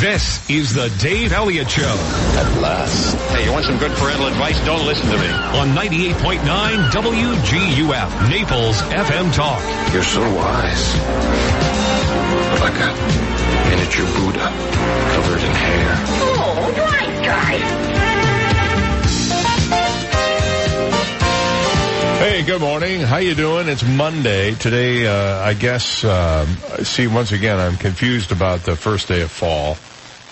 This is the Dave Elliott Show At last. Hey, you want some good parental advice? Don't listen to me. on 98.9 WGUF, Naples FM Talk. You're so wise. Like a miniature Buddha covered in hair. Oh, right, guy. Hey, good morning. How you doing? It's Monday today. Uh, I guess. Um, see, once again, I'm confused about the first day of fall.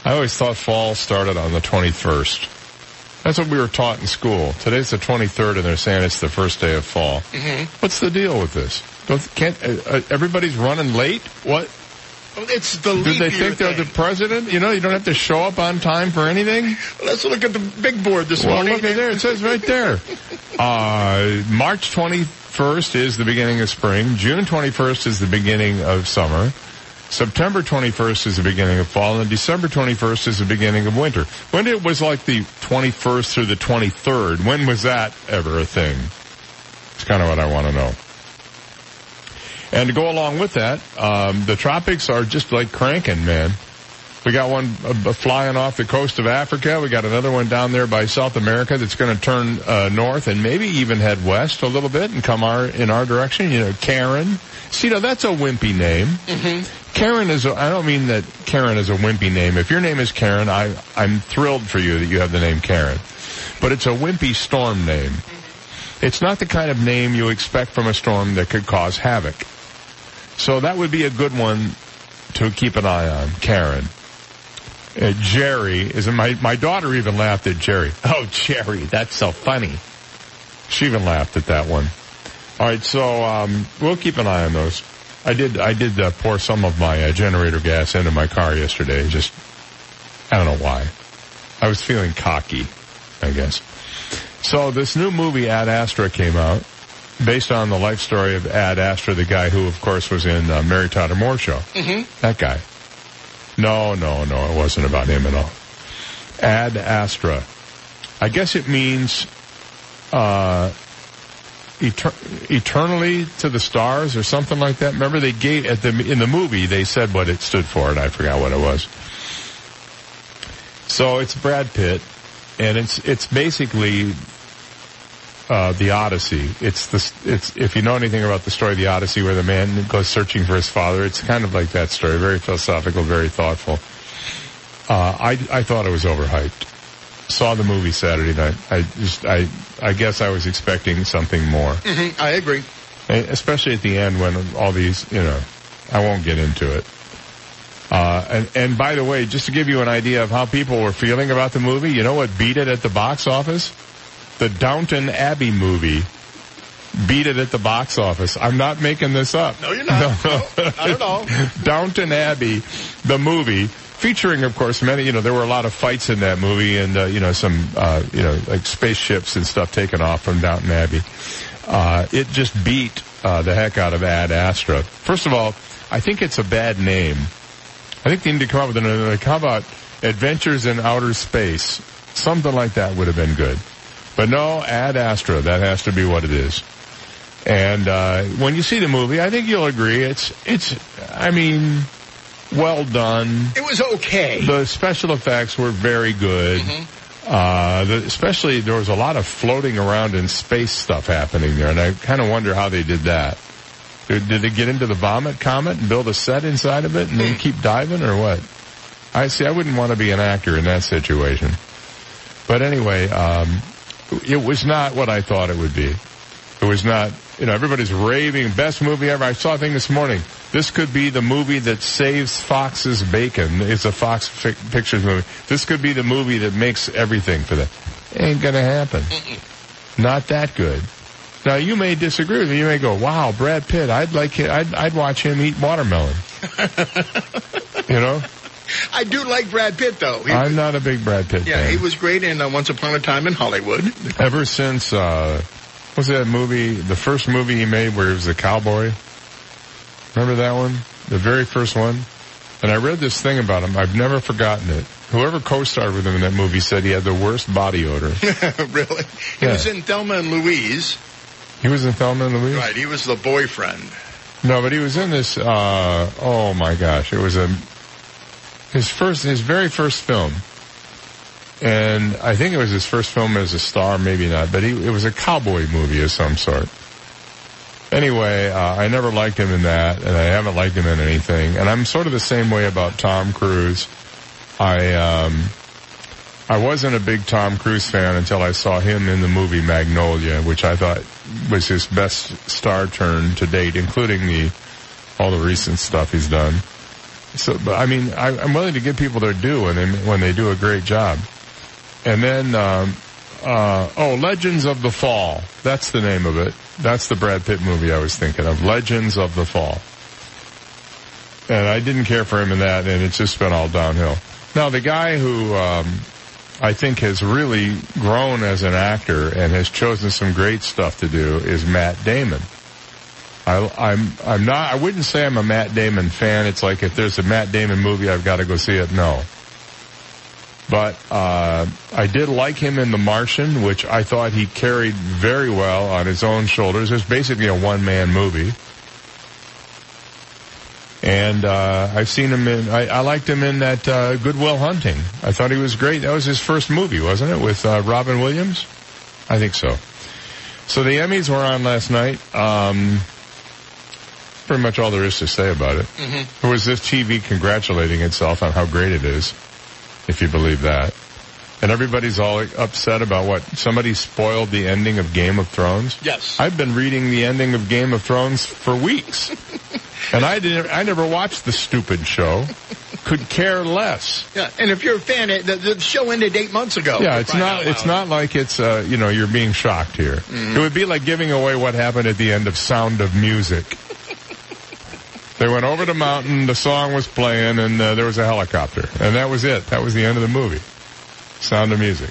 I always thought fall started on the 21st. That's what we were taught in school. Today's the 23rd, and they're saying it's the first day of fall. Mm-hmm. What's the deal with this? Don't, can't uh, uh, everybody's running late? What? It's the Do they think they're thing. the president? You know, you don't have to show up on time for anything. Let's look at the big board this Well, morning. look at there. It says right there. Uh, March 21st is the beginning of spring. June 21st is the beginning of summer. September 21st is the beginning of fall, and December 21st is the beginning of winter. When it was like the 21st through the 23rd, when was that ever a thing? It's kind of what I want to know. And to go along with that, um, the tropics are just like cranking, man. We got one uh, flying off the coast of Africa. We got another one down there by South America that's going to turn uh, north and maybe even head west a little bit and come our in our direction. You know, Karen. See, now that's a wimpy name. Mm-hmm. Karen is. A, I don't mean that Karen is a wimpy name. If your name is Karen, I I'm thrilled for you that you have the name Karen. But it's a wimpy storm name. It's not the kind of name you expect from a storm that could cause havoc. So that would be a good one to keep an eye on, Karen. Uh, Jerry is my my daughter even laughed at Jerry. Oh, Jerry, that's so funny. She even laughed at that one. All right, so um, we'll keep an eye on those. I did I did uh, pour some of my uh, generator gas into my car yesterday. Just I don't know why. I was feeling cocky, I guess. So this new movie Ad Astra came out, based on the life story of Ed Asner, the guy who, of course, was in uh, Mary Tyler Moore Show. Mm-hmm. That guy. No, no, no, it wasn't about him at all. Ad Astra. I guess it means uh, eter- eternally to the stars or something like that. Remember, they gave at the in the movie they said what it stood for, and I forgot what it was. So it's Brad Pitt, and it's it's basically uh, the Odyssey. It's the it's if you know anything about the story of the Odyssey, where the man goes searching for his father, it's kind of like that story. Very philosophical, very thoughtful. Uh, I I thought it was overhyped. Saw the movie Saturday night. I just I I guess I was expecting something more, Mhm, I agree. And especially at the end when all these you know. I won't get into it. Uh, and, and by the way, just to give you an idea of how people were feeling about the movie, you know what beat it at the box office? The Downton Abbey movie beat it at the box office. I'm not making this up. No, you're not. No, not at all. Downton Abbey, the movie, featuring, of course, many. You know, there were a lot of fights in that movie, and uh, you know, some, uh, you know, like spaceships and stuff taken off from Downton Abbey. Uh, it just beat uh, the heck out of Ad Astra. First of all, I think it's a bad name. I think they need to come up with another. Like, how about Adventures in Outer Space? Something like that would have been good. But no, Ad Astra. That has to be what it is. And uh, when you see the movie, I think you'll agree. It's it's. I mean, well done. It was okay. The special effects were very good. Uh, the, especially there was a lot of floating around in space stuff happening there, and I kind of wonder how they did that. Did, did they get into the vomit comet and build a set inside of it and then keep diving, or what? I see. I wouldn't want to be an actor in that situation. But anyway, um, it was not what I thought it would be. It was not, you know, everybody's raving, best movie ever. I saw a thing this morning. This could be the movie that saves Fox's bacon. It's a Fox fi- Pictures movie. This could be the movie that makes everything for that. Ain't gonna happen. Not that good. Now you may disagree with me. You may go, "Wow, Brad Pitt. I'd like. I'd, I'd watch him eat watermelon." you know, I do like Brad Pitt, though. He, I'm not a big Brad Pitt yeah, fan. he was great in uh, Once Upon a Time in Hollywood. Ever since, uh, what's that movie, the first movie he made where he was a cowboy? Remember that one? The very first one? And I read this thing about him. I've never forgotten it. Whoever co-starred with him in that movie said he had the worst body odor. really? He Yeah. was in Thelma and Louise. He was in Thelma and Louise? Right, he was the boyfriend. No, but he was in this, uh, oh my gosh, it was a, his first, his very first film, and I think it was his first film as a star, maybe not, but he, it was a cowboy movie of some sort. Anyway, uh, I never liked him in that, and I haven't liked him in anything. And I'm sort of the same way about Tom Cruise. I um, I wasn't a big Tom Cruise fan until I saw him in the movie Magnolia, which I thought was his best star turn to date, including the all the recent stuff he's done. So, but I mean, I, I'm willing to give people their due when they when they do a great job. And then, um, uh, oh, Legends of the Fall. That's the name of it. That's the Brad Pitt movie I was thinking of. Legends of the Fall. And I didn't care for him in that, and it's just been all downhill. Now, the guy who um, I think has really grown as an actor and has chosen some great stuff to do is Matt Damon. I, I'm I'm not. I wouldn't say I'm a Matt Damon fan. It's like if there's a Matt Damon movie, I've got to go see it. No. But uh, I did like him in The Martian, which I thought he carried very well on his own shoulders. It's basically a one-man movie. And uh, I've seen him in. I, I liked him in that uh, Good Will Hunting. I thought he was great. That was his first movie, wasn't it, with uh, Robin Williams? I think so. So the Emmys were on last night. Um, pretty much all there is to say about it. Mm-hmm. There was this TV congratulating itself on how great it is, if you believe that. And everybody's all upset about what somebody spoiled the ending of Game of Thrones. Yes. I've been reading the ending of Game of Thrones for weeks. and I didn't I never watched the stupid show. Could care less. Yeah, and if you're a fan, the, the show ended eight months ago. Yeah, it's not. It's not like it's uh you know, you're being shocked here. It would be like giving away what happened at the end of Sound of Music. They went over the mountain, the song was playing, and uh, there was a helicopter. And that was it. That was the end of the movie. Sound of Music.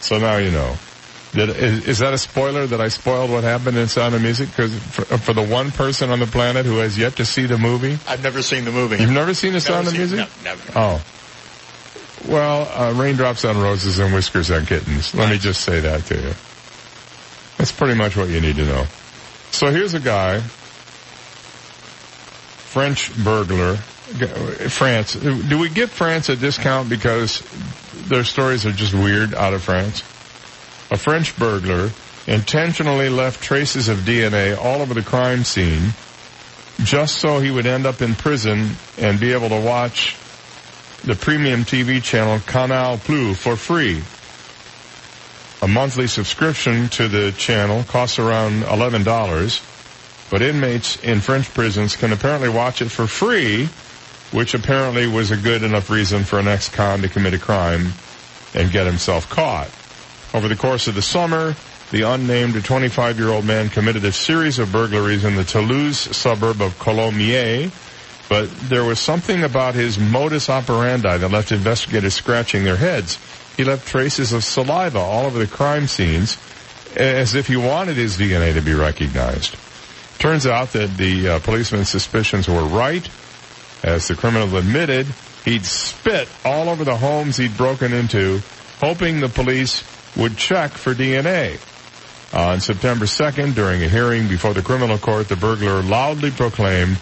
So now you know. Did, is, is that a spoiler that I spoiled what happened in Sound of Music? Because for, for the one person on the planet who has yet to see the movie, I've never seen the movie. you've never seen the Never Sound of Music? No, never. Oh. Well, uh, raindrops on roses and whiskers on kittens. Let me just say that to you. That's pretty much what you need to know. So here's a guy, French burglar, France. Do we give France a discount because their stories are just weird out of France? A French burglar intentionally left traces of DNA all over the crime scene just so he would end up in prison and be able to watch the premium TV channel Canal Plus for free. A monthly subscription to the channel costs around $11, but inmates in French prisons can apparently watch it for free, which apparently was a good enough reason for an ex-con to commit a crime and get himself caught. Over the course of the summer, the unnamed 25-year-old man committed a series of burglaries in the Toulouse suburb of Colomiers, but there was something about his modus operandi that left investigators scratching their heads. He left traces of saliva all over the crime scenes, as if he wanted his DNA to be recognized. Turns out that the uh, policeman's suspicions were right. As the criminal admitted, he'd spit all over the homes he'd broken into, hoping the police would check for DNA. On September 2nd, during a hearing before the criminal court, the burglar loudly proclaimed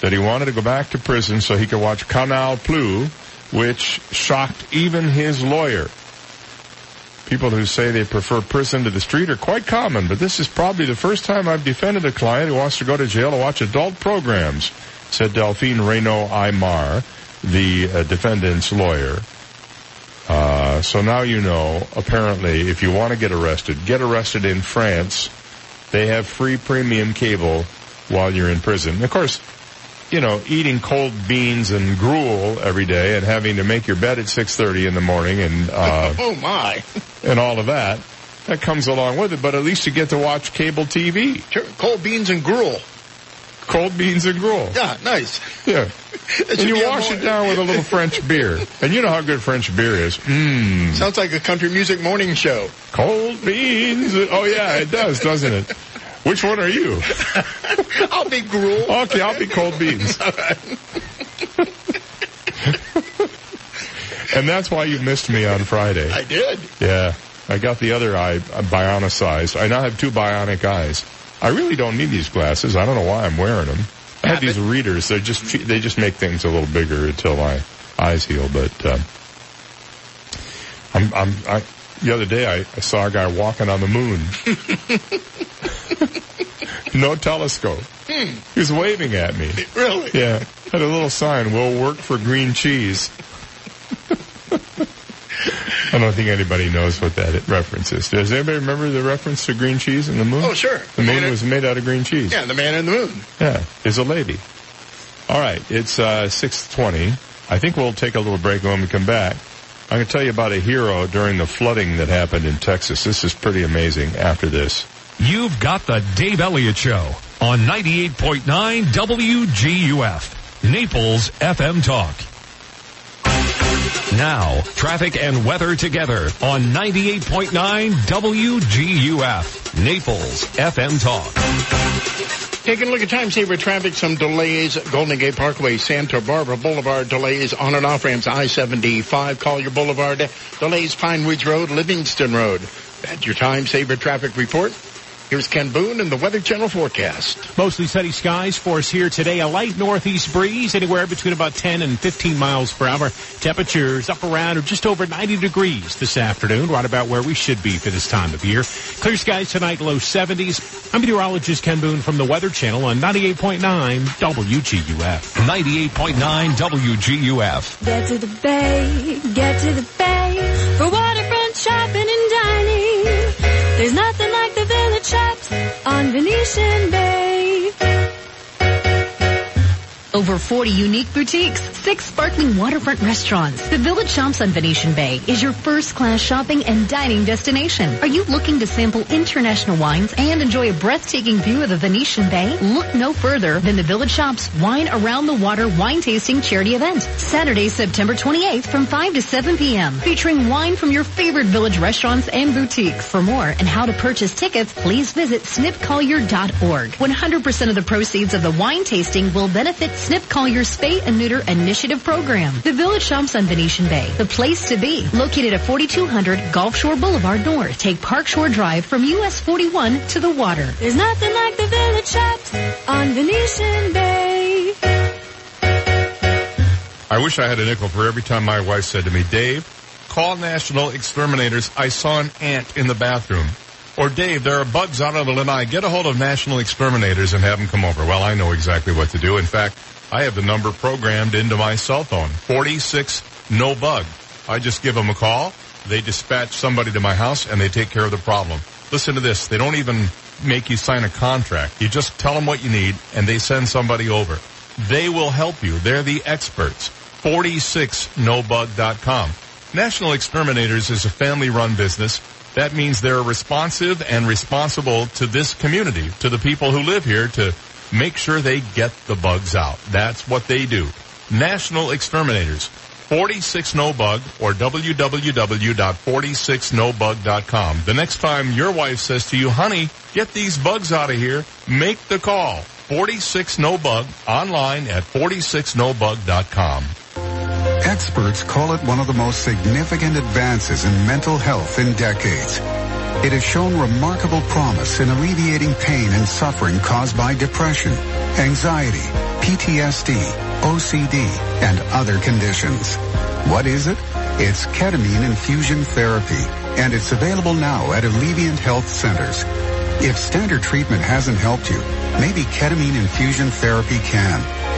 that he wanted to go back to prison so he could watch Canal Plus, which shocked even his lawyer. People who say they prefer prison to the street are quite common, but this is probably the first time I've defended a client who wants to go to jail to watch adult programs, said Delphine Reynaud Aymar, the uh, defendant's lawyer. Uh, so now you know, apparently, if you want to get arrested, get arrested in France. They have free premium cable while you're in prison. Of course, you know, eating cold beans and gruel every day and having to make your bed at 6.30 in the morning and, uh, Oh my. and all of that, that comes along with it, but at least you get to watch cable TV. Sure. Cold beans and gruel. Cold beans and gruel. Yeah, nice. Yeah. And you wash it down with a little French beer. And you know how good French beer is. Mmm. Sounds like a country music morning show. Cold beans. Oh yeah, it does, doesn't it? Which one are you? I'll be gruel. Okay, I'll be cold beans. and that's why you missed me on Friday. I did. Yeah, I got the other eye uh, bionicized. I now have two bionic eyes. I really don't need these glasses. I don't know why I'm wearing them. I have these readers. They just they just make things a little bigger until my eyes heal. But uh, I'm, I'm, I, the other day I, I saw a guy walking on the moon. no telescope. He was waving at me. Really? Yeah, had a little sign. We'll work for green cheese. I don't think anybody knows what that reference is. Does anybody remember the reference to green cheese in the moon? Oh, sure. The moon Man- was made out of green cheese. Yeah, the man in the moon. Yeah, is a lady. All right, it's uh, 620. I think we'll take a little break when we come back. I'm going to tell you about a hero during the flooding that happened in Texas. This is pretty amazing after this. You've got the Dave Elliott Show on 98.9 WGUF, Naples FM Talk. Now, traffic and weather together on 98.9 WGUF, Naples FM Talk. Taking a look at time saver traffic, some delays. Golden Gate Parkway, Santa Barbara Boulevard delays on and off ramps I-75, Collier Boulevard delays, Pine Ridge Road, Livingston Road. That's your time saver traffic report. Here's Ken Boone and the Weather Channel forecast. Mostly sunny skies for us here today. A light northeast breeze, anywhere between about 10 and 15 miles per hour. Temperatures up around or just over 90 degrees this afternoon, right about where we should be for this time of year. Clear skies tonight, low 70s. I'm meteorologist Ken Boone from the Weather Channel on 98.9 WGUF. 98.9 WGUF. Get to the bay, get to the bay for waterfront Shops on Venetian Bay. Over 40 unique boutiques, six sparkling waterfront restaurants. The Village Shops on Venetian Bay is your first-class shopping and dining destination. Are you looking to sample international wines and enjoy a breathtaking view of the Venetian Bay? Look no further than the Village Shops Wine Around the Water wine tasting charity event. Saturday, September 28th from 5 to 7 p.m. Featuring wine from your favorite Village restaurants and boutiques. For more and how to purchase tickets, please visit snipcollier.org. 100% of the proceeds of the wine tasting will benefit Snip Collier's Spay and Neuter Initiative program. The Village Shops on Venetian Bay, the place to be. Located at 4200 Gulf Shore Boulevard North. Take Park Shore Drive from US 41 to the water. There's nothing like the Village Shops on Venetian Bay. I wish I had a nickel for every time my wife said to me, Dave, call National Exterminators. I saw an ant in the bathroom. Or Dave, there are bugs out on the lanai. Get a hold of National Exterminators and have them come over. Well, I know exactly what to do. In fact, I have the number programmed into my cell phone. 46 no bug. I just give them a call. They dispatch somebody to my house and they take care of the problem. Listen to this. They don't even make you sign a contract. You just tell them what you need and they send somebody over. They will help you. They're the experts. 46nobug.com. National Exterminators is a family run business. That means they're responsive and responsible to this community, to the people who live here to make sure they get the bugs out. That's what they do. National Exterminators. 46 No Bug or www.46nobug.com. The next time your wife says to you, honey, get these bugs out of here, make the call. 46 No Bug online at 46nobug.com. Experts call it one of the most significant advances in mental health in decades. It has shown remarkable promise in alleviating pain and suffering caused by depression, anxiety, PTSD, OCD, and other conditions. What is it? It's ketamine infusion therapy, and it's available now at Alleviant Health Centers. If standard treatment hasn't helped you, maybe ketamine infusion therapy can.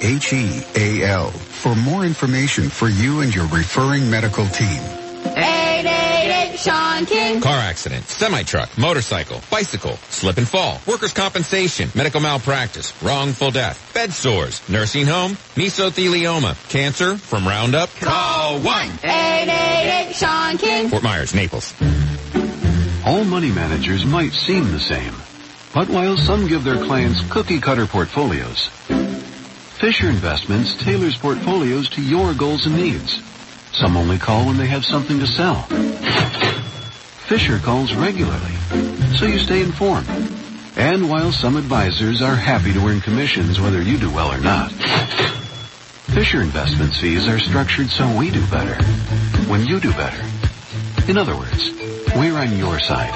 866-951-HEAL for more information for you and your referring medical team. 888 Sean King. Car accident, semi-truck, motorcycle, bicycle, slip and fall, workers' compensation, medical malpractice, wrongful death, bed sores, nursing home, mesothelioma, cancer from Roundup. Call 888 Sean King. Fort Myers, Naples. All money managers might seem the same, but while some give their clients cookie cutter portfolios, Fisher Investments tailors portfolios to your goals and needs. Some only call when they have something to sell. Fisher calls regularly, so you stay informed. And while some advisors are happy to earn commissions whether you do well or not, Fisher Investments fees are structured so we do better when you do better. In other words, we're on your side.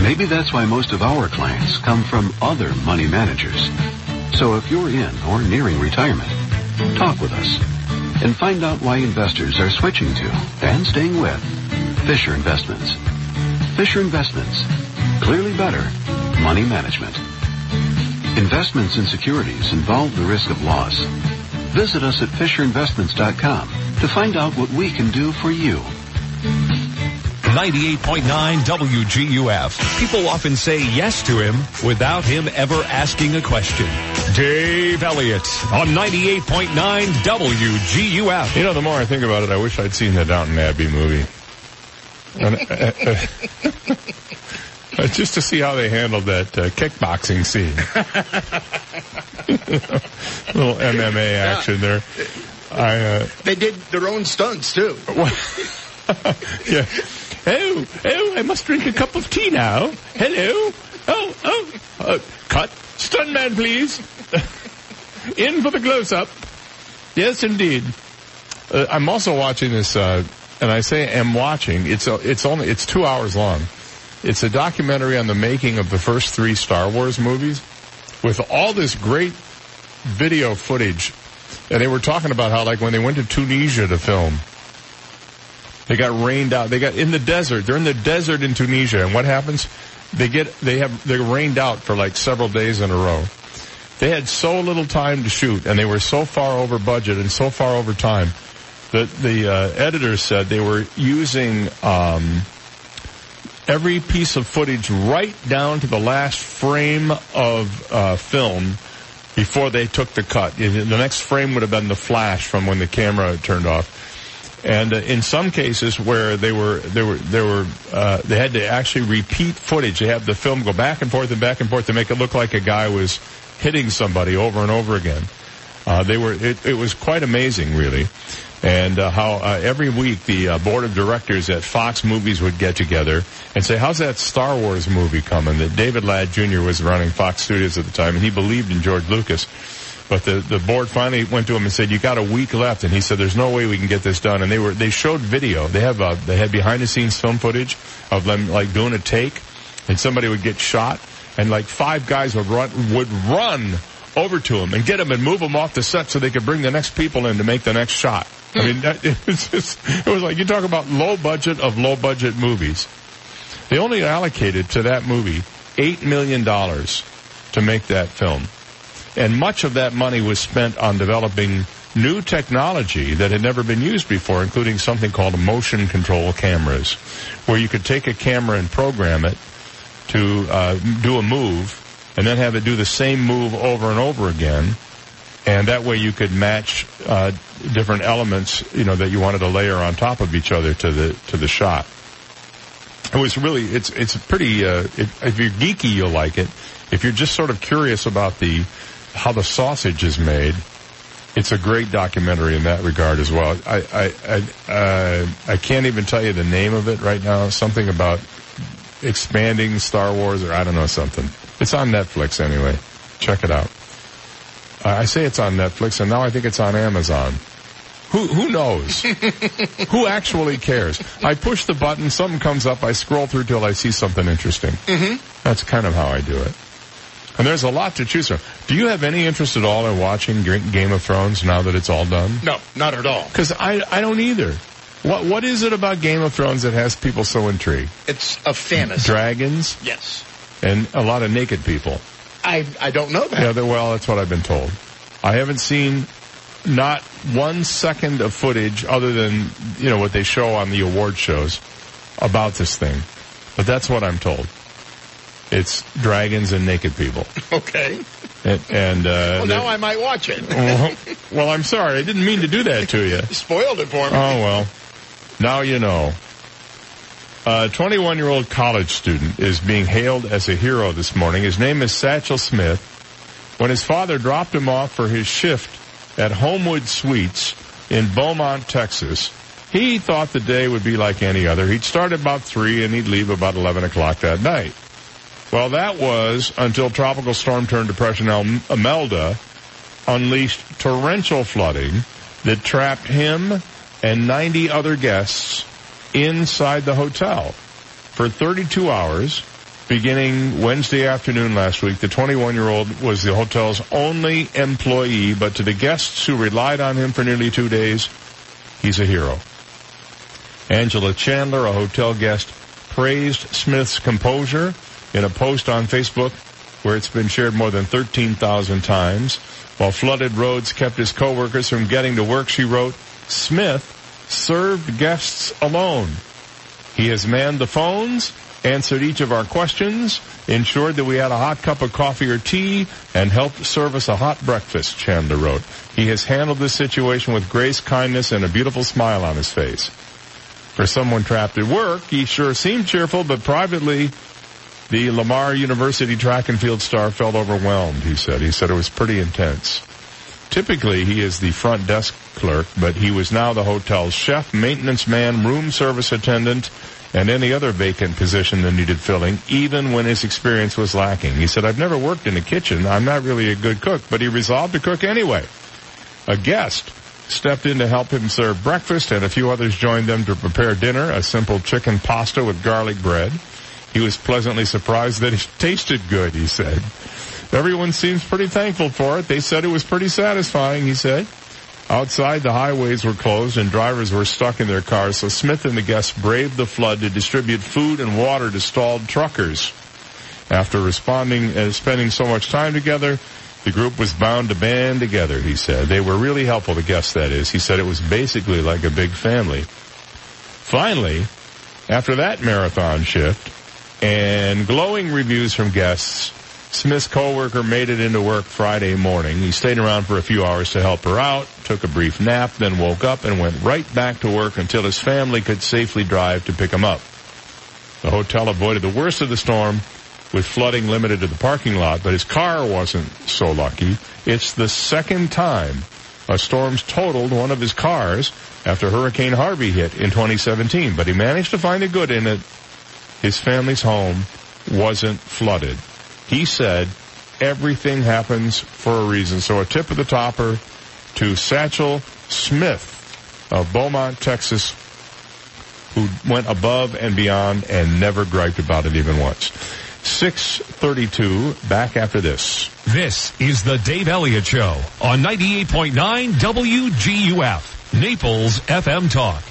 Maybe that's why most of our clients come from other money managers. So if you're in or nearing retirement, talk with us and find out why investors are switching to and staying with Fisher Investments. Fisher Investments. Clearly better money management. Investments in securities involve the risk of loss. Visit us at FisherInvestments.com to find out what we can do for you. 98.9 WGUF. People often say yes to him without him ever asking a question. Dave Elliott on 98.9 WGUF. You know, the more I think about it, I wish I'd seen the Downton Abbey movie. And, uh, uh, just to see how they handled that uh, kickboxing scene. little MMA action there. I, uh, They did their own stunts too. yeah. Oh, oh, I must drink a cup of tea now. Hello. Oh, oh, uh, cut. Stuntman, please. In for the close-up. Yes, indeed. Uh, I'm also watching this, uh, and I say am watching. It's a, it's only it's two hours long. It's a documentary on the making of the first three Star Wars movies, with all this great video footage. And they were talking about how, like, when they went to Tunisia to film, they got rained out. They got in the desert. They're in the desert in Tunisia, and what happens? They get they have they're rained out for like several days in a row. They had so little time to shoot, and they were so far over budget and so far over time that the uh, editors said they were using um, every piece of footage right down to the last frame of uh, film before they took the cut. The next frame would have been the flash from when the camera turned off. And uh, in some cases where they were, they were, they were, uh, they had to actually repeat footage. They had the film go back and forth and back and forth to make it look like a guy was hitting somebody over and over again. Uh, they were, it, it was quite amazing, really. And uh, how uh, every week the uh, board of directors at Fox Movies would get together and say, "How's that Star Wars movie coming?" That David Ladd Jr. was running Fox Studios at the time, and he believed in George Lucas. But the, the board finally went to him and said, "You got a week left," and he said, "There's no way we can get this done." And they were they showed video. They have uh, they had behind the scenes film footage of them like doing a take, and somebody would get shot, and like five guys would run would run over to him and get him and move him off the set so they could bring the next people in to make the next shot. I mean, that, just, it was like you talk about low budget of low budget movies. They only allocated to that movie eight million dollars to make that film. And much of that money was spent on developing new technology that had never been used before, including something called motion control cameras, where you could take a camera and program it to uh, do a move and then have it do the same move over and over again. And that way you could match uh, different elements, you know, that you wanted to layer on top of each other to the to the shot. It was really it's it's pretty. Uh, if you're geeky, you'll like it. If you're just sort of curious about the how the sausage is made, it's a great documentary in that regard as well. I I I, uh, I can't even tell you the name of it right now. Something about expanding Star Wars, or I don't know something. It's on Netflix anyway. Check it out. Uh, I say it's on Netflix, and now I think it's on Amazon. Who who knows? who actually cares? I push the button, something comes up, I scroll through till I see something interesting. Mm-hmm. That's kind of how I do it. And there's a lot to choose from. Do you have any interest at all in watching Game of Thrones now that it's all done? No, not at all. Because I I don't either. What what is it about Game of Thrones that has people so intrigued? It's a fantasy. Dragons Yes. and a lot of naked people. I I don't know that. Yeah, well, that's what I've been told. I haven't seen not one second of footage other than, you know, what they show on the award shows about this thing. But that's what I'm told. It's dragons and naked people. Okay. And, and uh, Well, now I might watch it. well, well, I'm sorry. I didn't mean to do that to you. Spoiled it for me. Oh, well. Now you know. A 21 year old college student is being hailed as a hero this morning. His name is Satchel Smith. When his father dropped him off for his shift at Homewood Suites in Beaumont, Texas, He thought the day would be like any other. He'd start about 3 and he'd leave about 11 o'clock that night. Well, that was until Tropical Storm Turned Depression Imelda unleashed torrential flooding that trapped him and 90 other guests inside the hotel for 32 hours beginning Wednesday afternoon last week. The 21 year old was the hotel's only employee, but to the guests who relied on him for nearly two days, he's a hero. Angela Chandler, a hotel guest, praised Smith's composure in a post on Facebook where it's been shared more than 13,000 times. While flooded roads kept his coworkers from getting to work, she wrote, Smith served guests alone. He has manned the phones, answered each of our questions, ensured that we had a hot cup of coffee or tea, and helped serve us a hot breakfast, Chandler wrote. He has handled this situation with grace, kindness, and a beautiful smile on his face. For someone trapped at work, he sure seemed cheerful, but privately, the Lamar University track and field star felt overwhelmed, he said. He said it was pretty intense. Typically, he is the front desk clerk, but he was now the hotel's chef, maintenance man, room service attendant, and any other vacant position that needed filling, even when his experience was lacking. He said, I've never worked in a kitchen. I'm not really a good cook, but he resolved to cook anyway. A guest stepped in to help him serve breakfast, and a few others joined them to prepare dinner, a simple chicken pasta with garlic bread. He was pleasantly surprised that it tasted good, he said. Everyone seems pretty thankful for it. They said it was pretty satisfying, he said. Outside, the highways were closed and drivers were stuck in their cars, so Smith and the guests braved the flood to distribute food and water to stalled truckers. After responding and uh, spending so much time together, the group was bound to band together, he said. They were really helpful, the guests, that is. He said it was basically like a big family. Finally, after that marathon shift, and glowing reviews from guests, Smith's coworker made it into work Friday morning. He stayed around for a few hours to help her out, took a brief nap, then woke up and went right back to work until his family could safely drive to pick him up. The hotel avoided the worst of the storm with flooding limited to the parking lot, but his car wasn't so lucky. It's the second time a storm's totaled one of his cars after Hurricane Harvey hit in 2017, but he managed to find the good in it his family's home wasn't flooded. He said everything happens for a reason. So a tip of the topper to Satchel Smith of Beaumont, Texas, who went above and beyond and never griped about it even once. 632, back after this. This is the Dave Elliott Show on 98.9 WGUF, Naples FM Talk.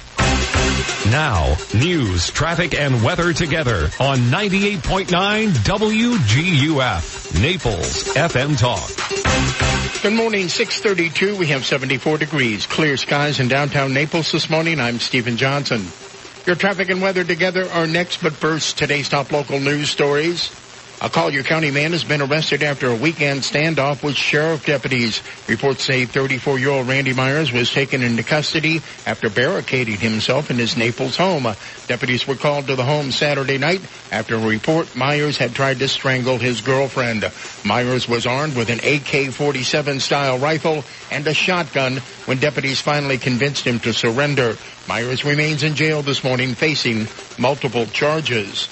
Now, news, traffic, and weather together on 98.9 WGUF, Naples FM Talk. Good morning, 632. We have 74 degrees. Clear skies in downtown Naples this morning. I'm Stephen Johnson. Your traffic and weather together are next, but first, today's top local news stories. A Collier County man has been arrested after a weekend standoff with sheriff deputies. Reports say 34-year-old Randy Myers was taken into custody after barricading himself in his Naples home. Deputies were called to the home Saturday night after a report Myers had tried to strangle his girlfriend. Myers was armed with an AK-47 style rifle and a shotgun when deputies finally convinced him to surrender. Myers remains in jail this morning facing multiple charges.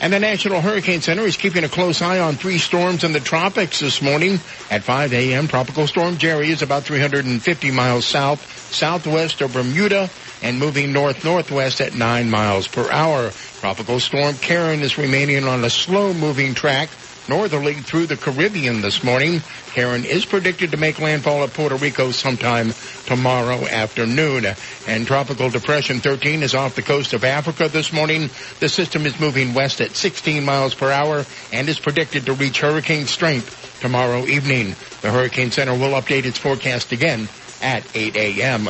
And the National Hurricane Center is keeping a close eye on three storms in the tropics this morning. At 5 a.m., Tropical Storm Jerry is about 350 miles south, southwest of Bermuda and moving north-northwest at 9 miles per hour. Tropical Storm Karen is remaining on a slow-moving track northerly through the Caribbean this morning. Karen is predicted to make landfall at Puerto Rico sometime tomorrow afternoon. And Tropical Depression 13 is off the coast of Africa this morning. The system is moving west at 16 miles per hour and is predicted to reach hurricane strength tomorrow evening. The Hurricane Center will update its forecast again at 8 a.m.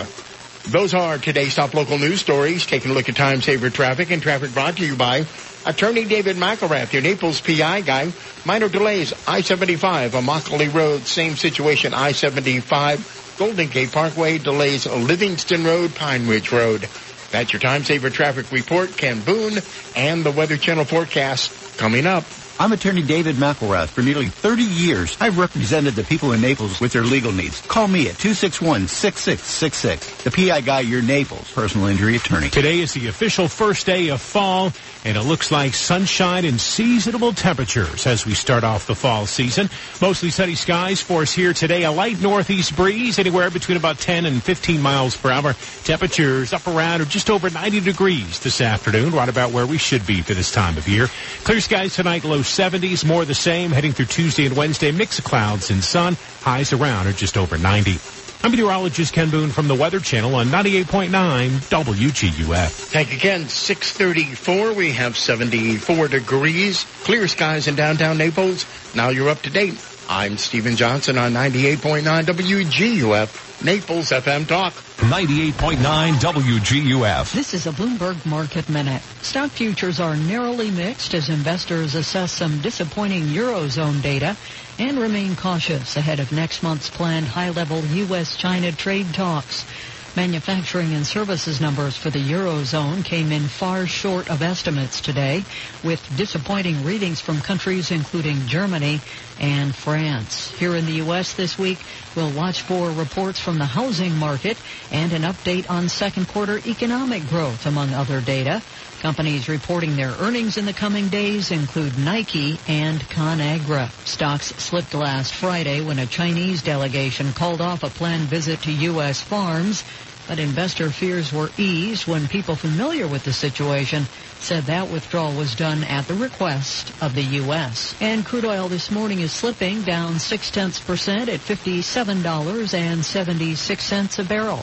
Those are today's top local news stories. Taking a look at time saver traffic and traffic brought to you by Attorney David McElrath, your Naples PI guy. Minor delays, I-75, Immokalee Road, same situation, I-75, Golden Gate Parkway, delays Livingston Road, Pine Ridge Road. That's your time saver traffic report, Ken Boone, and the Weather Channel forecast coming up. I'm attorney David McElrath. For nearly 30 years, I've represented the people in Naples with their legal needs. Call me at 261-6666. The PI Guy, your Naples personal injury attorney. Today is the official first day of fall, and it looks like sunshine and seasonable temperatures as we start off the fall season. Mostly sunny skies for us here today. A light northeast breeze, anywhere between about 10 and 15 miles per hour. Temperatures up around or just over 90 degrees this afternoon, right about where we should be for this time of year. Clear skies tonight, low 70s, more the same. Heading through Tuesday and Wednesday, mix of clouds and sun. Highs around or just over 90. I'm meteorologist Ken Boone from the Weather Channel on 98.9 WGUF. Thank you, Ken. 634. We have 74 degrees. Clear skies in downtown Naples. Now you're up to date. I'm Stephen Johnson on 98.9 WGUF, Naples FM Talk. 98.9 WGUF. This is a Bloomberg Market Minute. Stock futures are narrowly mixed as investors assess some disappointing Eurozone data and remain cautious ahead of next month's planned high-level U.S.-China trade talks. Manufacturing and services numbers for the Eurozone came in far short of estimates today, with disappointing readings from countries including Germany and France. Here in the U.S. this week, we'll watch for reports from the housing market and an update on second quarter economic growth, among other data. Companies reporting their earnings in the coming days include Nike and ConAgra. Stocks slipped last Friday when a Chinese delegation called off a planned visit to U.S. farms, but investor fears were eased when people familiar with the situation said that withdrawal was done at the request of the U.S. And crude oil this morning is slipping down six tenths percent at $57.76 a barrel.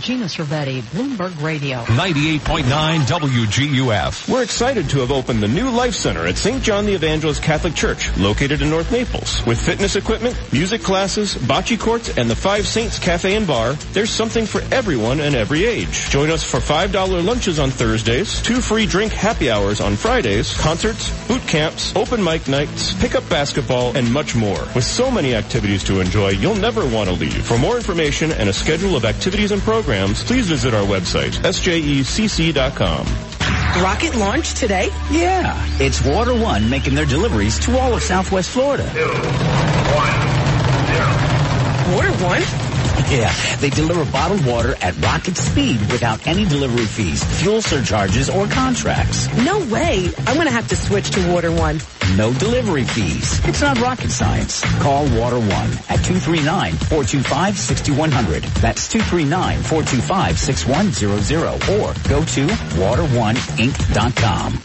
Gina Cervetti, Bloomberg Radio. 98.9 WGUF. We're excited to have opened the new Life Center at St. John the Evangelist Catholic Church, located in North Naples. With fitness equipment, music classes, bocce courts, and the Five Saints Cafe and Bar, there's something for everyone and every age. Join us for $5 lunches on Thursdays, two free drink happy hours on Fridays, concerts, boot camps, open mic nights, pickup basketball, and much more. With so many activities to enjoy, you'll never want to leave. For more information and a schedule of activities and programs, please visit our website, sjecc.com. Rocket launch today? Yeah, it's Water One making their deliveries to all of Southwest Florida. Two, one, zero. Water One? Yeah, they deliver bottled water at rocket speed without any delivery fees, fuel surcharges, or contracts. No way. I'm going to have to switch to Water One. No delivery fees. It's not rocket science. Call Water One at 239-425-6100. That's 239-425-6100 or go to water1inc.com.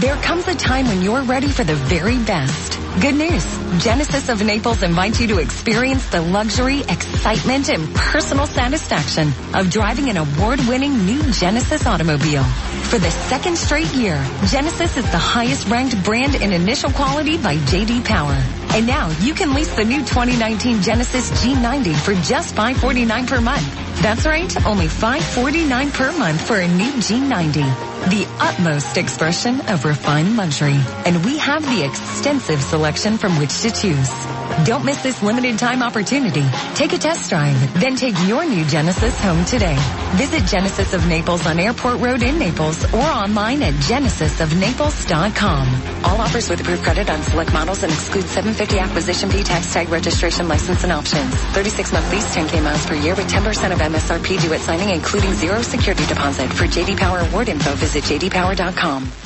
There comes a time when you're ready for the very best. Good news. Genesis of Naples invites you to experience the luxury, excitement, and personal satisfaction of driving an award-winning new Genesis automobile. For the second straight year, Genesis is the highest ranked brand in initial quality by JD Power. And now you can lease the new 2019 Genesis G90 for just 549 per month. That's right, only 549 per month for a new G90. The utmost expression of refined luxury. And we have the extensive selection from which to choose. Don't miss this limited time opportunity. Take a test drive, then take your new Genesis home today. Visit Genesis of Naples on Airport Road in Naples or online at genesisofnaples.com. All offers with approved credit on select models and exclude 750 acquisition fee, tax tag, registration, license, and options. 36 month lease, 10K miles per year with 10% of MSRP due at signing, including zero security deposit. For JD Power award info, visit jdpower.com.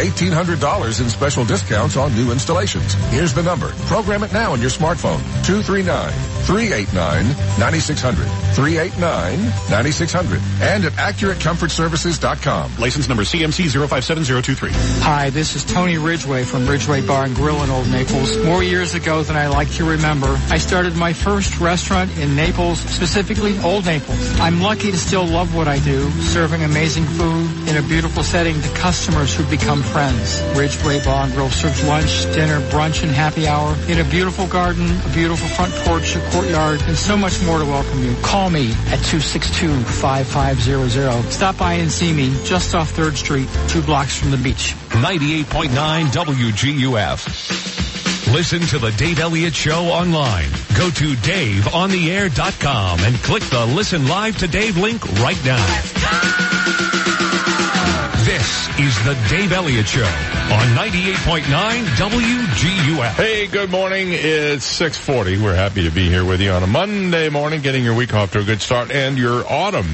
$1,800 in special discounts on new installations. Here's the number. Program it now on your smartphone. 239-389-9600. 389-9600. And at AccurateComfortServices.com. License number CMC 057023. Hi, this is Tony Ridgway from Ridgway Bar and Grill in Old Naples. More years ago than I like to remember, I started my first restaurant in Naples, specifically Old Naples. I'm lucky to still love what I do, serving amazing food in a beautiful setting to customers who become friends. Ridgway Bar and Grill serves lunch, dinner, brunch, and happy hour in a beautiful garden, a beautiful front porch, a courtyard, and so much more to welcome you. Call me at 262-5500. Stop by and see me just off 3rd Street, two blocks from the beach. 98.9 WGUF. Listen to the Dave Elliott Show online. Go to DaveOnTheAir.com and click the Listen Live to Dave link right now. This is the Dave Elliott Show on 98.9 WGUF. Hey, good morning. It's 640. We're happy to be here with you on a Monday morning, getting your week off to a good start and your autumn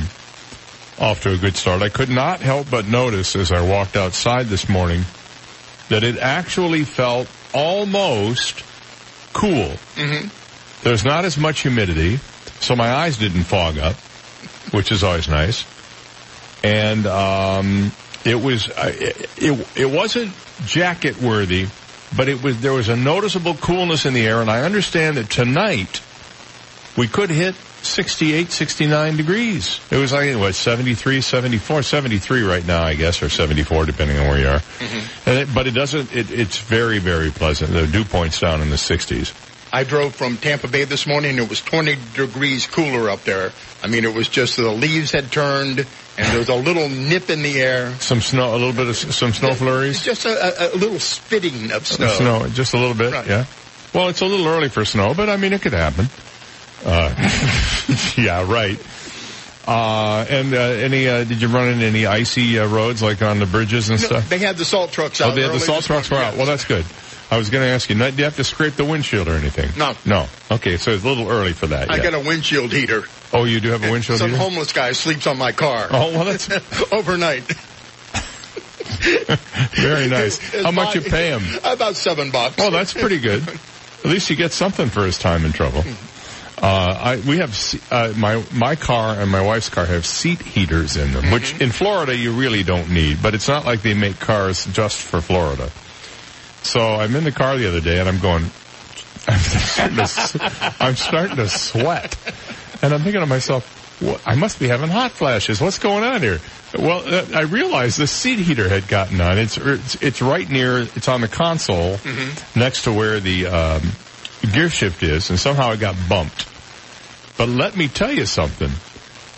off to a good start. I could not help but notice as I walked outside this morning that it actually felt almost cool. Mm-hmm. There's not as much humidity, so my eyes didn't fog up, which is always nice. And um, it was uh, it, it it wasn't jacket worthy, but it was there was a noticeable coolness in the air, and I understand that tonight we could hit 68, 69 degrees. It was like, what, 73, 74, 73 right now, I guess, or 74, depending on where you are. And it, but it doesn't, it, it's very, very pleasant. The dew point's down in the 60s. I drove from Tampa Bay this morning. It was 20 degrees cooler up there. I mean, it was just the leaves had turned and there was a little nip in the air. Some snow, a little bit of some snow flurries. Just a, a, a little spitting of snow. Snow, just a little bit, Right. yeah. Well, it's a little early for snow, but I mean, it could happen. Uh, yeah, right. Uh, and, uh, any, uh, did you run into any icy, uh, roads, like on the bridges and No, stuff? they had the salt trucks out. Oh, they had the salt trucks were out. Well, that's good. I was going to ask you, do you have to scrape the windshield or anything? No. No. Okay, so it's a little early for that. I yet. got a windshield heater. Oh, you do have a windshield Some heater? homeless guy sleeps on my car. Oh, well, that's overnight. very nice. How much you pay him? About seven bucks. Oh, that's pretty good. At least you get something for his time in trouble. Uh, I, we have, uh, my, my car and my wife's car have seat heaters in them, which in Florida you really don't need, but it's not like they make cars just for Florida. So I'm in the car the other day and I'm going, I'm starting to, I'm starting to sweat. And I'm thinking to myself, what, I must be having hot flashes. What's going on here? Well, uh, I realized the seat heater had gotten on. It's, it's, it's right near, it's on the console next to where the, um, gear shift is and somehow it got bumped. But let me tell you something.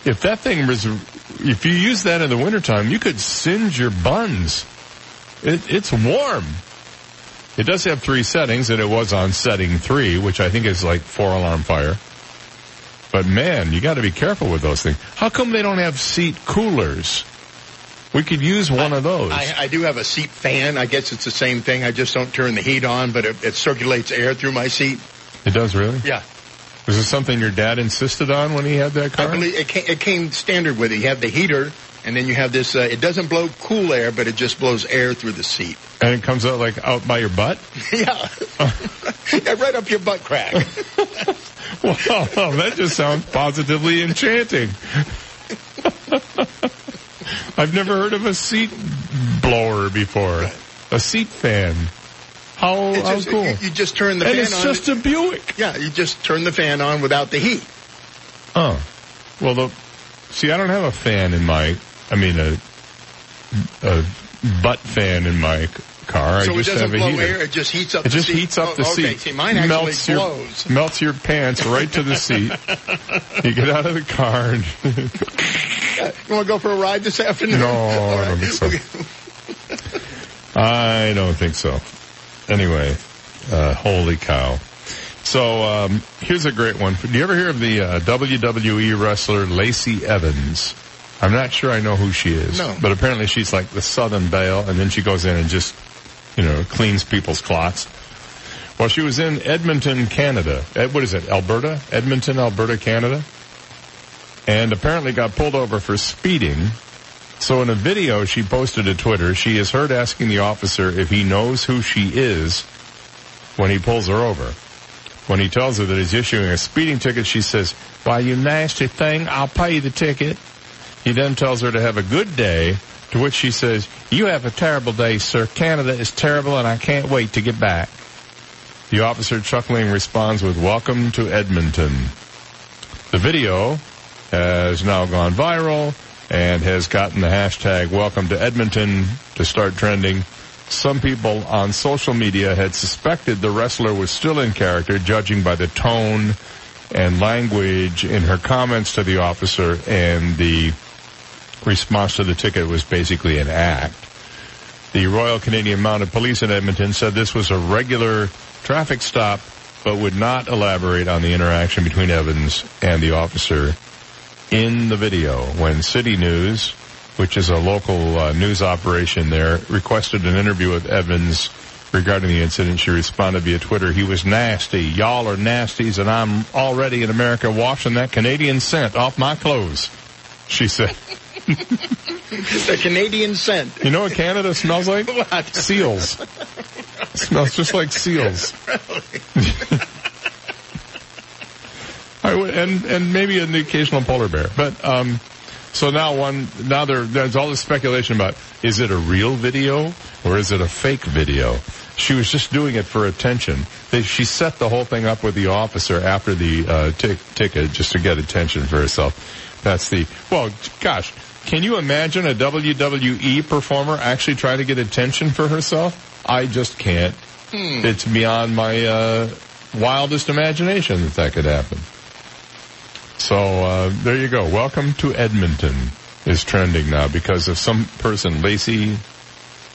If that thing was, if you use that in the wintertime, you could singe your buns. It, it's warm. It does have three settings and it was on setting three, which I think is like four alarm fire. But man, you gotta be careful with those things. How come they don't have seat coolers? We could use one of those. I, I do have a seat fan. I guess it's the same thing. I just don't turn the heat on, but it, it circulates air through my seat. It does really? Yeah. Was this something your dad insisted on when he had that car? I believe it came, it came standard with it. You have the heater, and then you have this. Uh, it doesn't blow cool air, but it just blows air through the seat. And it comes out like out by your butt? yeah. yeah, right up your butt crack. Wow, that just sounds positively enchanting. I've never heard of a seat blower before. A seat fan. How, It's how just- cool. You, you just turn the and fan it's on. just a Buick. yeah, you just turn the fan on without the heat. Oh. Well, the, see, I don't have a fan in my, I mean, a, a butt fan in my car. so I it doesn't have a blow heater. air; it just heats up. It the just seat. heats up Oh, the okay. seat. See, mine actually melts blows. Your, melts your pants right to the seat. you get out of the car and You want to go for a ride this afternoon? No, All I don't think so. I don't think so. Anyway, uh, holy cow. So, um, here's a great one. Do you ever hear of the uh, WWE wrestler Lacey Evans? I'm not sure I know who she is. No. But apparently she's like the Southern Belle, and then she goes in and just, you know, cleans people's clots. Well, she was in Edmonton, Canada. Ed, what is it, Alberta? Edmonton, Alberta, Canada? And apparently got pulled over for speeding So in a video she posted to Twitter, she is heard asking the officer if he knows who she is when he pulls her over. When he tells her that he's issuing a speeding ticket, she says, why you nasty thing, I'll pay you the ticket. He then tells her to have a good day, to which she says, you have a terrible day, sir. Canada is terrible and I can't wait to get back. The officer chuckling responds with, welcome to Edmonton. The video has now gone viral and has gotten the hashtag welcome to Edmonton to start trending. Some people on social media had suspected the wrestler was still in character, judging by the tone and language in her comments to the officer, and the response to the ticket was basically an act. The Royal Canadian Mounted Police in Edmonton said this was a regular traffic stop, but would not elaborate on the interaction between Evans and the officer in the video when City News, which is a local uh, news operation there, requested an interview with Evans regarding the incident. She responded via Twitter, he was nasty. Y'all are nasties and I'm already in America washing that Canadian scent off my clothes. She said. the Canadian scent. You know what Canada smells like? What? Seals. smells just like seals. I would- and and maybe an occasional polar bear. But um, so now one now there there's all this speculation about is it a real video or is it a fake video? She was just doing it for attention. They, she set the whole thing up with the officer after the uh, tic- ticket just to get attention for herself. That's the well, gosh. Can you imagine a WWE performer actually trying to get attention for herself? I just can't. Hmm. It's beyond my uh, wildest imagination that that could happen. So uh, there you go. Welcome to Edmonton is trending now because of some person, Lacey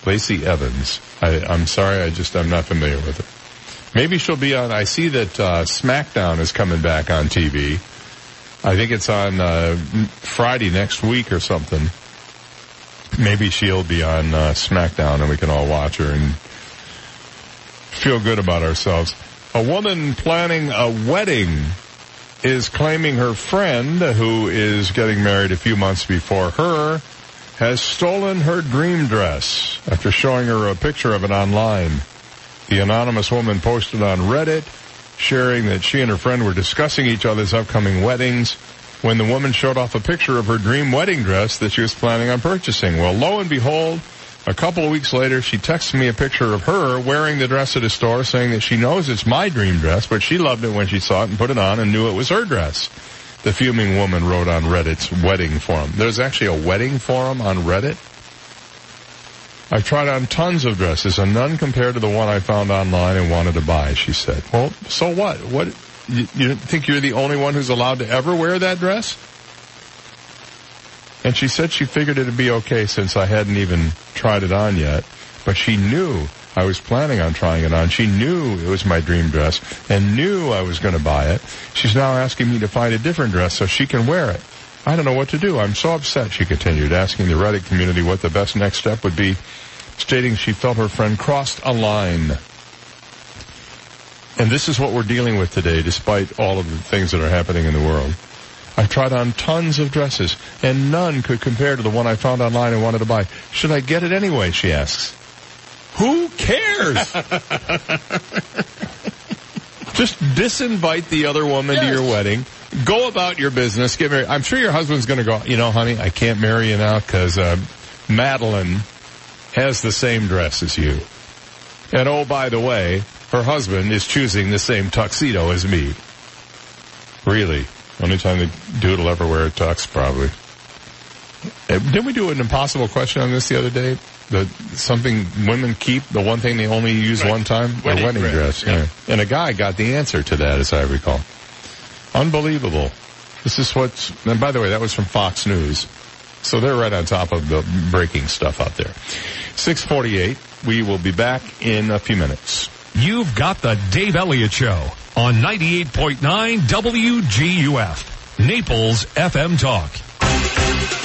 Lacey Evans. I, I'm sorry, I just I'm not familiar with her. Maybe she'll be on. I see that uh, SmackDown is coming back on TV. I think it's on uh, Friday next week or something. Maybe she'll be on uh, SmackDown and we can all watch her and feel good about ourselves. A woman planning a wedding is claiming her friend, who is getting married a few months before her, has stolen her dream dress after showing her a picture of it online. The anonymous woman posted on Reddit sharing that she and her friend were discussing each other's upcoming weddings when the woman showed off a picture of her dream wedding dress that she was planning on purchasing. Well, lo and behold, a couple of weeks later, she texted me a picture of her wearing the dress at a store saying that she knows it's my dream dress, but she loved it when she saw it and put it on and knew it was her dress. The fuming woman wrote on Reddit's wedding forum. There's actually a wedding forum on Reddit. I've tried on tons of dresses and none compared to the one I found online and wanted to buy, she said. Well, so what? What, you, you think you're the only one who's allowed to ever wear that dress? And she said she figured it'd be okay since I hadn't even tried it on yet, but she knew I was planning on trying it on. She knew it was my dream dress and knew I was going to buy it. She's now asking me to find a different dress so she can wear it. I don't know what to do. I'm so upset, she continued, asking the Reddit community what the best next step would be, stating she felt her friend crossed a line. And this is what we're dealing with today, despite all of the things that are happening in the world. I've tried on tons of dresses, and none could compare to the one I found online and wanted to buy. Should I get it anyway, she asks. Who cares? Just disinvite the other woman to your wedding. Go about your business. Get married. I'm sure your husband's going to go, you know, honey, I can't marry you now because uh, Madeline has the same dress as you. And oh, by the way, her husband is choosing the same tuxedo as me. Really. Only time the dude will ever wear a tux, probably. Uh, Didn't we do an impossible question on this the other day? The something women keep, the one thing they only use Right. one time? Wedding the wedding dress, dress. Yeah. And a guy got the answer to that, as I recall. Unbelievable. This is what's, and by the way, that was from Fox News. So they're right on top of the breaking stuff out there. 648. We will be back in a few minutes. You've got the Dave Elliott Show on 98.9 WGUF, Naples FM Talk.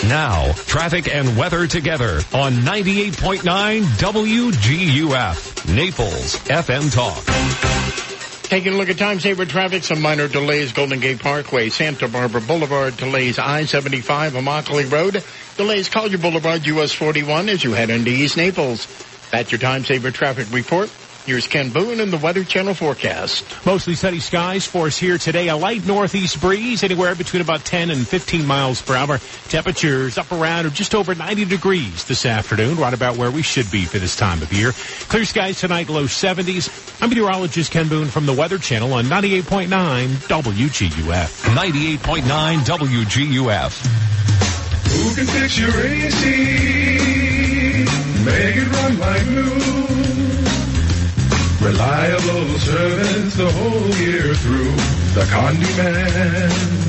Now, traffic and weather together on 98.9 WGUF, Naples FM Talk. Taking a look at time saver traffic, some minor delays, Golden Gate Parkway, Santa Barbara Boulevard delays, I-75, Immokalee Road, Delays Collier Boulevard, US 41 as you head into East Naples. That's your time saver traffic report. Here's Ken Boone in the Weather Channel forecast. Mostly sunny skies for us here today. A light northeast breeze anywhere between about 10 and 15 miles per hour. Temperatures up around or just over 90 degrees this afternoon, right about where we should be for this time of year. Clear skies tonight, low 70s. I'm meteorologist Ken Boone from the Weather Channel on 98.9 WGUF. 98.9 WGUF. Who can fix your AC? Make it run like new. Reliable service the whole year through. The Condi Man.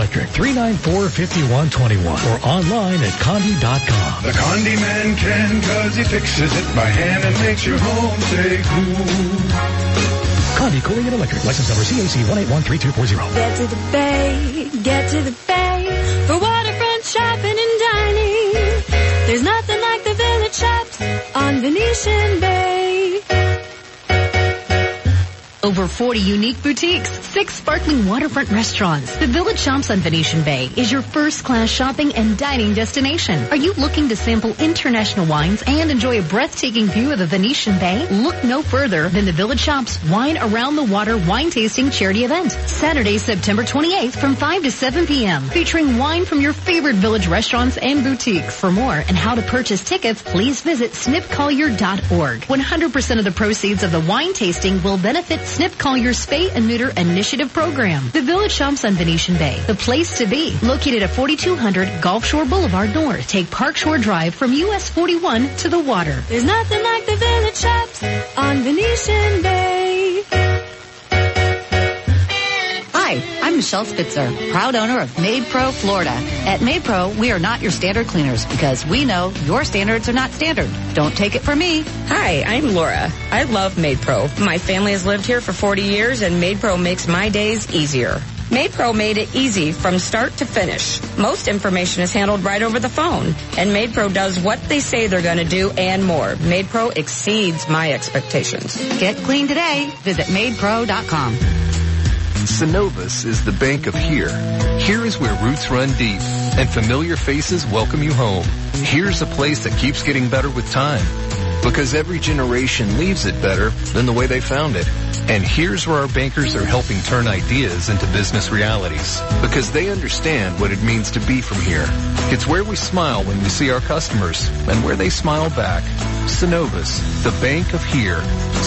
394-5121 or online at condi.com. The Condi Man can cause he fixes it by hand and makes your home stay cool. Condi Cooling and Electric. License number CAC 1813240. Get to the bay, get to the bay for waterfront shopping and dining. There's nothing like the village shops on Venetian Bay. Over 40 unique boutiques, six sparkling waterfront restaurants. The Village Shops on Venetian Bay is your first class shopping and dining destination. Are you looking to sample international wines and enjoy a breathtaking view of the Venetian Bay? Look no further than the Village Shops Wine Around the Water Wine Tasting Charity Event. Saturday, September 28th from 5 to 7 p.m. Featuring wine from your favorite village restaurants and boutiques. For more and how to purchase tickets, please visit snipcollier.org. 100% of the proceeds of the wine tasting will benefit Snip Collier's Spay and Neuter Initiative program. The Village Shops on Venetian Bay, the place to be. Located at 4200 Gulf Shore Boulevard North. Take Park Shore Drive from US 41 to the water. There's nothing like the village shops on Venetian Bay. I'm Michelle Spitzer, proud owner of MaidPro Florida. At MaidPro, we are not your standard cleaners because we know your standards are not standard. Don't take it from me. Hi, I'm Laura. I love MaidPro. My family has lived here for 40 years and MaidPro makes my days easier. MaidPro made it easy from start to finish. Most information is handled right over the phone, and MaidPro does what they say they're going to do and more. MaidPro exceeds my expectations. Get clean today. Visit maidpro.com. Synovus is the bank of here. Here is where roots run deep and familiar faces welcome you home. Here's a place that keeps getting better with time because every generation leaves it better than the way they found it. And here's where our bankers are helping turn ideas into business realities because they understand what it means to be from here. It's where we smile when we see our customers and where they smile back. Synovus, the bank of here.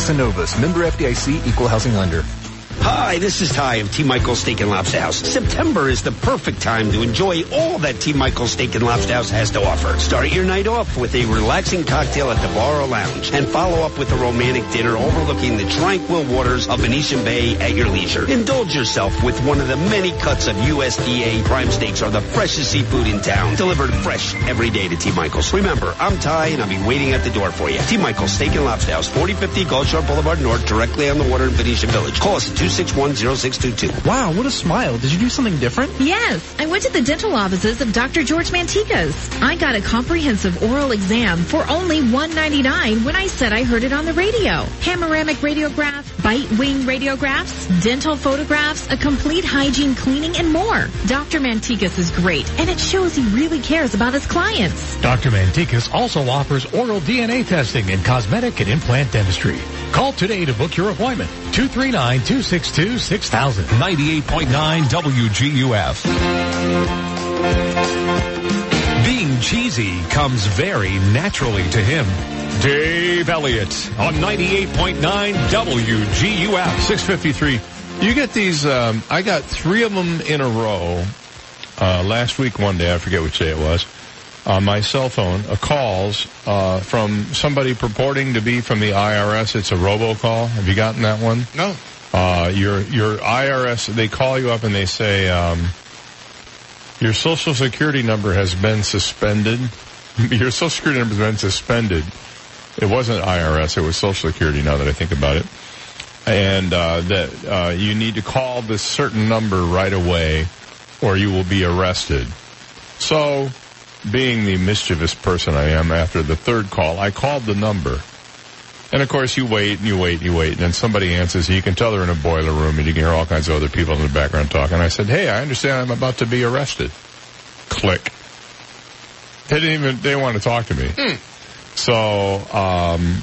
Synovus, member FDIC, equal housing lender. Hi, this is Ty of T. Michael's Steak and Lobster House. September is the perfect time to enjoy all that T. Michael's Steak and Lobster House has to offer. Start your night off with a relaxing cocktail at the bar or lounge and follow up with a romantic dinner overlooking the tranquil waters of Venetian Bay at your leisure. Indulge yourself with one of the many cuts of USDA prime steaks or the freshest seafood in town. Delivered fresh every day to T. Michael's. Remember, I'm Ty and I'll be waiting at the door for you. T. Michael's Steak and Lobster House, 4050 Gulf Shore Boulevard North, directly on the water in Venetian Village. Call us at 2610622. Wow, what a smile. Did you do something different? Yes, I went to the dental offices of Dr. George Mantikas. I got a comprehensive oral exam for only 199 when I said I heard it on the radio. Panoramic radiograph, bite wing radiographs, dental photographs, a complete hygiene cleaning, and more. Dr. Mantikas is great, and it shows he really cares about his clients. Dr. Mantikas also offers oral DNA testing and cosmetic and implant dentistry. Call today to book your appointment. 239-262-6000. 98.9 WGUF. Being cheesy comes very naturally to him. Dave Elliott on 98.9 WGUF. 653. You get these, um, I got three of them in a row, uh, last week one day, I forget which day it was, on my cell phone, a calls, uh, from somebody purporting to be from the IRS. It's a robocall. Have you gotten that one? No. Uh, your, your IRS, they call you up and they say, um, Your social security number has been suspended. Your social security number has been suspended. It wasn't IRS, it was social security now that I think about it. And, uh, that, uh, you need to call this certain number right away or you will be arrested. So, being the mischievous person I am after the third call, I called the number. And of course you wait and you wait and you wait and then somebody answers you can tell they're in a boiler room and you can hear all kinds of other people in the background talking. I said, hey, I understand I'm about to be arrested. Click. They didn't even, they want to talk to me. So, um,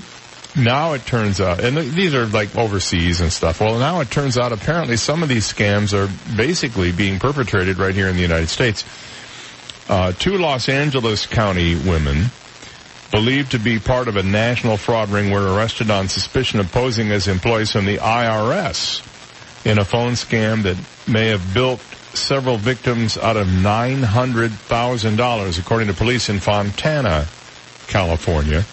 now it turns out, and these are like overseas and stuff. Well, now it turns out apparently some of these scams are basically being perpetrated right here in the United States. Uh, two Los Angeles County women believed to be part of a national fraud ring were arrested on suspicion of posing as employees from the IRS in a phone scam that may have built several victims out of $900,000 according to police in Fontana, California.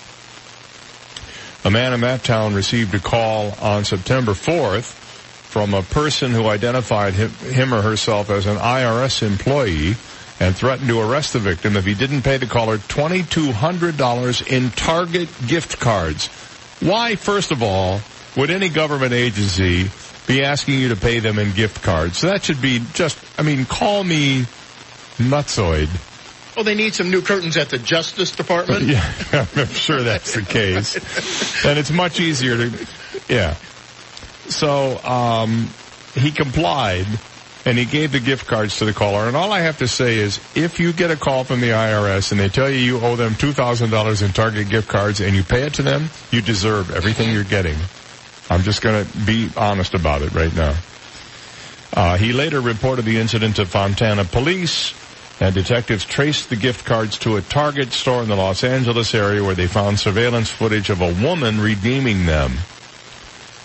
A man in that town received a call on September 4th from a person who identified him, him or herself as an IRS employee and threatened to arrest the victim if he didn't pay the caller $2,200 in Target gift cards. Why, first of all, would any government agency be asking you to pay them in gift cards? So that should be just, I mean, call me nutsoid. Well, they need some new curtains at the Justice Department. Yeah, I'm sure that's the case. and it's much easier to, yeah. So, um, he complied and he gave the gift cards to the caller. And all I have to say is, if you get a call from the IRS and they tell you you owe them $2,000 in Target gift cards and you pay it to them, you deserve everything you're getting. I'm just going to be honest about it right now. Uh, he later reported the incident to Fontana police, and detectives traced the gift cards to a Target store in the Los Angeles area where they found surveillance footage of a woman redeeming them.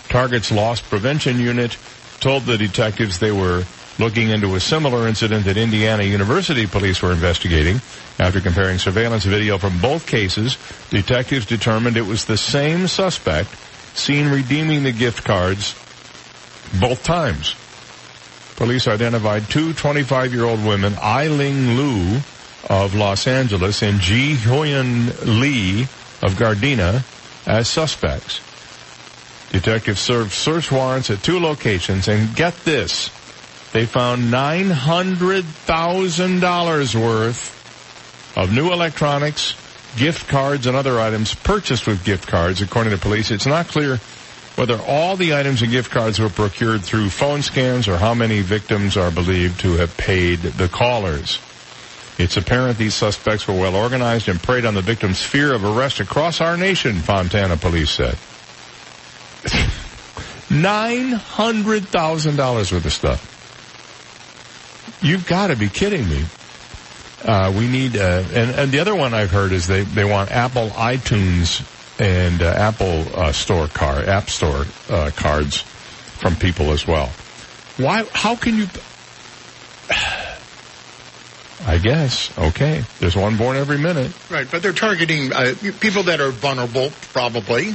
Target's loss prevention unit told the detectives they were looking into a similar incident that Indiana University police were investigating. After comparing surveillance video from both cases, detectives determined it was the same suspect seen redeeming the gift cards both times. Police identified two 25-year-old women, Eiling Liu of Los Angeles and Ji Hyun Lee of Gardena, as suspects. Detectives served search warrants at two locations, and get this, they found $900,000 worth of new electronics, gift cards, and other items purchased with gift cards, according to police. It's not clear whether all the items and gift cards were procured through phone scams or how many victims are believed to have paid the callers. It's apparent these suspects were well organized and preyed on the victim's fear of arrest across our nation, Fontana police said. $900,000 worth of stuff. You've got to be kidding me. Uh, we need, uh, and, and the other one I've heard is they, they want Apple iTunes and uh, Apple uh, Store car, App Store uh, cards from people as well. Why? How can you? I guess. Okay. There's one born every minute. Right, but they're targeting uh, people that are vulnerable, probably.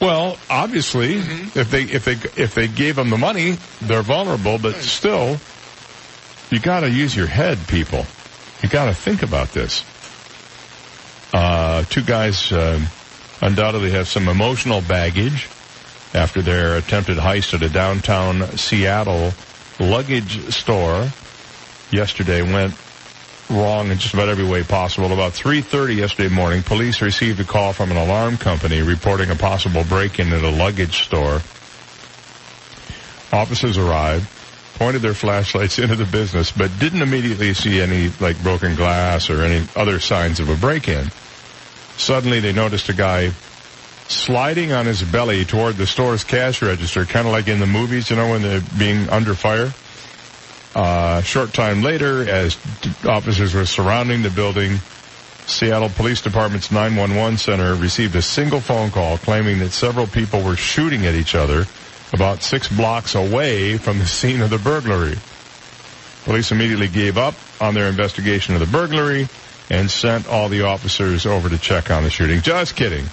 Well, obviously, if they if they if they gave them the money, they're vulnerable. But still, you got to use your head, people. You got to think about this. Uh, two guys uh, undoubtedly have some emotional baggage after their attempted heist at a downtown Seattle luggage store yesterday went wrong in just about every way possible. About 3.30 yesterday morning, police received a call from an alarm company reporting a possible break-in at a luggage store. Officers arrived, pointed their flashlights into the business, but didn't immediately see any, like, broken glass or any other signs of a break-in. Suddenly they noticed a guy sliding on his belly toward the store's cash register, kind of like in the movies, you know, when they're being under fire. Uh, short time later, as officers were surrounding the building, Seattle Police Department's 911 center received a single phone call claiming that several people were shooting at each other about six blocks away from the scene of the burglary. Police immediately gave up on their investigation of the burglary and sent all the officers over to check on the shooting. Just kidding.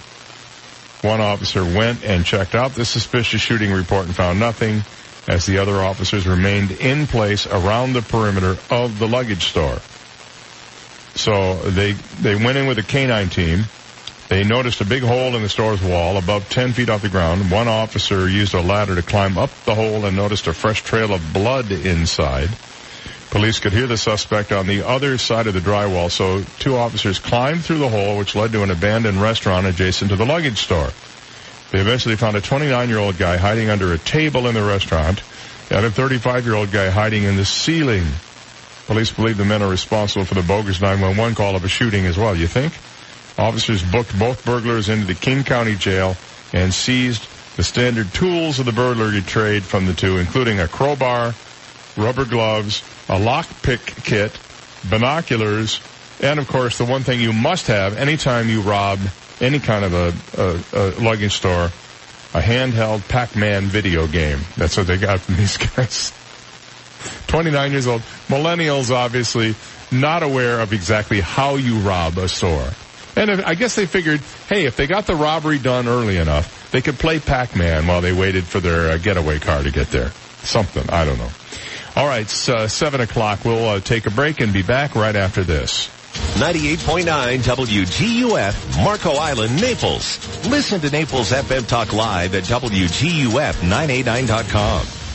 One officer went and checked out the suspicious shooting report and found nothing. as the other officers remained in place around the perimeter of the luggage store. So they, they went in with a canine team. They noticed a big hole in the store's wall above 10 feet off the ground. One officer used a ladder to climb up the hole and noticed a fresh trail of blood inside. Police could hear the suspect on the other side of the drywall, so two officers climbed through the hole, which led to an abandoned restaurant adjacent to the luggage store. They eventually found a 29-year-old guy hiding under a table in the restaurant and a 35-year-old guy hiding in the ceiling. Police believe the men are responsible for the bogus 911 call of a shooting as well, you think? Officers booked both burglars into the King County Jail and seized the standard tools of the burglary trade from the two, including a crowbar, rubber gloves, a lockpick kit, binoculars, and of course the one thing you must have anytime you rob any kind of a, a, a luggage store, a handheld Pac-Man video game. That's what they got from these guys. 29 years old. Millennials obviously not aware of exactly how you rob a store. And if, I guess they figured, hey, if they got the robbery done early enough, they could play Pac-Man while they waited for their uh, getaway car to get there. Something. I don't know. All right, uh, 7 o'clock. We'll uh, take a break and be back right after this. 98.9 WGUF, Marco Island, Naples. Listen to Naples FM Talk Live at WGUF989.com.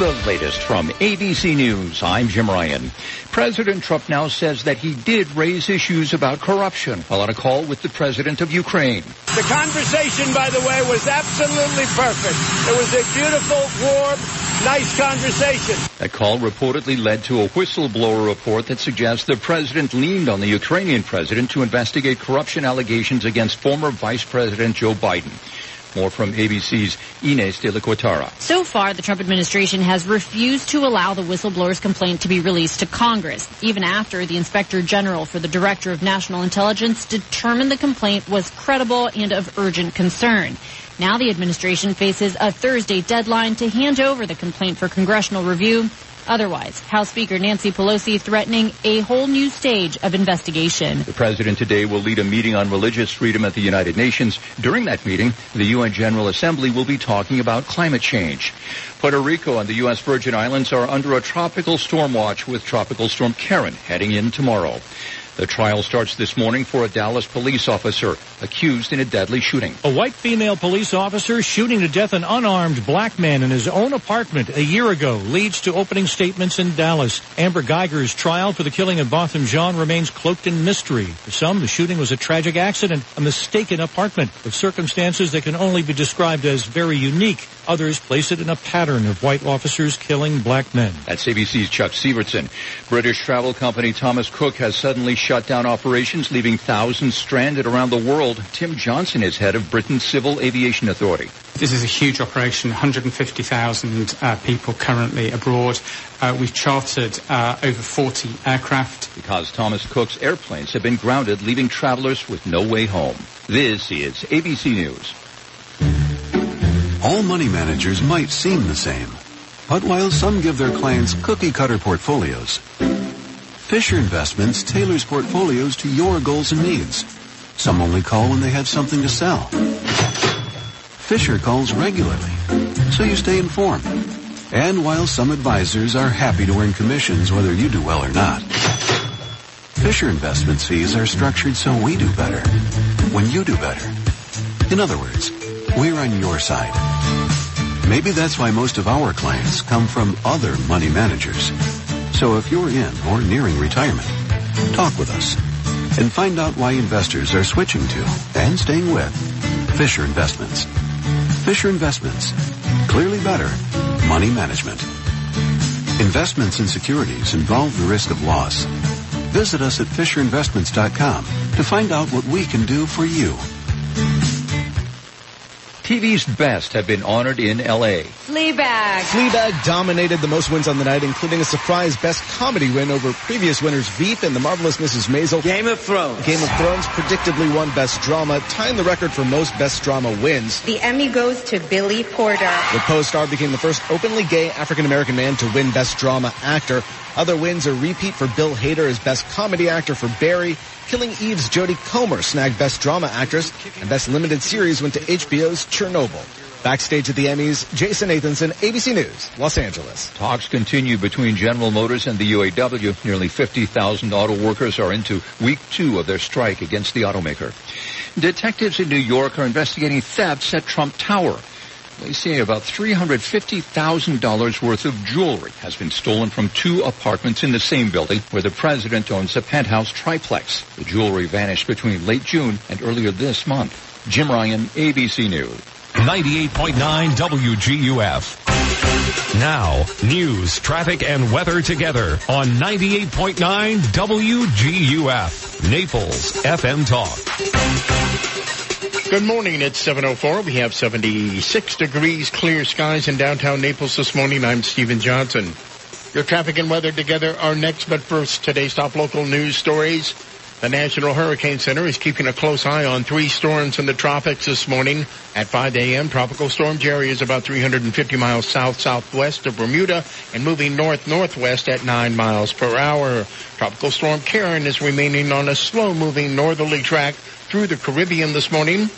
the latest from ABC News. I'm Jim Ryan. President Trump now says that he did raise issues about corruption while on a call with the president of Ukraine. The conversation, by the way, was absolutely perfect. It was a beautiful, warm, nice conversation. That call reportedly led to a whistleblower report that suggests the president leaned on the Ukrainian president to investigate corruption allegations against former Vice President Joe Biden. More from ABC's Ines de la Cuetara. So far, the Trump administration has refused to allow the whistleblower's complaint to be released to Congress, even after the Inspector General for the Director of National Intelligence determined the complaint was credible and of urgent concern. Now the administration faces a Thursday deadline to hand over the complaint for congressional review. Otherwise, House Speaker Nancy Pelosi threatening a whole new stage of investigation. The president today will lead a meeting on religious freedom at the United Nations. During that meeting, the UN General Assembly will be talking about climate change. Puerto Rico and the U.S. Virgin Islands are under a tropical storm watch with Tropical Storm Karen heading in tomorrow. The trial starts this morning for a Dallas police officer accused in a deadly shooting. A white female police officer shooting to death an unarmed black man in his own apartment a year ago leads to opening statements in Dallas. Amber Guyger's trial for the killing of Botham Jean remains cloaked in mystery. For some, the shooting was a tragic accident, a mistaken apartment with circumstances that can only be described as very unique. Others place it in a pattern of white officers killing black men. That's ABC's Chuck Sivertsen. British travel company Thomas Cook has suddenly shut down operations, leaving thousands stranded around the world. Tim Johnson is head of Britain's Civil Aviation Authority. This is a huge operation, 150,000 uh, people currently abroad. Uh, we've chartered uh, over 40 aircraft. Because Thomas Cook's airplanes have been grounded, leaving travelers with no way home. This is ABC News. All money managers might seem the same, but while some give their clients cookie-cutter portfolios, Fisher Investments tailors portfolios to your goals and needs. Some only call when they have something to sell. Fisher calls regularly, so you stay informed. And while some advisors are happy to earn commissions whether you do well or not, Fisher Investments fees are structured so we do better when you do better. In other words, we're on your side. Maybe that's why most of our clients come from other money managers. So if you're in or nearing retirement, talk with us and find out why investors are switching to and staying with Fisher Investments. Fisher Investments. Clearly better money management. Investments in securities involve the risk of loss. Visit us at FisherInvestments.com to find out what we can do for you. TV's best have been honored in L.A. Fleabag. Fleabag dominated the most wins on the night, including a surprise best comedy win over previous winners Veep and The Marvelous Mrs. Maisel. Game of Thrones. Game of Thrones predictably won best drama, tying the record for most best drama wins. The Emmy goes to Billy Porter. The co-star became the first openly gay African-American man to win best drama actor. Other wins are repeat for Bill Hader as Best Comedy Actor for Barry. Killing Eve's Jodie Comer snagged Best Drama Actress, and Best Limited Series went to HBO's Chernobyl. Backstage at the Emmys, Jason Nathanson, ABC News, Los Angeles. Talks continue between General Motors and the UAW. Nearly 50,000 auto workers are into week two of their strike against the automaker. Detectives in New York are investigating thefts at Trump Tower. They say about $350,000 worth of jewelry has been stolen from two apartments in the same building where the president owns a penthouse triplex. The jewelry vanished between late June and earlier this month. Jim Ryan, ABC News. 98.9 WGUF. Now, news, traffic, and weather together on 98.9 WGUF. Naples FM Talk. Good morning. It's 7.04. We have 76 degrees, clear skies in downtown Naples this morning. I'm Stephen Johnson. Your traffic and weather together are next, but first, today's top local news stories. The National Hurricane Center is keeping a close eye on three storms in the tropics this morning. At 5 a.m., Tropical Storm Jerry is about 350 miles south-southwest of Bermuda and moving north-northwest at 9 miles per hour. Tropical Storm Karen is remaining on a slow-moving northerly track through the Caribbean this morning.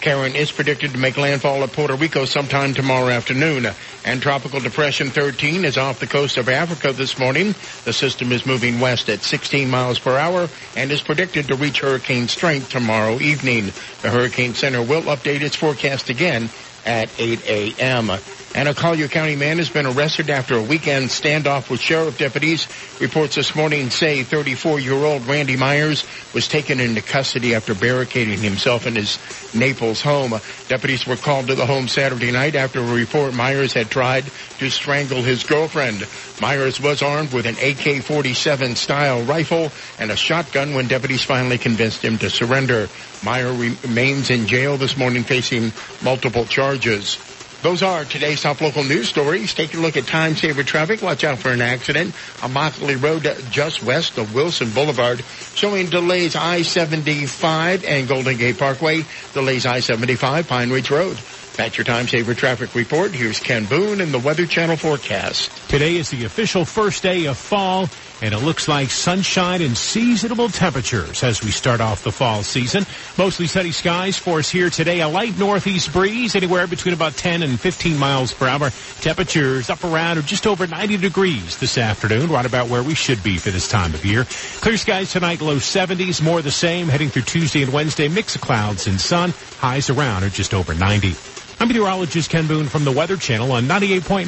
Karen is predicted to make landfall at Puerto Rico sometime tomorrow afternoon. And Tropical Depression 13 is off the coast of Africa this morning. The system is moving west at 16 miles per hour and is predicted to reach hurricane strength tomorrow evening. The Hurricane Center will update its forecast again at 8 a.m. And a Collier County man has been arrested after a weekend standoff with sheriff deputies. Reports this morning say 34-year-old Randy Myers was taken into custody after barricading himself in his Naples home. Deputies were called to the home Saturday night after a report Myers had tried to strangle his girlfriend. Myers was armed with an AK-47 style rifle and a shotgun when deputies finally convinced him to surrender. Meyer remains in jail this morning facing multiple charges. Those are today's top local news stories. Take a look at time saver traffic. Watch out for an accident on Immokalee Road just west of Wilson Boulevard showing delays I-75 and Golden Gate Parkway. Delays I-75 Pine Ridge Road. That's your time saver traffic report. Here's Ken Boone and the Weather Channel forecast. Today is the official first day of fall, and it looks like sunshine and seasonable temperatures as we start off the fall season. Mostly sunny skies for us here today. A light northeast breeze, anywhere between about 10 and 15 miles per hour. Temperatures up around or just over 90 degrees this afternoon, right about where we should be for this time of year. Clear skies tonight, low 70s, more the same. Heading through Tuesday and Wednesday, mix of clouds and sun. Highs around or just over 90. I'm meteorologist Ken Boone from the Weather Channel on 98.9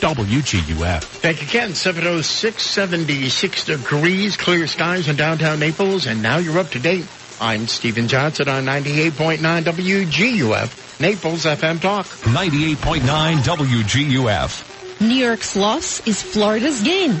WGUF. Thank you, Ken. 706, 76 degrees, clear skies in downtown Naples, and now you're up to date. I'm Stephen Johnson on 98.9 WGUF, Naples FM Talk. 98.9 WGUF. New York's loss is Florida's gain.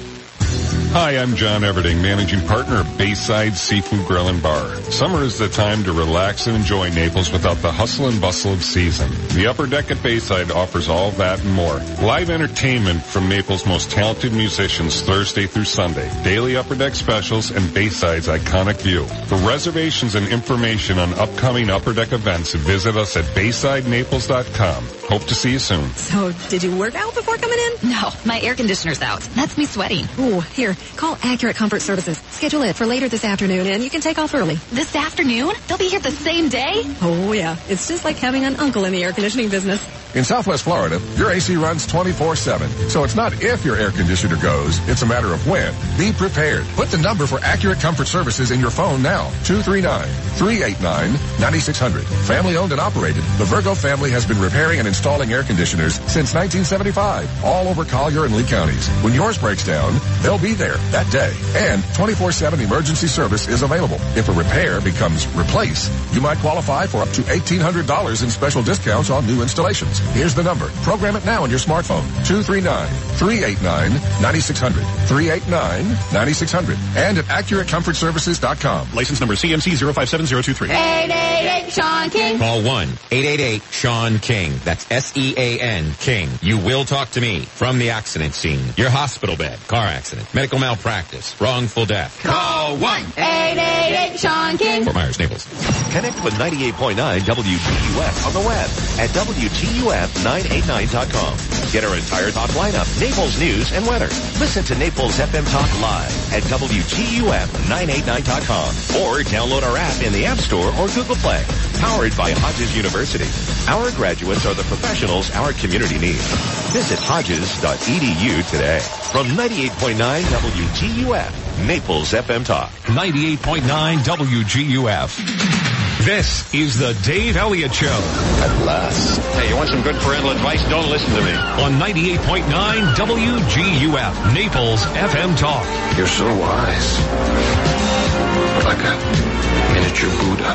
Hi, I'm John Everding, managing partner of Bayside Seafood Grill and Bar. Summer is the time to relax and enjoy Naples without the hustle and bustle of season. The Upper Deck at Bayside offers all that and more. Live entertainment from Naples' most talented musicians Thursday through Sunday. Daily Upper Deck specials and Bayside's iconic view. For reservations and information on upcoming Upper Deck events, visit us at BaysideNaples.com. Hope to see you soon. So, did you work out before coming in? No, my air conditioner's out. That's me sweating. Ooh, here, call Accurate Comfort Services. Schedule it for later this afternoon and you can take off early. This afternoon? They'll be here the same day? Oh yeah, it's just like having an uncle in the air conditioning business. In Southwest Florida, your AC runs 24-7. So it's not if your air conditioner goes, it's a matter of when. Be prepared. Put the number for Accurate Comfort Services in your phone now. 239-389-9600. Family owned and operated, the Virgo family has been repairing and installing air conditioners since 1975, all over Collier and Lee counties. When yours breaks down, they'll be there that day. And 24 24-7 emergency service is available. If a repair becomes replace, you might qualify for up to $1,800 in special discounts on new installations. Here's the number. Program it now on your smartphone. 239-389-9600. 389-9600. And at AccurateComfortServices.com. License number CMC 057023. 888 Sean King. Call 1-888-SEAN-KING. That's S-E-A-N, King. You will talk to me from the accident scene. Your hospital bed, car accident, medical malpractice, wrongful death. Call 1-888 Sean King. Fort Myers, Naples. Connect with 98.9 WGUF on the web at WGUF989.com. Get our entire talk lineup, Naples news and weather. Listen to Naples FM Talk live at WGUF989.com or download our app in the App Store or Google Play. Powered by Hodges University. Our graduates are the professionals our community needs. Visit hodges.edu today. From 98.9 WGUF, Naples FM Talk. 98.9 WGUF. This is the Dave Elliott Show. At last. Hey, you want some good parental advice? Don't listen to me. On 98.9 WGUF, Naples FM Talk. You're so wise. Like a miniature Buddha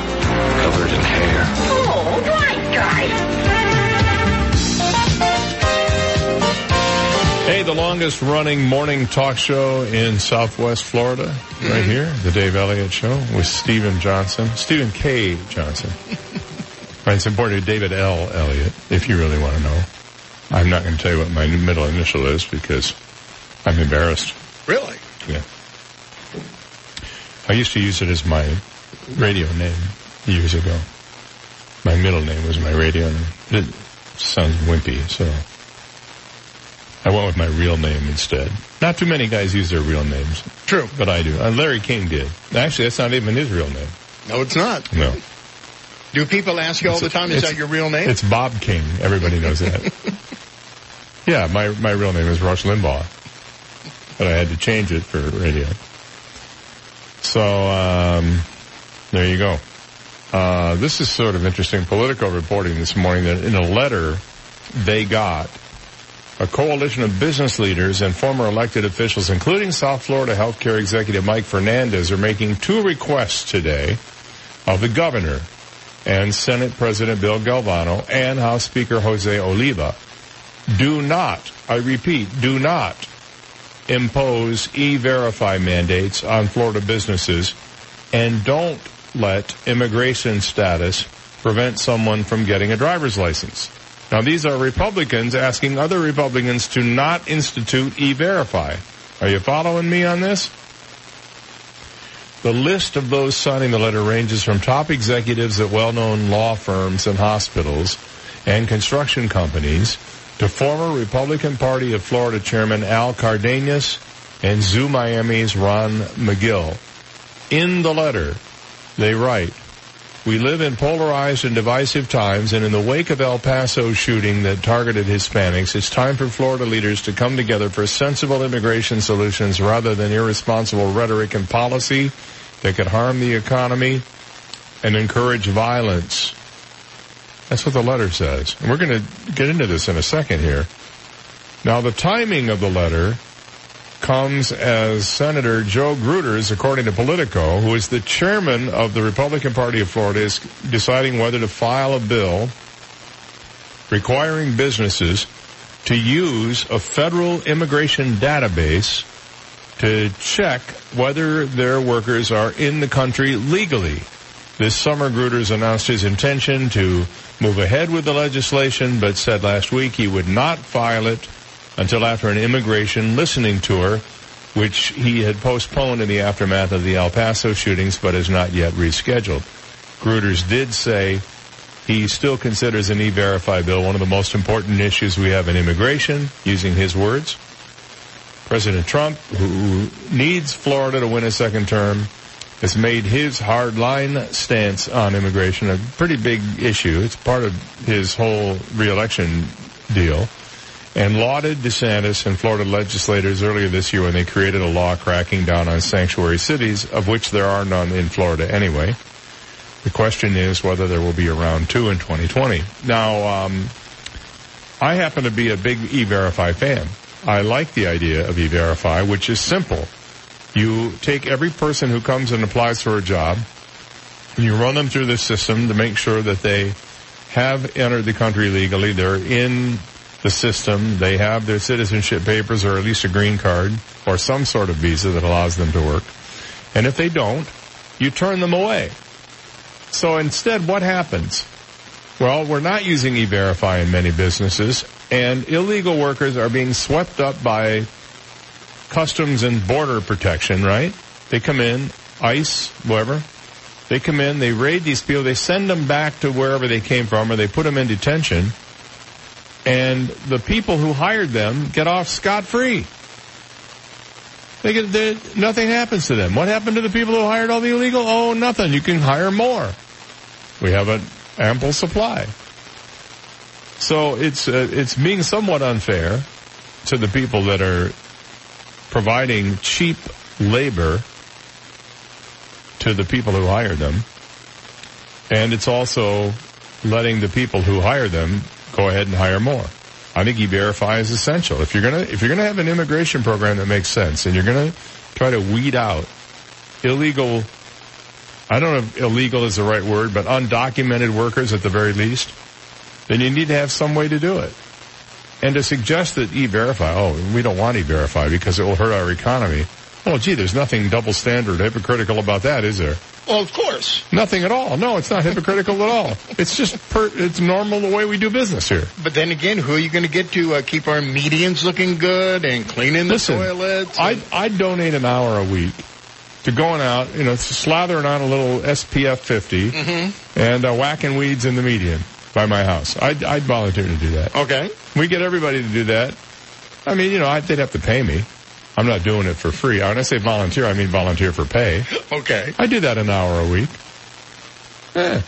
covered in hair. Oh, right, guy. Hey, the longest running morning talk show in Southwest Florida, right mm-hmm. here, the Dave Elliott Show with Stephen Johnson, Stephen K. Johnson. right, it's important, to David L. Elliott, if you really want to know. I'm not going to tell you what my middle initial is because I'm embarrassed. Really? Yeah. I used to use it as my radio name years ago. My middle name was my radio name. It sounds wimpy, so I went with my real name instead. Not too many guys use their real names. True. But I do. Uh, Larry King did. Actually, that's not even his real name. No, it's not. No. Do people ask you all the time, is that your real name? It's Bob King. Everybody knows that. yeah, my, my real name is Rush Limbaugh. But I had to change it for radio. So, um, there you go. Uh, this is sort of interesting political reporting this morning that in a letter they got, a coalition of business leaders and former elected officials, including South Florida healthcare executive Mike Fernandez, are making two requests today of the governor and Senate President Bill Galvano and House Speaker Jose Oliva. Do not, I repeat, do not impose e-verify mandates on Florida businesses and don't let immigration status prevent someone from getting a driver's license. Now these are Republicans asking other Republicans to not institute e-verify. Are you following me on this? The list of those signing the letter ranges from top executives at well-known law firms and hospitals and construction companies to former Republican Party of Florida Chairman Al Cardenas and Zoo Miami's Ron McGill. In the letter, they write, we live in polarized and divisive times, and in the wake of El Paso shooting that targeted Hispanics, it's time for Florida leaders to come together for sensible immigration solutions rather than irresponsible rhetoric and policy that could harm the economy and encourage violence. That's what the letter says. And we're going to get into this in a second here. Now, the timing of the letter comes as Senator Joe Gruters, according to Politico, who is the chairman of the Republican Party of Florida, is deciding whether to file a bill requiring businesses to use a federal immigration database to check whether their workers are in the country legally. This summer, Gruters announced his intention to move ahead with the legislation, but said last week he would not file it until after an immigration listening tour, which he had postponed in the aftermath of the El Paso shootings, but has not yet rescheduled. Gruters did say he still considers an e-verify bill one of the most important issues we have in immigration, using his words. President Trump, who needs Florida to win a second term, has made his hard line stance on immigration a pretty big issue. It's part of his whole reelection deal and lauded DeSantis and Florida legislators earlier this year when they created a law cracking down on sanctuary cities, of which there are none in Florida anyway. The question is whether there will be a round two in 2020. Now, um, I happen to be a big E-Verify fan. I like the idea of E-Verify, which is simple. You take every person who comes and applies for a job, and you run them through this system to make sure that they have entered the country legally. They're in the system. They have their citizenship papers or at least a green card or some sort of visa that allows them to work. And if they don't, you turn them away. So instead, what happens? Well, we're not using E-Verify in many businesses, and illegal workers are being swept up by customs and border protection, right? They come in, ICE, whatever. They come in, they raid these people, they send them back to wherever they came from, or they put them in detention, and the people who hired them get off scot-free. They get, they, nothing happens to them. What happened to the people who hired all the illegal? Oh, nothing. You can hire more. We have an ample supply. So it's uh, it's being somewhat unfair to the people that are providing cheap labor to the people who hire them, and it's also letting the people who hire them go ahead and hire more. I think E-Verify is essential. If you're gonna if you're gonna have an immigration program that makes sense, and you're gonna try to weed out illegal I don't know if illegal is the right word, but undocumented workers at the very least, then you need to have some way to do it. And to suggest that E-Verify, oh, we don't want E-Verify because it will hurt our economy. Oh, gee, there's nothing double standard hypocritical about that, is there? Well, of course. Nothing at all. No, it's not hypocritical at all. It's just per, it's normal the way we do business here. But then again, who are you going to get to uh, keep our medians looking good and cleaning the Listen, toilets? I I donate an hour a week to going out, you know, slathering on a little SPF 50 Mm-hmm. and uh, whacking weeds in the median by my house. I'd, I'd volunteer to do that. Okay. We get everybody to do that. I mean, you know, I, they'd have to pay me. I'm not doing it for free. When I say volunteer, I mean volunteer for pay. Okay. I do that an hour a week. Eh,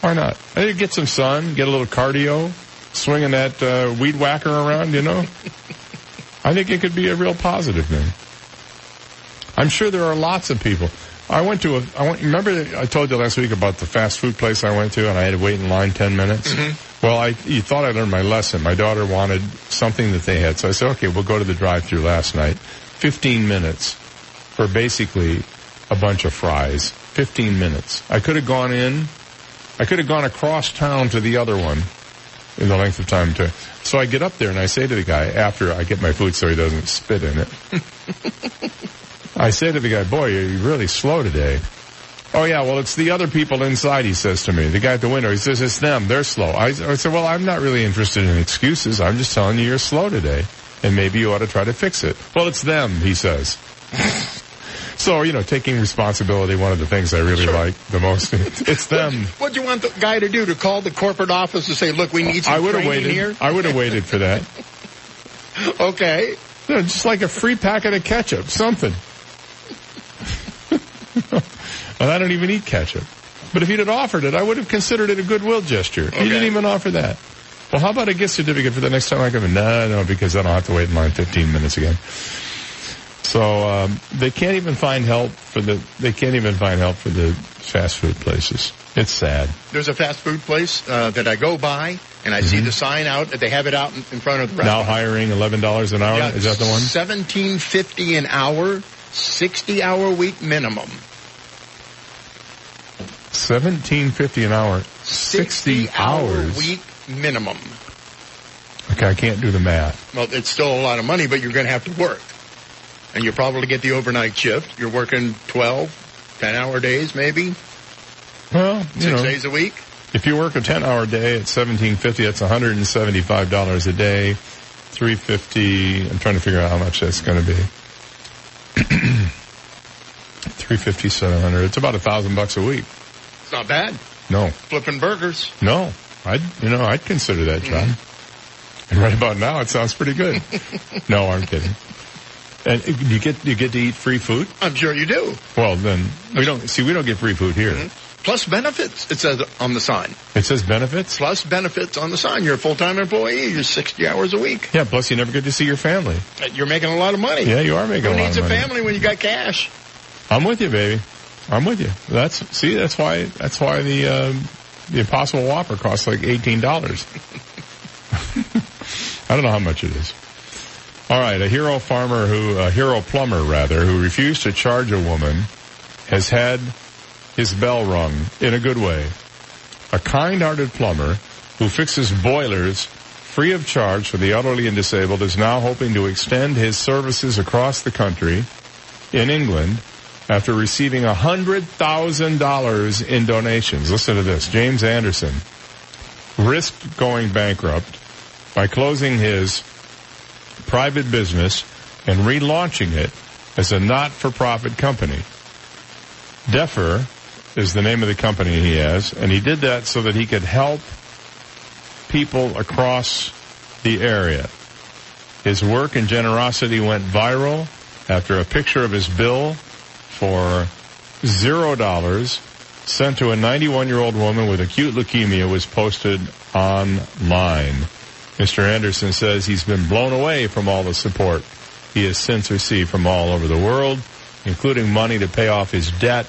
why not? I get some sun, get a little cardio, swinging that uh, weed whacker around, you know. I think it could be a real positive thing. I'm sure there are lots of people. I went to a, I went, remember I told you last week about the fast food place I went to and I had to wait in line 10 minutes? Mm-hmm. Well, I, you thought I learned my lesson. My daughter wanted something that they had. So I said, okay, we'll go to the drive through last night. 15 minutes for basically a bunch of fries. 15 minutes. I could have gone in, I could have gone across town to the other one in the length of time to, so I get up there and I say to the guy after I get my food so he doesn't spit in it. I say to the guy, boy, you're really slow today. Oh yeah, well it's the other people inside, he says to me. The guy at the window, he says, it's them, they're slow. I, I said, well I'm not really interested in excuses, I'm just telling you you're slow today. And maybe you ought to try to fix it. Well it's them, he says. so, you know, taking responsibility, one of the things I really like the most. it's them. What do you want the guy to do? To call the corporate office and say, look, we need some I would have waited. here? I would have waited for that. okay. No, just like a free packet of ketchup, something. well, I don't even eat ketchup. But if he'd had offered it, I would have considered it a goodwill gesture. He didn't even offer that. Well, how about a gift certificate for the next time I come in? No, no, because I don't have to wait in line 15 minutes again. So um, they can't even find help for the. They can't even find help for the fast food places. It's sad. There's a fast food place uh, that I go by, and I see the sign out. They have it out in, in front of the Mm-hmm. Now hiring eleven dollars an hour. Yeah, Is that the one? Seventeen fifty an hour, sixty hour week minimum. Seventeen fifty an hour. Sixty hour hours. week minimum. Okay, I can't do the math. Well, it's still a lot of money, but you're going to have to work, and you probably get the overnight shift. You're working 12, 10 hour days, maybe Well, you six know, days a week. if you work a ten hour day at seventeen fifty, that's one hundred and seventy five dollars a day. Three fifty. I'm trying to figure out how much that's going to be. Three fifty, seven hundred. It's about a thousand bucks a week. It's not bad. No, Flipping burgers. no. I'd you know I'd consider that job. And right about now, it sounds pretty good. no, I'm kidding. And uh, you get you get to eat free food. I'm sure you do. Well, then we don't see. We don't get free food here. Plus benefits, it says on the sign. It says benefits. Plus benefits on the sign. You're a full-time employee. You're 60 hours a week. Yeah. Plus, you never get to see your family. You're making a lot of money. Yeah, you are making Who a lot needs a money. family when you got cash? I'm with you, baby. I'm with you. That's see. That's why. That's why the um, the Impossible Whopper costs like eighteen dollars. I don't know how much it is. All right, a hero farmer who, a hero plumber rather, who refused to charge a woman has had his bell rung in a good way. A kind-hearted plumber who fixes boilers free of charge for the elderly and disabled is now hoping to extend his services across the country in England after receiving $100,000 in donations. Listen to this. James Anderson risked going bankrupt by closing his private business and relaunching it as a not-for-profit company. DEPHER is the name of the company he has, and he did that so that he could help people across the area. His work and generosity went viral after a picture of his bill for zero dollars sent to a 91 year old woman with acute leukemia was posted online. Mr. Anderson says he's been blown away from all the support he has since received from all over the world, including money to pay off his debt,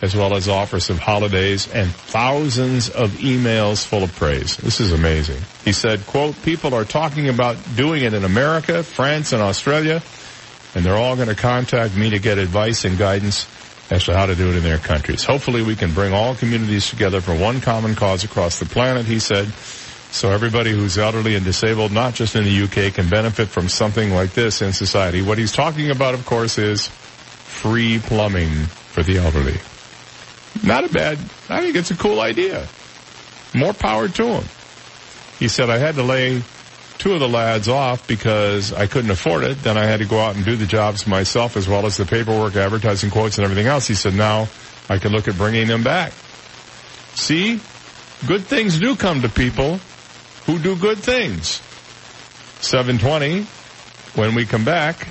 as well as offers of holidays and thousands of emails full of praise. This is amazing. He said, quote, people are talking about doing it in America, France, and Australia, and they're all going to contact me to get advice and guidance as to how to do it in their countries. Hopefully we can bring all communities together for one common cause across the planet, he said. So everybody who's elderly and disabled, not just in the UK, can benefit from something like this in society. What he's talking about, of course, is free plumbing for the elderly. Not a bad, I think it's a cool idea. More power to him. He said, I had to lay two of the lads off because I couldn't afford it. Then I had to go out and do the jobs myself as well as the paperwork, advertising quotes and everything else. He said, now I can look at bringing them back. See? Good things do come to people who do good things. 720. When we come back,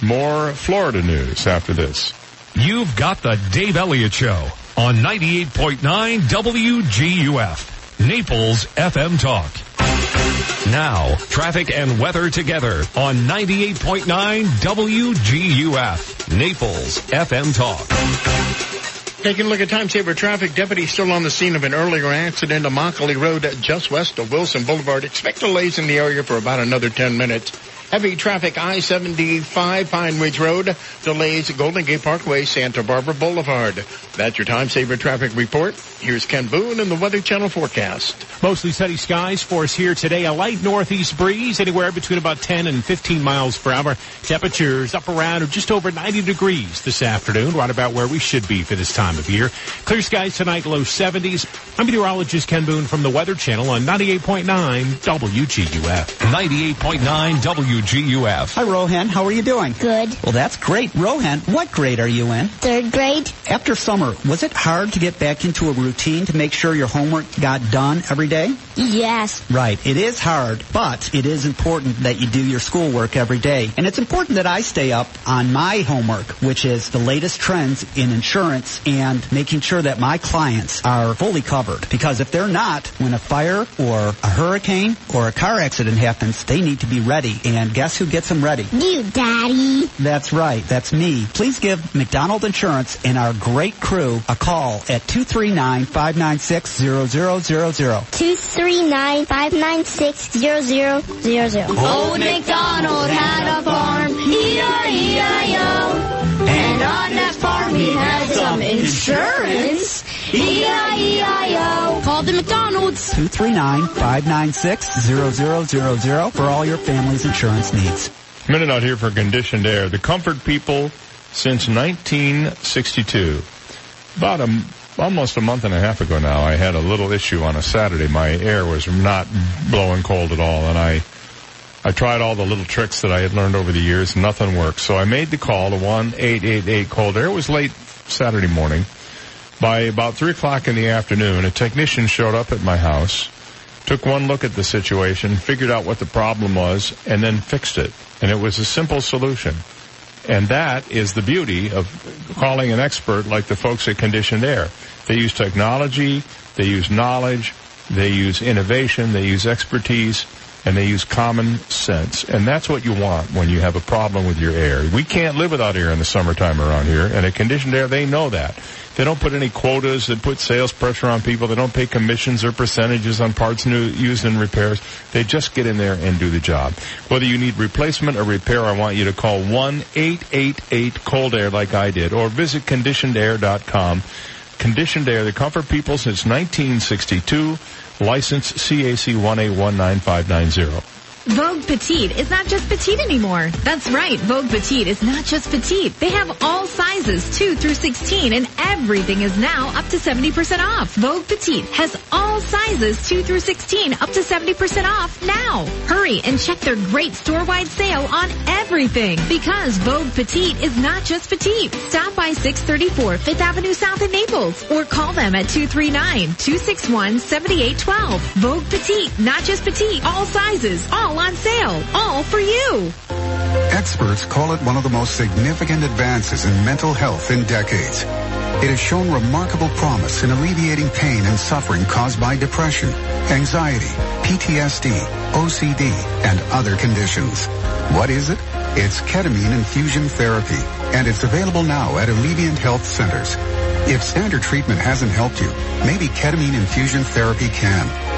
more Florida news after this. You've got the Dave Elliott Show on 98.9 WGUF, Naples FM Talk. Now, traffic and weather together on 98.9 WGUF, Naples FM Talk. Taking a look at time saver traffic, deputies still on the scene of an earlier accident on Immokalee Road just west of Wilson Boulevard. Expect delays in the area for about another 10 minutes. Heavy traffic I-75 Pine Ridge Road. Delays Golden Gate Parkway, Santa Barbara Boulevard. That's your time saver traffic report. Here's Ken Boone and the Weather Channel forecast. Mostly sunny skies for us here today. A light northeast breeze anywhere between about 10 and 15 miles per hour. Temperatures up around or just over 90 degrees this afternoon, right about where we should be for this time of year. Clear skies tonight, low 70s. I'm meteorologist Ken Boone from the Weather Channel on 98.9 WGUF. 98.9 WGUF. Hi, Rohan. How are you doing? Good. Well, that's great. Rohan, what grade are you in? Third grade. After summer, was it hard to get back into a routine to make sure your homework got done every day? Yes. Right. It is hard, but it is important that you do your schoolwork every day. And it's important that I stay up on my homework, which is the latest trends in insurance and making sure that my clients are fully covered. Because if they're not, when a fire or a hurricane or a car accident happens, they need to be ready. And guess who gets them ready? You, Daddy. That's right. That's me. Please give McDonald Insurance and our great crew a call at 239-596-0000. 239-596-0000. Old MacDonald had a farm, E-I-E-I-O. And on that farm he had some insurance, E E-I-E-I-O. Call the McDonald's. 239-596-0000 for all your family's insurance needs. A Minute out here for conditioned air. The comfort people since 1962. About a, almost a month and a half ago now, I had a little issue on a Saturday. My air was not blowing cold at all, and I I tried all the little tricks that I had learned over the years. Nothing worked. So I made the call to 1-888 Cold Air. It was late Saturday morning. By about 3 o'clock in the afternoon, a technician showed up at my house, took one look at the situation, figured out what the problem was, and then fixed it. And it was a simple solution. And that is the beauty of calling an expert like the folks at Conditioned Air. They use technology, they use knowledge, they use innovation, they use expertise and they use common sense. And that's what you want when you have a problem with your air. We can't live without air in the summertime around here, and a conditioned air, they know that. They don't put any quotas that put sales pressure on people. They don't pay commissions or percentages on parts new, used in repairs. They just get in there and do the job. Whether you need replacement or repair, I want you to call 1-888-COLD AIR like I did, or visit conditionedair.com. Conditioned Air, the comfort people since 1962, license CAC 1A19590. Vogue Petite is not just petite anymore. That's right, Vogue Petite is not just petite. They have all sizes 2 through 16 and everything is now up to 70% off. Vogue Petite has all sizes 2 through 16 up to 70% off now. Hurry and check their great store-wide sale on everything because Vogue Petite is not just petite. Stop by 634 Fifth Avenue South in Naples or call them at 239-261-7812. Vogue Petite, not just petite, all sizes, all on sale, all for you. Experts call it one of the most significant advances in mental health in decades. It has shown remarkable promise in alleviating pain and suffering caused by depression, anxiety, PTSD, OCD, and other conditions. What is it? It's ketamine infusion therapy, and it's available now at Alleviant Health Centers. If standard treatment hasn't helped you, maybe ketamine infusion therapy can.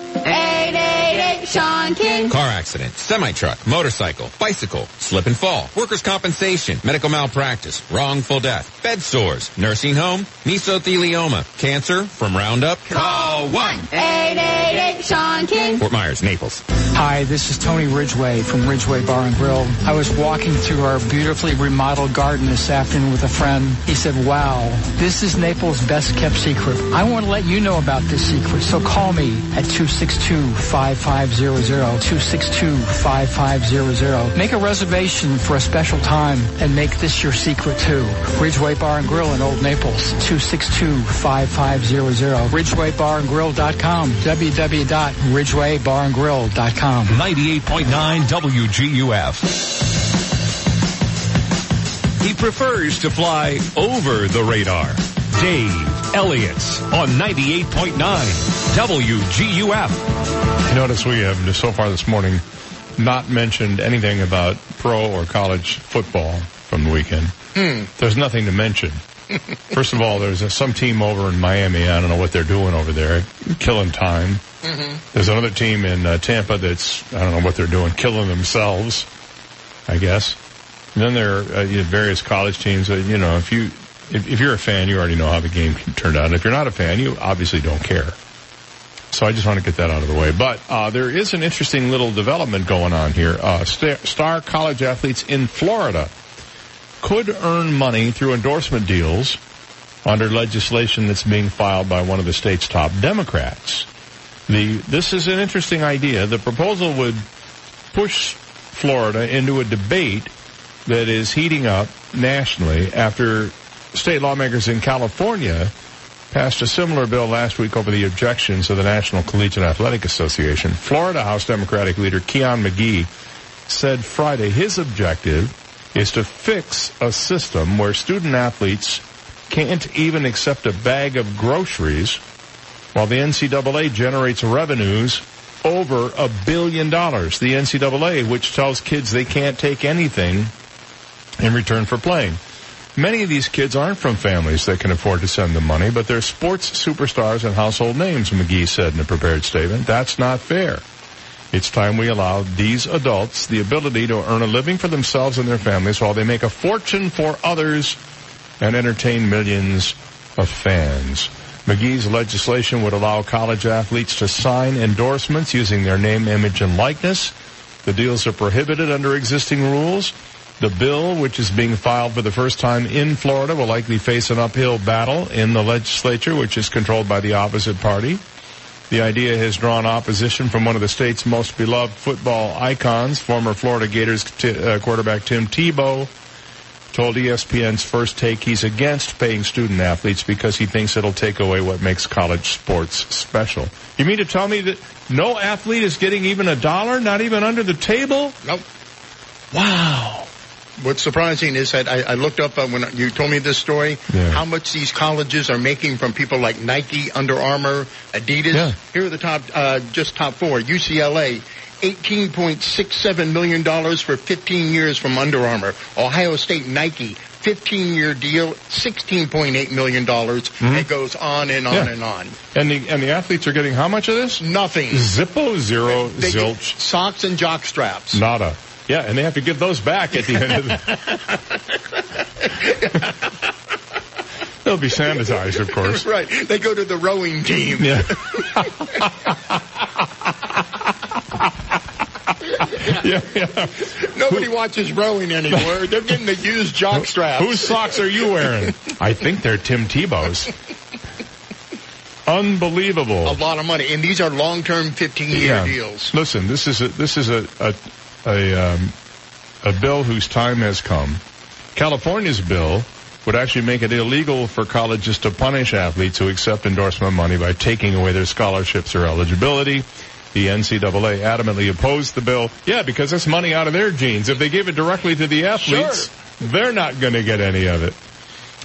888 Sean King. Car accident, semi-truck, motorcycle, bicycle, slip and fall, workers' compensation, medical malpractice, wrongful death, bed sores, nursing home, mesothelioma, cancer from Roundup. Call 1. 888 Sean King. Fort Myers, Naples. Hi, this is Tony Ridgway from Ridgway Bar and Grill. I was walking through our beautifully remodeled garden this afternoon with a friend. He said, wow, this is Naples' best kept secret. I want to let you know about this secret, so call me at 262-5500, 262-5500. Make a reservation for a special time and make this your secret too. Ridgway Bar and Grill in Old Naples, 262-5500. RidgwayBarandGrill.com, www.ridgwaybarandgrill.com. 98.9 WGUF. He prefers to fly over the radar. Dave Elliott on 98.9 WGUF. Notice we have so far this morning not mentioned anything about pro or college football from the weekend. Hmm. There's nothing to mention. First of all, there's a, some team over in Miami. I don't know what they're doing over there, killing time. Mm-hmm. There's another team in uh, Tampa that's I don't know what they're doing, killing themselves. I guess. And then there are uh, various college teams. That, you know, if you if, if you're a fan, you already know how the game turned out. And if you're not a fan, you obviously don't care. So I just want to get that out of the way. But uh, there is an interesting little development going on here. Uh, star college athletes in Florida could earn money through endorsement deals under legislation that's being filed by one of the state's top Democrats. The this is an interesting idea. The proposal would push Florida into a debate that is heating up nationally after state lawmakers in California passed a similar bill last week over the objections of the National Collegiate Athletic Association. Florida House Democratic leader Kionne McGhee said Friday his objective is to fix a system where student athletes can't even accept a bag of groceries while the NCAA generates revenues over a billion dollars. The NCAA, which tells kids they can't take anything in return for playing. Many of these kids aren't from families that can afford to send them money, but they're sports superstars and household names, McGhee said in a prepared statement. That's not fair. It's time we allow these adults the ability to earn a living for themselves and their families while they make a fortune for others and entertain millions of fans. McGhee's legislation would allow college athletes to sign endorsements using their name, image, and likeness. The deals are prohibited under existing rules. The bill, which is being filed for the first time in Florida, will likely face an uphill battle in the legislature, which is controlled by the opposite party. The idea has drawn opposition from one of the state's most beloved football icons, former Florida Gators t- uh, quarterback Tim Tebow, told ESPN's First Take he's against paying student athletes because he thinks it'll take away what makes college sports special. You mean to tell me that no athlete is getting even a dollar, not even under the table? Nope. Wow. What's surprising is that I, I looked up uh, when you told me this story, Yeah. how much these colleges are making from people like Nike, Under Armour, Adidas. Yeah. Here are the top, uh, just top four. UCLA, $18.67 million for 15 years from Under Armour. Ohio State, Nike, 15 year deal, $16.8 million. It goes on and on Mm-hmm. Yeah. and on. And the and the athletes are getting how much of this? Nothing. Zippo, zero, They zilch, socks and jock straps. nada. Yeah, and they have to give those back at the end of the. They'll be sanitized, of course. right. They go to the rowing team. Yeah. yeah, yeah. Nobody watches rowing anymore. They're getting the used jock straps. Whose socks are you wearing? I think they're Tim Tebow's. Unbelievable. A lot of money, and these are long-term, 15-year deals. Listen, this is a this is a a a, um, a bill whose time has come. California's bill would actually make it illegal for colleges to punish athletes who accept endorsement money by taking away their scholarships or eligibility. The NCAA adamantly opposed the bill. Yeah, because it's money out of their jeans. If they gave it directly to the athletes, they're not going to get any of it.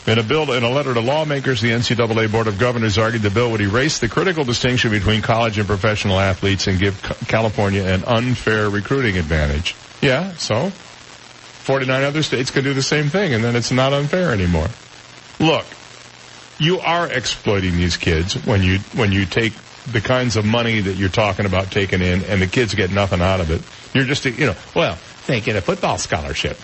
In a bill, in a letter to lawmakers, the NCAA Board of Governors argued the bill would erase the critical distinction between college and professional athletes and give California an unfair recruiting advantage. Yeah, so 49 other states can do the same thing, and then it's not unfair anymore. Look, you are exploiting these kids when you when you take the kinds of money that you're talking about taking in, and the kids get nothing out of it. You're just, you know, well, they get a football scholarship.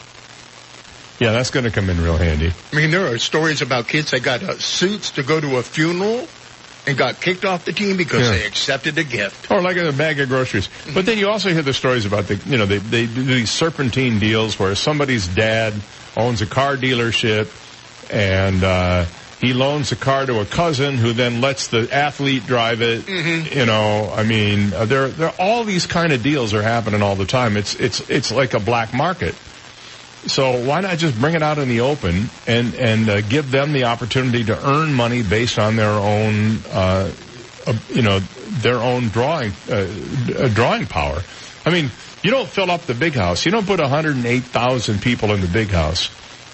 Yeah, that's going to come in real handy. I mean, there are stories about kids that got uh, suits to go to a funeral and got kicked off the team because Yeah. they accepted a gift. Or like a bag of groceries. But then you also hear the stories about the, you know, they, they do these serpentine deals where somebody's dad owns a car dealership and, uh, he loans a car to a cousin who then lets the athlete drive it. You know, I mean, uh, there, there, all these kind of deals are happening all the time. It's, it's, it's like a black market. So why not just bring it out in the open and and uh, give them the opportunity to earn money based on their own, uh, uh, you know, their own drawing uh, drawing power. I mean, you don't fill up the big house. You don't put 108,000 people in the big house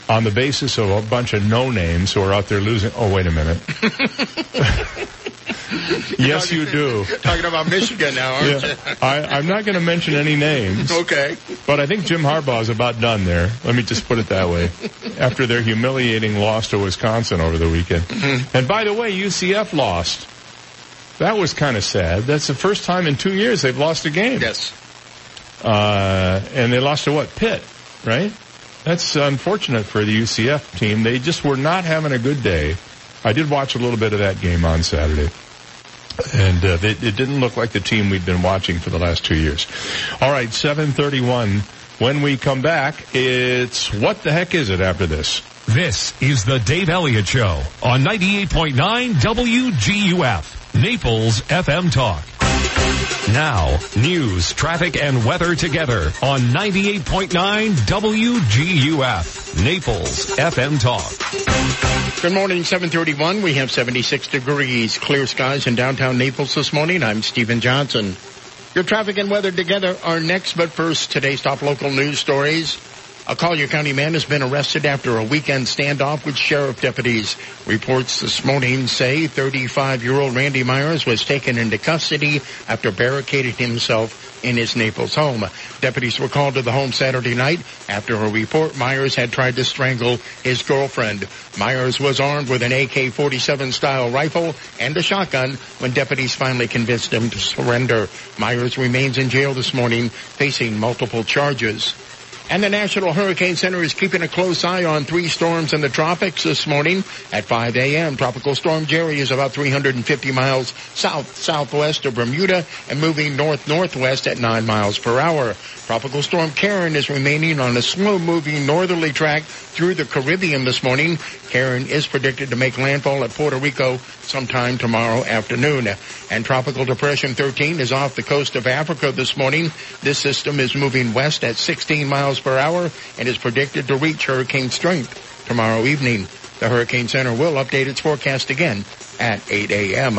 on the basis of a bunch of no names who are out there losing. Oh, wait a minute. yes, you do. Talking about Michigan now, aren't Yeah, you? I, I'm not going to mention any names. Okay. But I think Jim Harbaugh is about done there. Let me just put it that way. After their humiliating loss to Wisconsin over the weekend. And by the way, UCF lost. That was kind of sad. That's the first time in two years they've lost a game. Yes. Uh, and they lost to what? Pitt, right? That's unfortunate for the UCF team. They just were not having a good day. I did watch a little bit of that game on Saturday. And uh, they, it didn't look like the team we'd been watching for the last two years. All right, 731. When we come back, it's what the heck is it after this? This is the Dave Elliott Show on 98.9 WGUF, Naples FM Talk. Now, news, traffic, and weather together on 98.9 WGUF, Naples FM Talk. Good morning, 731. We have 76 degrees, clear skies in downtown Naples this morning. I'm Stephen Johnson. Your traffic and weather together are next, but first, today's top local news stories. A Collier County man has been arrested after a weekend standoff with sheriff deputies. Reports this morning say 35-year-old Randy Myers was taken into custody after barricading himself in his Naples home. Deputies were called to the home Saturday night after a report Myers had tried to strangle his girlfriend. Myers was armed with an AK-47 style rifle and a shotgun when deputies finally convinced him to surrender. Myers remains in jail this morning facing multiple charges. And the National Hurricane Center is keeping a close eye on three storms in the tropics this morning. At 5 a.m., Tropical Storm Jerry is about 350 miles south-southwest of Bermuda and moving north-northwest at 9 miles per hour. Tropical Storm Karen is remaining on a slow-moving northerly track through the Caribbean this morning. Karen is predicted to make landfall at Puerto Rico sometime tomorrow afternoon. And Tropical Depression 13 is off the coast of Africa this morning. This system is moving west at 16 miles per hour and is predicted to reach hurricane strength tomorrow evening. The Hurricane Center will update its forecast again at 8 a.m.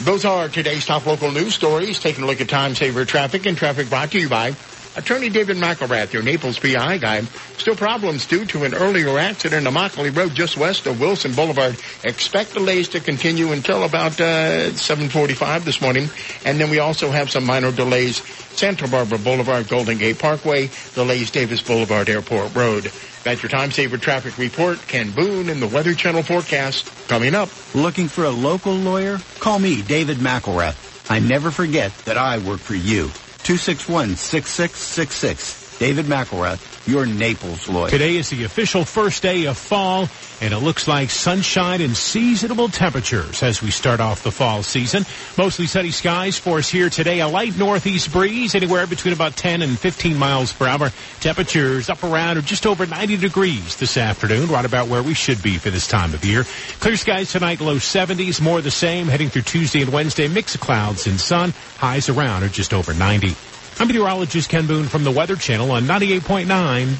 Those are today's top local news stories. Taking a look at time saver traffic and traffic brought to you by Attorney David McElrath, your Naples PI guy. Still problems due to an earlier accident on Immokalee Road just west of Wilson Boulevard. Expect delays to continue until about uh, 7:45 this morning, and then we also have some minor delays. Santa Barbara Boulevard, Golden Gate Parkway, delays Davis Boulevard Airport Road. That's your time saver traffic report. Ken Boone in the Weather Channel forecast coming up. Looking for a local lawyer? Call me, David McElrath. I never forget that I work for you. 261-6666. David McElrath, your Naples lawyer. Today is the official first day of fall, and it looks like sunshine and seasonable temperatures as we start off the fall season. Mostly sunny skies for us here today. A light northeast breeze, anywhere between about 10 and 15 miles per hour. Temperatures up around or just over 90 degrees this afternoon, right about where we should be for this time of year. Clear skies tonight, low 70s, more the same. Heading through Tuesday and Wednesday, mix of clouds and sun. Highs around or just over 90. I'm meteorologist Ken Boone from the Weather Channel on 98.9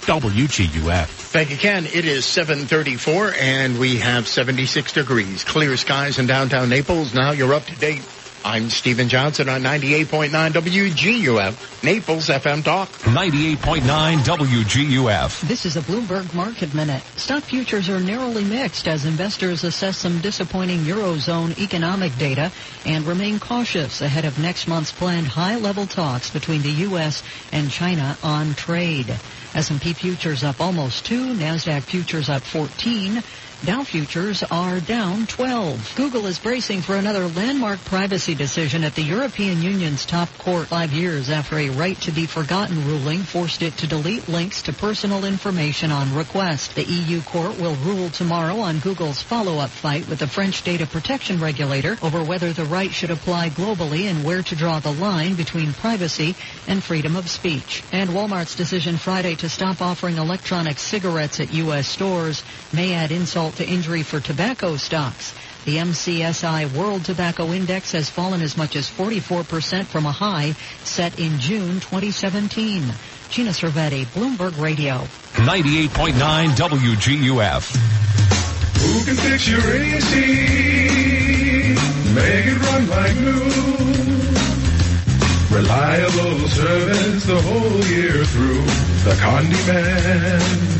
WGUF. Thank you, Ken. It is 734 and we have 76 degrees. Clear skies in downtown Naples. Now you're up to date. I'm Stephen Johnson on 98.9 WGUF, Naples FM Talk. 98.9 WGUF. This is a Bloomberg Market Minute. Stock futures are narrowly mixed as investors assess some disappointing Eurozone economic data and remain cautious ahead of next month's planned high-level talks between the U.S. and China on trade. S&P futures up almost 2, NASDAQ futures up 14, Dow futures are down 12. Google is bracing for another landmark privacy decision at the European Union's top court five years after a right to be forgotten ruling forced it to delete links to personal information on request. The EU court will rule tomorrow on Google's follow-up fight with the French data protection regulator over whether the right should apply globally and where to draw the line between privacy and freedom of speech. And Walmart's decision Friday to stop offering electronic cigarettes at U.S. stores may add insult to injury for tobacco stocks. The MSCI World Tobacco Index has fallen as much as 44% from a high set in June 2017. Gina Cervetti, Bloomberg Radio. 98.9 WGUF. Who can fix your AC? Make it run like new. Reliable service the whole year through. The Condi Man.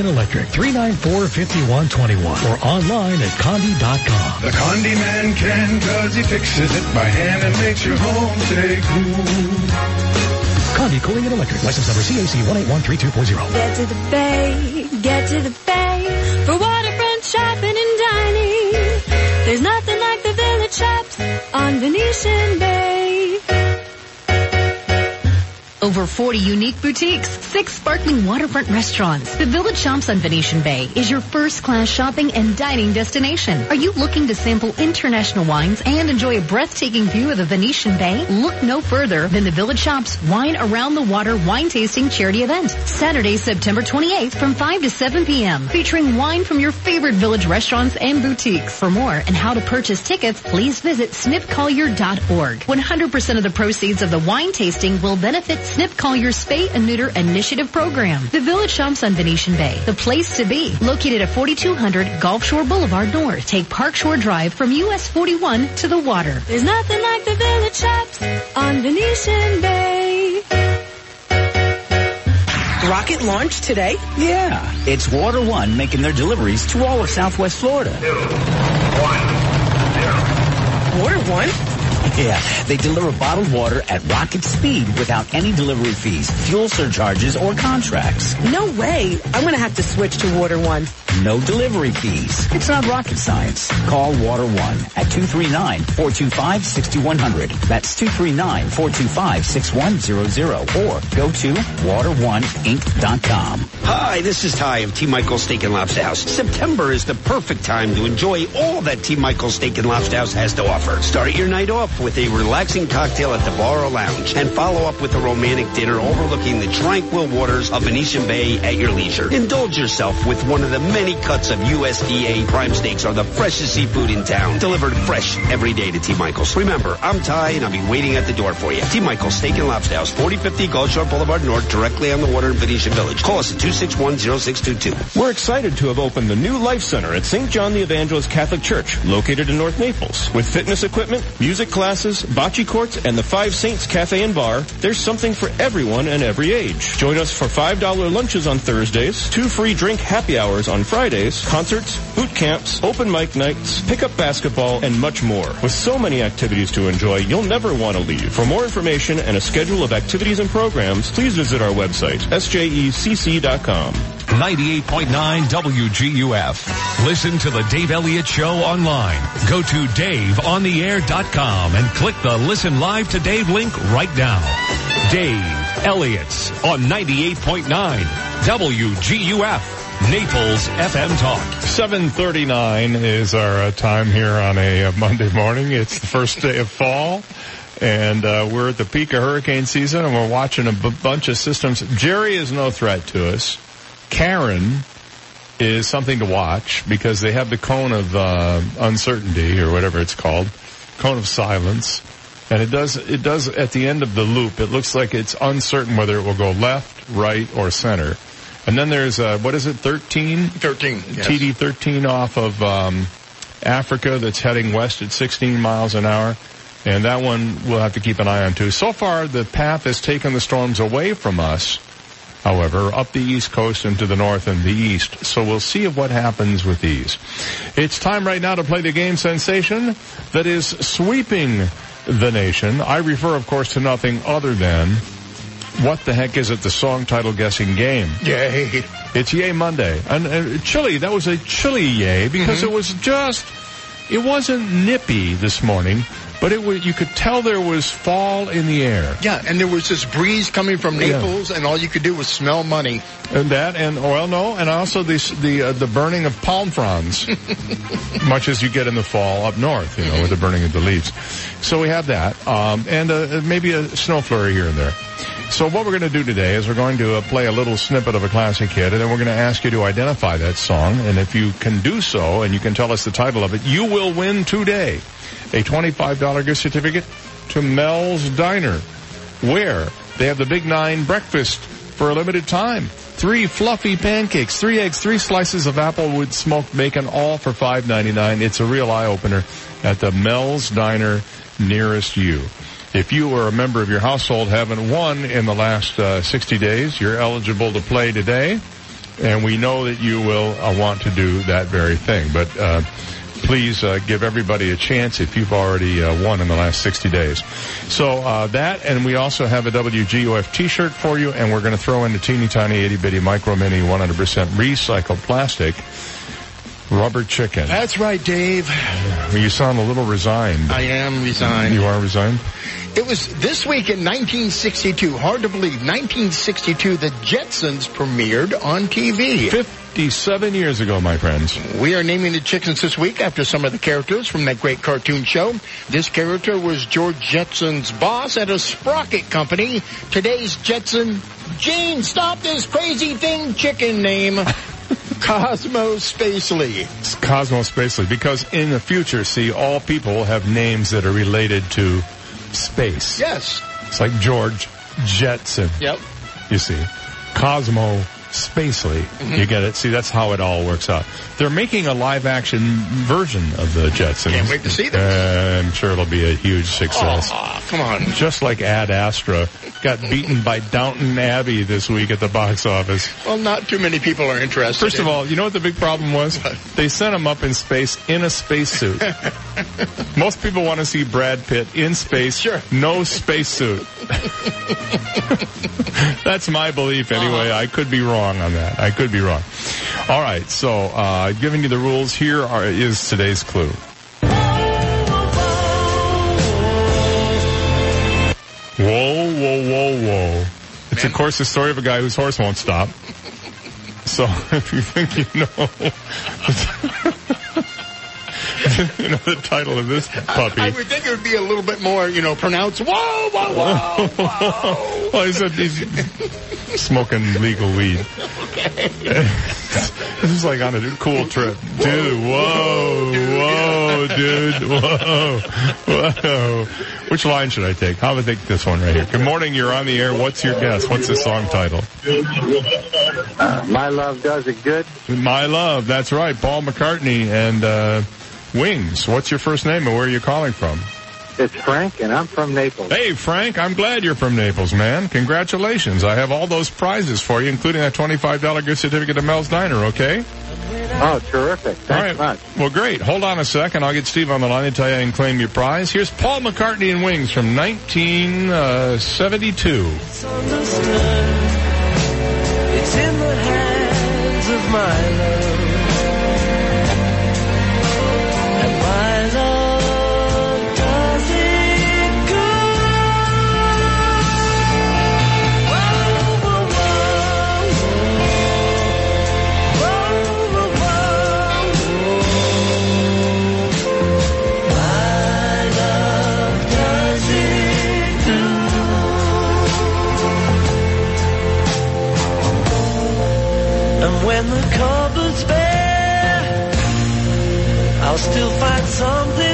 and Electric, 394-5121 or online at condi.com. The Condi Man can cause he fixes it by hand and makes your home stay cool. Condi Cooling and Electric, license number CAC 1813240. Get to the bay, get to the bay for waterfront shopping and dining. There's nothing like the village shops on Venetian Bay. Over 40 unique boutiques, six sparkling waterfront restaurants. The Village Shops on Venetian Bay is your first-class shopping and dining destination. Are you looking to sample international wines and enjoy a breathtaking view of the Venetian Bay? Look no further than the Village Shops Wine Around the Water wine tasting charity event. Saturday, September 28th from 5 to 7 p.m. featuring wine from your favorite Village restaurants and boutiques. For more and how to purchase tickets, please visit snipcollier.org. 100% of the proceeds of the wine tasting will benefit Snip Collier's Spay and Neuter Initiative Program. The Village Shops on Venetian Bay, the place to be. Located at 4200 Gulf Shore Boulevard North. Take Park Shore Drive from US 41 to the water. There's nothing like the village shops on Venetian Bay. rocket launch today? Yeah, it's Water One making their deliveries to all of Southwest Florida. Water One? Yeah, they deliver bottled water at rocket speed without any delivery fees, fuel surcharges, or contracts. No way. I'm going to have to switch to Water One. No delivery fees. It's not rocket science. Call Water One at 239-425-6100. That's 239-425-6100. Or go to water1inc.com. Hi, this is Ty of T. Michael's Steak and Lobster House. September is the perfect time to enjoy all that T. Michael's Steak and Lobster House has to offer. Start your night off with a relaxing cocktail at the bar or lounge and follow up with a romantic dinner overlooking the tranquil waters of Venetian Bay at your leisure. Indulge yourself with one of the many cuts of USDA prime steaks or the freshest seafood in town. Delivered fresh every day to T. Michael's. Remember, I'm Ty and I'll be waiting at the door for you. T. Michael's Steak and Lobster House, 4050 Gulf Shore Boulevard North, directly on the water in Venetian Village. Call us at 261-0622. We're excited to have opened the new Life Center at St. John the Evangelist Catholic Church, located in North Naples. With fitness equipment, music classes, bocce courts, and the Five Saints Cafe and Bar, there's something for everyone and every age. Join us for $5 lunches on Thursdays, two free drink happy hours on Fridays, concerts, boot camps, open mic nights, pickup basketball, and much more. With so many activities to enjoy, you'll never want to leave. For more information and a schedule of activities and programs, please visit our website, sjecc.com. 98.9 WGUF. Listen to the Dave Elliott Show online. Go to DaveOnTheAir.com and click the Listen Live to Dave link right now. Dave Elliott on 98.9 WGUF. Naples FM Talk. 739 is our uh, time here on a uh, Monday morning. It's the first day of fall. And uh, we're at the peak of hurricane season, and we're watching a b- bunch of systems. Jerry is no threat to us. Karen is something to watch because they have the cone of uh, uncertainty or whatever it's called, cone of silence, and it does it does at the end of the loop. It looks like it's uncertain whether it will go left, right, or center. And then there's uh, what is it, thirteen? 13, yes. TD thirteen off of um, Africa that's heading west at 16 miles an hour. And that one we'll have to keep an eye on too. So far, the path has taken the storms away from us however, up the east coast and to the north and the east. So we'll see what happens with these. It's time right now to play the game sensation that is sweeping the nation. I refer, of course, to nothing other than what the heck is it? The song title guessing game. Yay. It's Yay Monday. And uh, chilly, that was a chilly yay because it was just, it wasn't nippy this morning, but it was, you could tell there was fall in the air. Yeah, and there was this breeze coming from Yeah. Naples, and all you could do was smell money. And that, and well, no, and also the the uh, the burning of palm fronds, much as you get in the fall up north, you know, with the burning of the leaves. So we have that, um, and uh, maybe a snow flurry here and there. So what we're going to do today is we're going to uh, play a little snippet of a classic hit, and then we're going to ask you to identify that song. And if you can do so, and you can tell us the title of it, you will win today a twenty-five dollar gift certificate to Mel's Diner, where they have the Big Nine breakfast for a limited time. Three fluffy pancakes, three eggs, three slices of applewood smoked bacon, all for $5.99. It's a real eye opener at the Mel's Diner nearest you. If you or a member of your household haven't won in the last uh, 60 days, you're eligible to play today, and we know that you will uh, want to do that very thing. But uh, please uh, give everybody a chance if you've already uh, won in the last 60 days. So uh, that, and we also have a WGUF T-shirt for you, and we're going to throw in a teeny tiny itty bitty micro mini 100% recycled plastic rubber chicken. That's right, Dave. You sound a little resigned. I am resigned. You are resigned. It was this week in 1962. Hard to believe. 1962, the Jetsons premiered on TV. 57 years ago, my friends. We are naming the chickens this week after some of the characters from that great cartoon show. This character was George Jetson's boss at a sprocket company. Today's Jetson, Gene, stop this crazy thing chicken name. Cosmo Spacely. It's Cosmo Spacely, because in the future, see, all people have names that are related to space. Yes. It's like George Jetson. Yep. You see, Cosmo Spacely. You get it? See, that's how it all works out. They're making a live action version of the Jetsons. Can't wait to see. Uh, I'm sure it'll be a huge success. Oh, come on. Just like Ad Astra got beaten by Downton Abbey this week at the box office. Well, not too many people are interested. First of in- all, you know what the big problem was? They sent him up in space in a spacesuit. Most people want to see Brad Pitt in space, sure. no spacesuit. That's my belief anyway. I could be wrong on that. I could be wrong. All right, so uh, giving you the rules here are, is today's clue. Whoa, whoa, whoa, whoa. It's of course the story of a guy whose horse won't stop. So if you think you know, you know the title of this puppy. I would think it would be a little bit more, you know, pronounced. Whoa, whoa, whoa, whoa. well, he said he's smoking legal weed. Okay. this is like on a cool trip. Dude, whoa, whoa, dude, whoa, whoa. Which line should I take? How about I take this one right here? Good morning, you're on the air. What's your guess? What's the song title? Uh, My love does it good. My Love, that's right. Paul McCartney and uh, Wings. What's your first name and where are you calling from? It's Frank, and I'm from Naples. Hey, Frank, I'm glad you're from Naples, man. Congratulations. I have all those prizes for you, including that $25 gift certificate to Mel's Diner, okay? Oh, terrific. Thanks all right. much. Well, great. Hold on a second. I'll get Steve on the line to tell you and claim your prize. Here's Paul McCartney and Wings from 1972. Uh, it's in the hands of my love. And the cupboard's bare, I'll still find something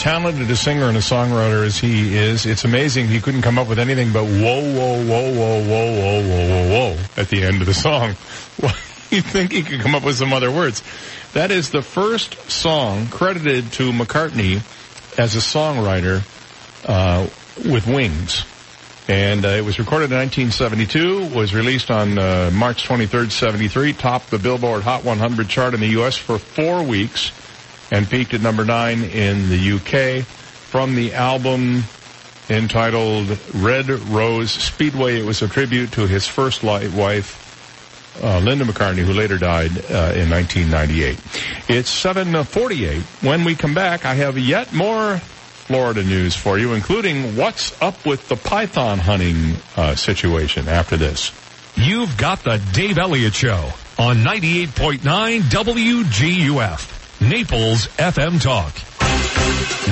talented a singer and a songwriter as he is, it's amazing he couldn't come up with anything but whoa, whoa, whoa, whoa, whoa, whoa, whoa, whoa, whoa at the end of the song. You'd think he could come up with some other words. That is the first song credited to McCartney as a songwriter uh, with Wings. And uh, it was recorded in 1972, was released on uh, March 23rd, 73, topped the Billboard Hot 100 chart in the U.S. for four weeks, and peaked at number nine in the UK. From the album entitled Red Rose Speedway, it was a tribute to his first wife, uh, Linda McCartney, who later died uh, in 1998. It's 7:48. When we come back, I have yet more Florida news for you, including what's up with the python hunting uh, situation. After this, You've got the Dave Elliott Show on 98.9 WGUF, Naples FM Talk.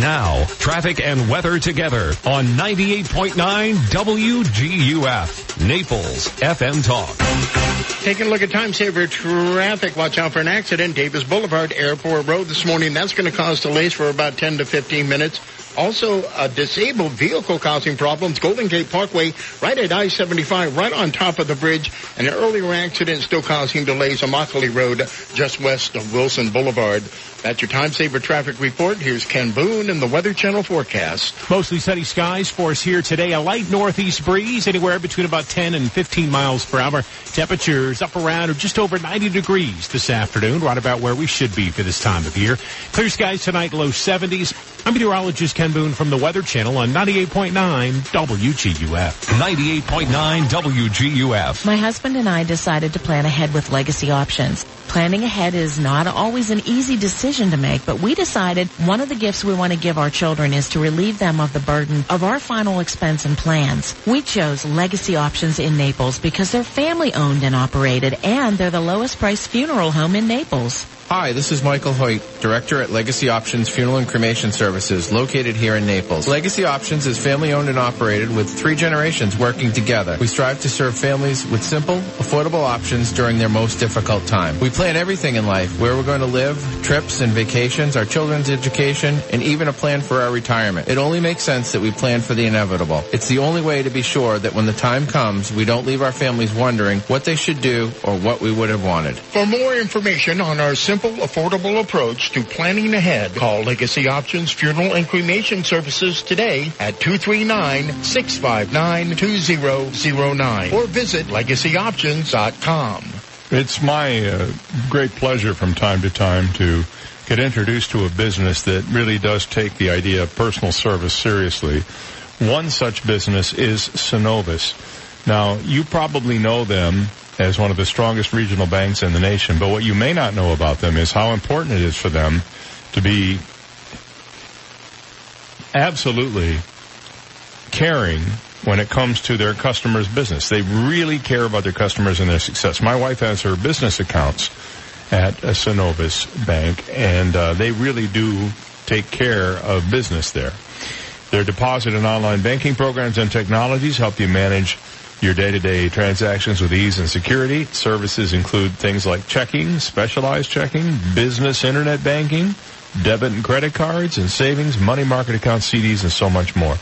Now, traffic and weather together on 98.9 WGUF, Naples FM Talk. Taking a look at time saver traffic. Watch out for an accident. Davis Boulevard, Airport Road this morning. That's going to cause delays for about 10 to 15 minutes. Also, a disabled vehicle causing problems. Golden Gate Parkway, right at I-75, right on top of the bridge. And an earlier accident still causing delays on Immokalee Road, just west of Wilson Boulevard. That's your time saver traffic report. Here's Ken Boone and the Weather Channel forecast. Mostly sunny skies for us here today. A light northeast breeze, anywhere between about 10 and 15 miles per hour. Temperatures up around or just over 90 degrees this afternoon, right about where we should be for this time of year. Clear skies tonight, low 70s. I'm meteorologist Ken Boone from the Weather Channel on 98.9 WGUF. 98.9 WGUF. My husband and I decided to plan ahead with legacy options. Planning ahead is not always an easy decision to make, but we decided one of the gifts we want to give our children is to relieve them of the burden of our final expense and plans. We chose legacy options in Naples because they're family owned and operated and they're the lowest priced funeral home in Naples. Hi, this is Michael Hoyt, Director at Legacy Options Funeral and Cremation Services, located here in Naples. Legacy Options is family owned and operated with three generations working together. We strive to serve families with simple, affordable options during their most difficult time. We plan everything in life, where we're going to live, trips and vacations, our children's education, and even a plan for our retirement. It only makes sense that we plan for the inevitable. It's the only way to be sure that when the time comes, we don't leave our families wondering what they should do or what we would have wanted. For more information on our simple, affordable approach to planning ahead, call Legacy Options Funeral and Cremation Services today at 239-659-2009 or visit legacyoptions.com. It's my uh, great pleasure from time to time to get introduced to a business that really does take the idea of personal service seriously. One such business is Synovus. Now, you probably know them as one of the strongest regional banks in the nation, but what you may not know about them is how important it is for them to be absolutely caring when it comes to their customers' business. They really care about their customers and their success. My wife has her business accounts at a Synovus Bank, and uh, they really do take care of business there. Their deposit and online banking programs and technologies help you manage your day-to-day transactions with ease and security. Services include things like checking, specialized checking, business internet banking, debit and credit cards and savings, money market accounts, CDs, and so much more.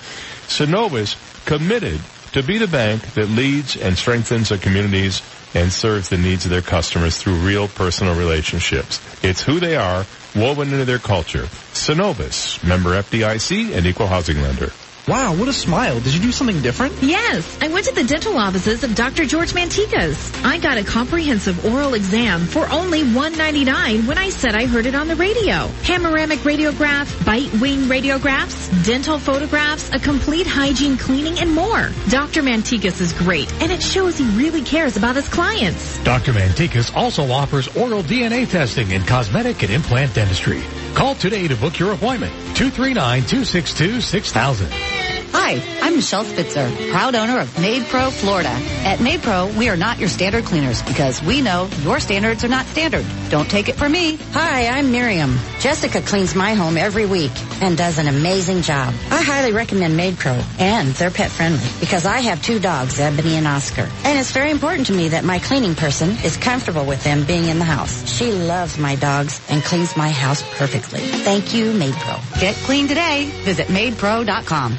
Synovus committed to be the bank that leads and strengthens their communities and serves the needs of their customers through real personal relationships. It's who they are, woven into their culture. Synovus, member FDIC and equal housing lender. Wow, what a smile. Did you do something different? Yes, I went to the dental offices of Dr. George Mantikas. I got a comprehensive oral exam for only $1.99 when I said I heard it on the radio. Panoramic radiograph, bite wing radiographs, dental photographs, a complete hygiene cleaning, and more. Dr. Mantikas is great, and it shows he really cares about his clients. Dr. Mantikas also offers oral DNA testing and cosmetic and implant dentistry. Call today to book your appointment. 239-262-6000. Hi, I'm Michelle Spitzer, proud owner of Made Pro Florida. At MaidPro, we are not your standard cleaners because we know your standards are not standard. Don't take it from me. Hi, I'm Miriam. Jessica cleans my home every week and does an amazing job. I highly recommend MaidPro, and they're pet friendly because I have two dogs, Ebony and Oscar. And it's very important to me that my cleaning person is comfortable with them being in the house. She loves my dogs and cleans my house perfectly. Thank you, MaidPro. Get clean today. Visit maidpro.com.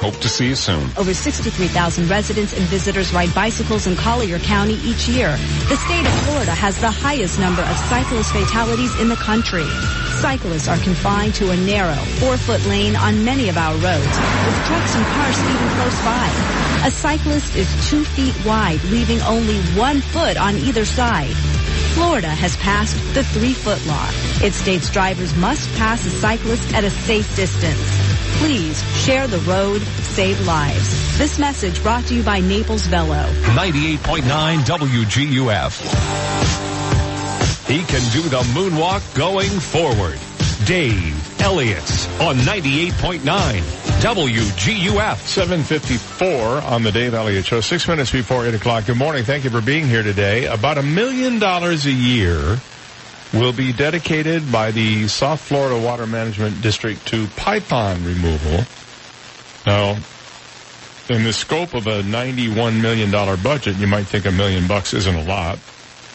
Hope to see you soon. Over 63,000 residents and visitors ride bicycles in Collier County each year. The state of Florida has the highest number of cyclist fatalities in the country. Cyclists are confined to a narrow, four-foot lane on many of our roads, with trucks and cars speeding close by. A cyclist is two feet wide, leaving only one foot on either side. Florida has passed the three-foot law. It states drivers must pass a cyclist at a safe distance. Please share the road, save lives. This message brought to you by Naples Velo. 98.9 WGUF. He can do the moonwalk going forward. Dave Elliott on 98.9 WGUF. 754 on the Dave Elliott Show, six minutes before 8 o'clock. Good morning. Thank you for being here today. About a million dollars a year will be dedicated by the South Florida Water Management District to python removal. Now, in the scope of a $91 million budget, you might think a million bucks isn't a lot,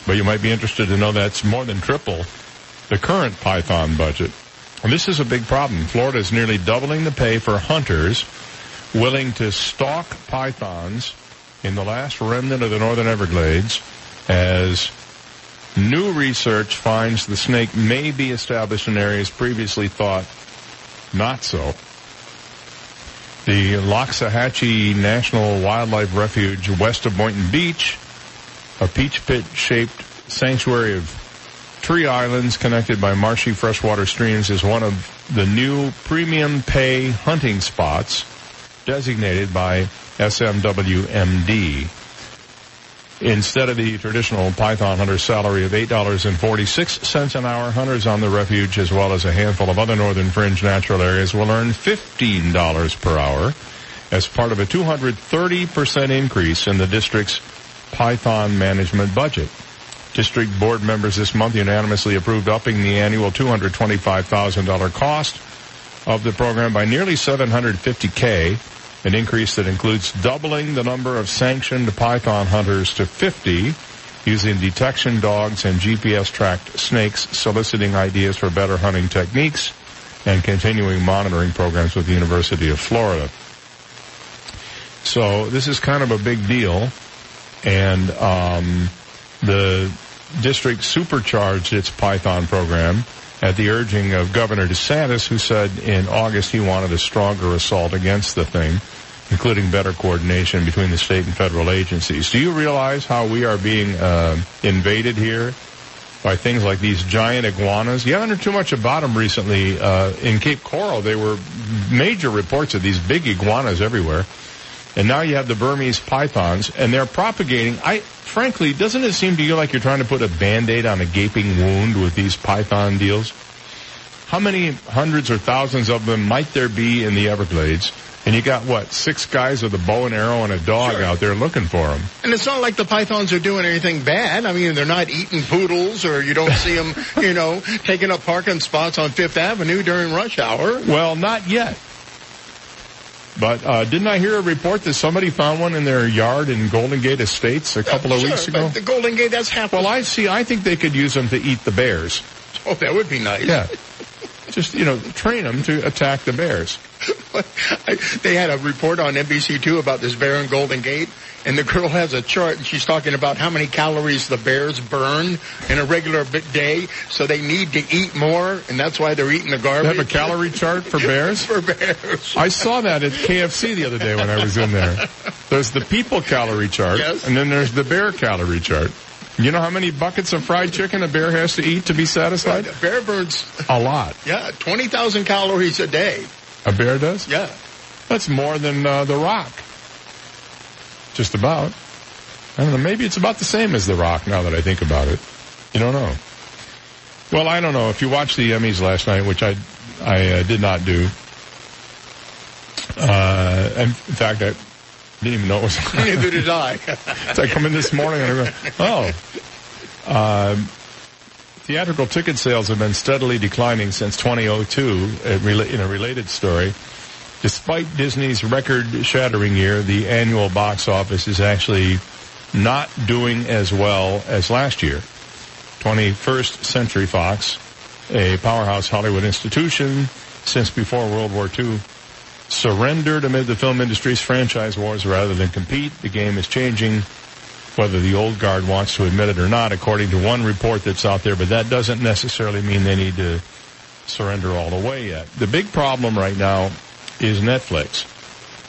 but you might be interested to know that's more than triple the current python budget. And this is a big problem. Florida is nearly doubling the pay for hunters willing to stalk pythons in the last remnant of the northern Everglades as new research finds the snake may be established in areas previously thought not so. The Loxahatchee National Wildlife Refuge west of Boynton Beach, a peach pit shaped sanctuary of tree islands connected by marshy freshwater streams is one of the new premium pay hunting spots designated by SFWMD. Instead of the traditional python hunter salary of $8.46 an hour, hunters on the refuge as well as a handful of other northern fringe natural areas will earn $15 per hour as part of a 230% increase in the district's python management budget. District board members this month unanimously approved upping the annual $225,000 cost of the program by nearly 750K an increase that includes doubling the number of sanctioned python hunters to 50 using detection dogs and GPS tracked snakes, soliciting ideas for better hunting techniques, and continuing monitoring programs with the University of Florida. So this is kind of a big deal, and um, the district supercharged its Python program at the urging of Governor DeSantis, who said in August he wanted a stronger assault against the thing, including better coordination between the state and federal agencies. Do you realize how we are being uh, invaded here by things like these giant iguanas? You haven't heard too much about them recently. Uh, in Cape Coral, there were major reports of these big iguanas everywhere. And now you have the Burmese pythons, and they're propagating. I frankly, doesn't it seem to you like you're trying to put a band-aid on a gaping wound with these python deals? How many hundreds or thousands of them might there be in the Everglades? And you got what, six guys with a bow and arrow and a dog Sure. out there looking for them. And it's not like the pythons are doing anything bad. I mean, they're not eating poodles or you don't see them, you know, taking up parking spots on Fifth Avenue during rush hour. Well, not yet. But uh, didn't I hear a report that somebody found one in their yard in Golden Gate Estates a couple of Sure, weeks ago? the Golden Gate, that's half. Well, I see. I think they could use them to eat the bears. Oh, that would be nice. Yeah. just you know train them to attack the bears. they had a report on NBC2 about this bear in Golden Gate, and the girl has a chart, and she's talking about how many calories the bears burn in a regular day, so they need to eat more, and that's why they're eating the They garbage. have a calorie chart for bears. for bears. I saw that at KFC the other day when I was in there. There's the people calorie chart, Yes. and then there's the bear calorie chart. You know how many buckets of fried chicken a bear has to eat to be satisfied? Bear burns, A lot. yeah, 20,000 calories a day. A bear does? Yeah. That's more than uh, The Rock. Just about. I don't know. Maybe it's about the same as The Rock now that I think about it. You don't know. Well, I don't know. If you watched the Emmys last night, which I I uh, did not do. Uh, and in fact, I didn't even know it was. Neither did I. So I come in this morning and I go, oh. Um, theatrical ticket sales have been steadily declining since 2002. Uh, in a related story, despite Disney's record-shattering year, the annual box office is actually not doing as well as last year. 21st Century Fox, a powerhouse Hollywood institution since before World War II, surrendered amid the film industry's franchise wars rather than compete. The game is changing, whether the old guard wants to admit it or not, according to one report that's out there, but that doesn't necessarily mean they need to surrender all the way yet. The big problem right now is Netflix.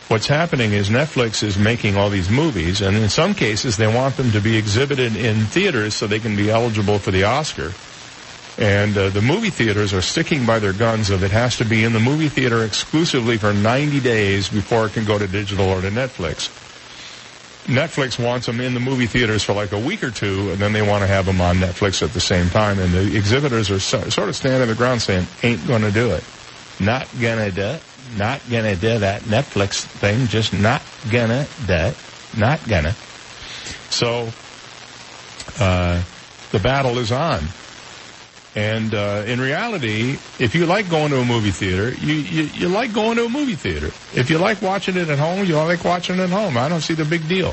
What's happening is Netflix is making all these movies, and in some cases they want them to be exhibited in theaters so they can be eligible for the Oscar. And uh, the movie theaters are sticking by their guns of it has to be in the movie theater exclusively for 90 days before it can go to digital or to Netflix. Netflix wants them in the movie theaters for like a week or two, and then they want to have them on Netflix at the same time. And the exhibitors are so, sort of standing the ground saying, ain't going to do it. Not going to do it. Not going to do that Netflix thing. Just not going to do it. Not going to. So, uh, the battle is on. And uh, in reality, if you like going to a movie theater, you, you you like going to a movie theater. If you like watching it at home, you like watching it at home. I don't see the big deal.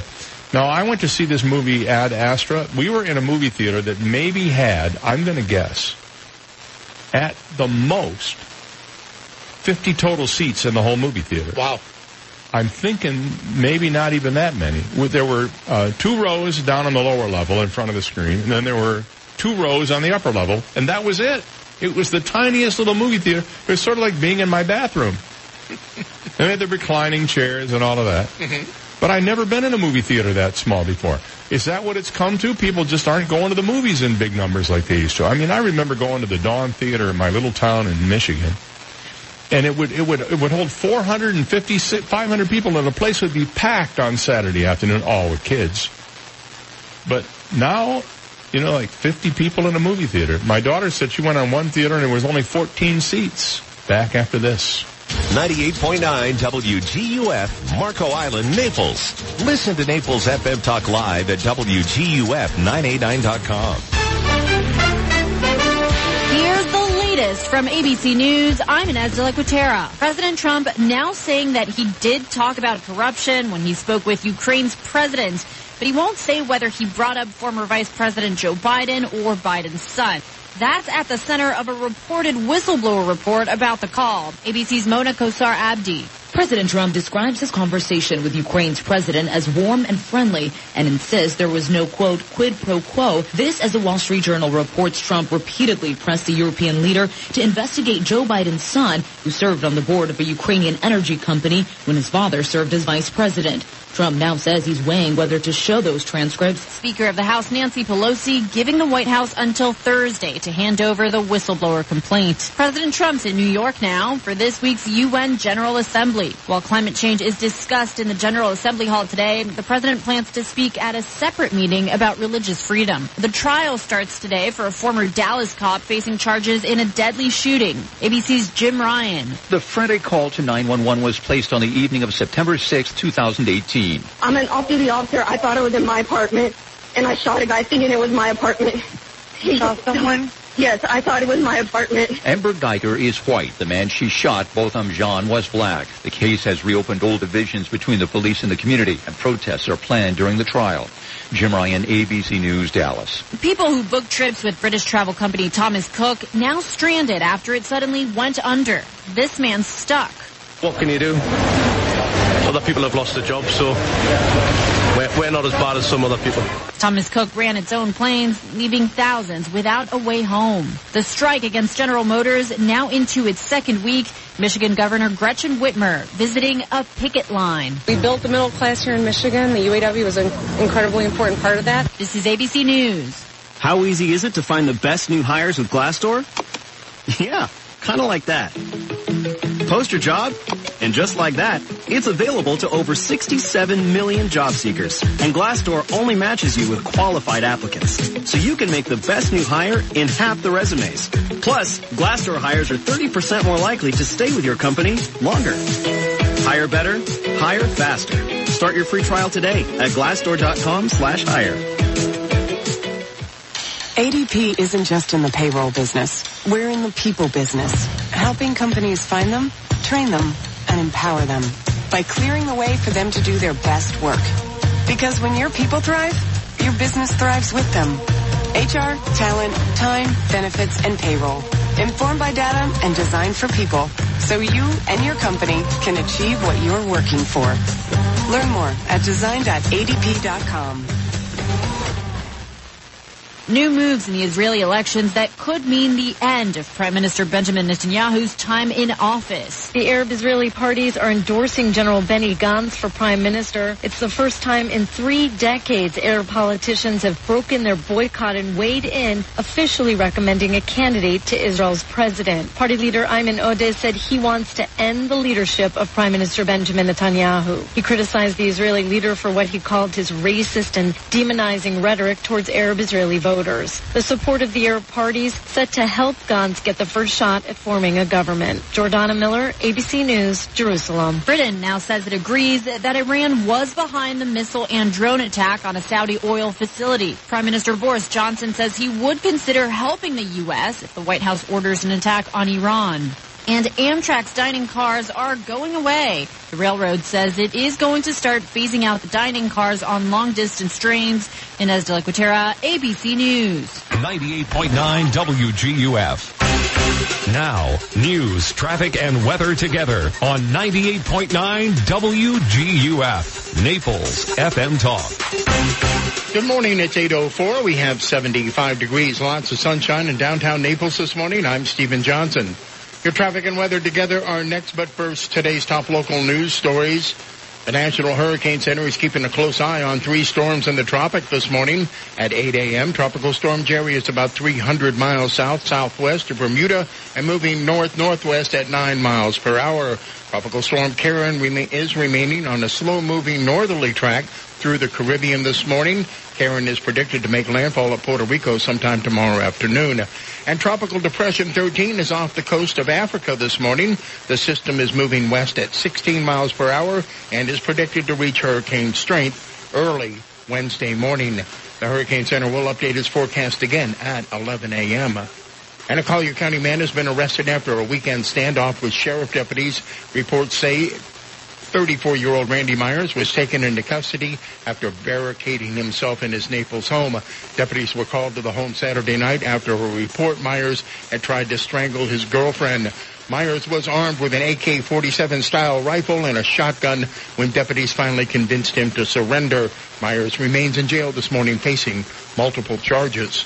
Now, I went to see this movie Ad Astra. We were in a movie theater that maybe had, I'm going to guess, at the most, 50 total seats in the whole movie theater. Wow. I'm thinking maybe not even that many. There were uh, two rows down on the lower level in front of the screen, and then there were two rows on the upper level, and that was it. It was the tiniest little movie theater. It was sort of like being in my bathroom. and they had the reclining chairs and all of that. Mm-hmm. But I've never been in a movie theater that small before. Is that what it's come to? People just aren't going to the movies in big numbers like they used to. I mean, I remember going to the Dawn Theater in my little town in Michigan. And it would, it would, it would hold 450, 500 people and the place would be packed on Saturday afternoon, all with kids. But now, you know, like 50 people in a movie theater. My daughter said she went on one theater and there was only 14 seats. Back after this. 98.9 WGUF, Marco Island, Naples. Listen to Naples FM Talk Live at WGUF989.com. Here's the latest from ABC News. I'm Inez de la Cuetara. President Trump now saying that he did talk about corruption when he spoke with Ukraine's president, but he won't say whether he brought up former Vice President Joe Biden or Biden's son. That's at the center of a reported whistleblower report about the call. ABC's Mona Kosar Abdi. President Trump describes his conversation with Ukraine's president as warm and friendly and insists there was no quote quid pro quo. This as the Wall Street Journal reports Trump repeatedly pressed the European leader to investigate Joe Biden's son, who served on the board of a Ukrainian energy company when his father served as vice president. Trump now says he's weighing whether to show those transcripts. Speaker of the House Nancy Pelosi giving the White House until Thursday to hand over the whistleblower complaint. President Trump's in New York now for this week's UN General Assembly. While climate change is discussed in the General Assembly Hall today, the president plans to speak at a separate meeting about religious freedom. The trial starts today for a former Dallas cop facing charges in a deadly shooting. ABC's Jim Ryan. The frantic call to 911 was placed on the evening of September 6, 2018. I'm an off-duty officer. I thought it was in my apartment, and I shot a guy thinking it was my apartment. He Saw someone Yes, I thought it was my apartment. Amber Guyger is white. The man she shot, Botham Jean, was black. The case has reopened old divisions between the police and the community, and protests are planned during the trial. Jim Ryan, ABC News, Dallas. People who booked trips with British travel company Thomas Cook now stranded after it suddenly went under. This man's stuck. What can you do? Other people have lost their jobs, so we're, we're not as bad as some other people. Thomas Cook ran its own planes, leaving thousands without a way home. The strike against General Motors now into its second week. Michigan Governor Gretchen Whitmer visiting a picket line. We built the middle class here in Michigan. The UAW was an incredibly important part of that. This is ABC News. How easy is it to find the best new hires with Glassdoor? Yeah, kind of like that. Post your job, and just like that, it's available to over 67 million job seekers. And Glassdoor only matches you with qualified applicants. So you can make the best new hire in half the resumes. Plus, Glassdoor hires are 30% more likely to stay with your company longer. Hire better, hire faster. Start your free trial today at glassdoor.com slash hire. ADP isn't just in the payroll business. We're in the people business, helping companies find them, train them, and empower them by clearing the way for them to do their best work. Because when your people thrive, your business thrives with them. HR, talent, time, benefits, and payroll. Informed by data and designed for people. So you and your company can achieve what you're working for. Learn more at design.adp.com. New moves in the Israeli elections that could mean the end of Prime Minister Benjamin Netanyahu's time in office. The Arab Israeli parties are endorsing General Benny Gantz for prime minister. It's the first time in three decades Arab politicians have broken their boycott and weighed in, officially recommending a candidate to Israel's president. Party leader Ayman Odeh said he wants to end the leadership of Prime Minister Benjamin Netanyahu. He criticized the Israeli leader for what he called his racist and demonizing rhetoric towards Arab Israeli voters. The support of the Arab parties set to help Gantz get the first shot at forming a government. Jordana Miller, ABC News, Jerusalem. Britain now says it agrees that Iran was behind the missile and drone attack on a Saudi oil facility. Prime Minister Boris Johnson says he would consider helping the U.S. if the White House orders an attack on Iran. And Amtrak's dining cars are going away. The railroad says it is going to start phasing out the dining cars on long distance trains. Inez de la Cuetara, ABC News. 98.9 WGUF. Now, news, traffic, and weather together on 98.9 WGUF. Naples FM Talk. Good morning. It's 8.04. We have 75 degrees. Lots of sunshine in downtown Naples this morning. I'm Stephen Johnson. Your traffic and weather together are next, but first, today's top local news stories. The National Hurricane Center is keeping a close eye on three storms in the tropic this morning. At 8 a.m., Tropical Storm Jerry is about 300 miles south-southwest of Bermuda and moving north-northwest at 9 miles per hour. Tropical Storm Karen is remaining on a slow-moving northerly track through the Caribbean this morning. Karen is predicted to make landfall at Puerto Rico sometime tomorrow afternoon. And Tropical Depression 13 is off the coast of Africa this morning. The system is moving west at 16 miles per hour and is predicted to reach hurricane strength early Wednesday morning. The Hurricane Center will update its forecast again at 11 a.m. And a Collier County man has been arrested after a weekend standoff with sheriff deputies. Reports say 34-year-old Randy Myers was taken into custody after barricading himself in his Naples home. Deputies were called to the home Saturday night after a report Myers had tried to strangle his girlfriend. Myers was armed with an AK-47 style rifle and a shotgun when deputies finally convinced him to surrender. Myers remains in jail this morning facing multiple charges.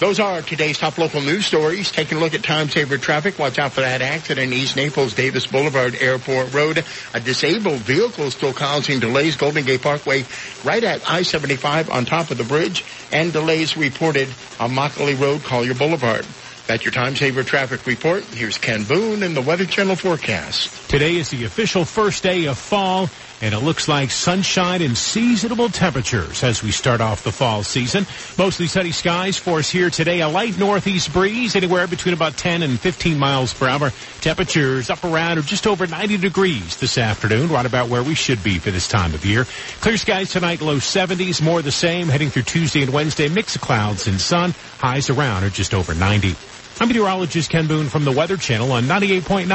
Those are today's top local news stories. Taking a look at time saver traffic. Watch out for that accident. East Naples, Davis Boulevard, Airport Road. A disabled vehicle still causing delays. Golden Gate Parkway right at I-75 on top of the bridge. And delays reported on Immokalee Road, Collier Boulevard. That's your time saver traffic report. Here's Ken Boone and the Weather Channel forecast. Today is the official first day of fall and it looks like sunshine and seasonable temperatures as we start off the fall season. Mostly sunny skies for us here today. A light northeast breeze, anywhere between about 10 and 15 miles per hour. Temperatures up around or just over 90 degrees this afternoon, right about where we should be for this time of year. Clear skies tonight, low 70s, more the same heading through Tuesday and Wednesday. Mix of clouds and sun, highs around or just over 90. I'm meteorologist Ken Boone from the Weather Channel on 98.9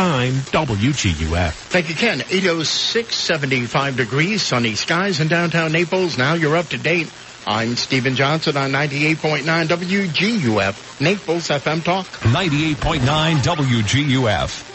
WGUF. Thank you, Ken. 806, 75 degrees, sunny skies in downtown Naples. Now you're up to date. I'm Stephen Johnson on 98.9 WGUF, Naples FM Talk. 98.9 WGUF.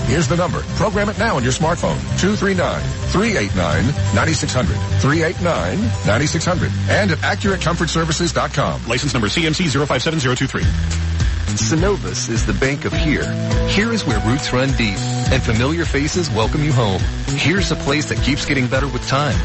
Here's the number. Program it now on your smartphone. 239-389-9600. 389-9600. And at AccurateComfortServices.com. License number CMC 057023. Synovus is the bank of here. Here is where roots run deep and familiar faces welcome you home. Here's a place that keeps getting better with time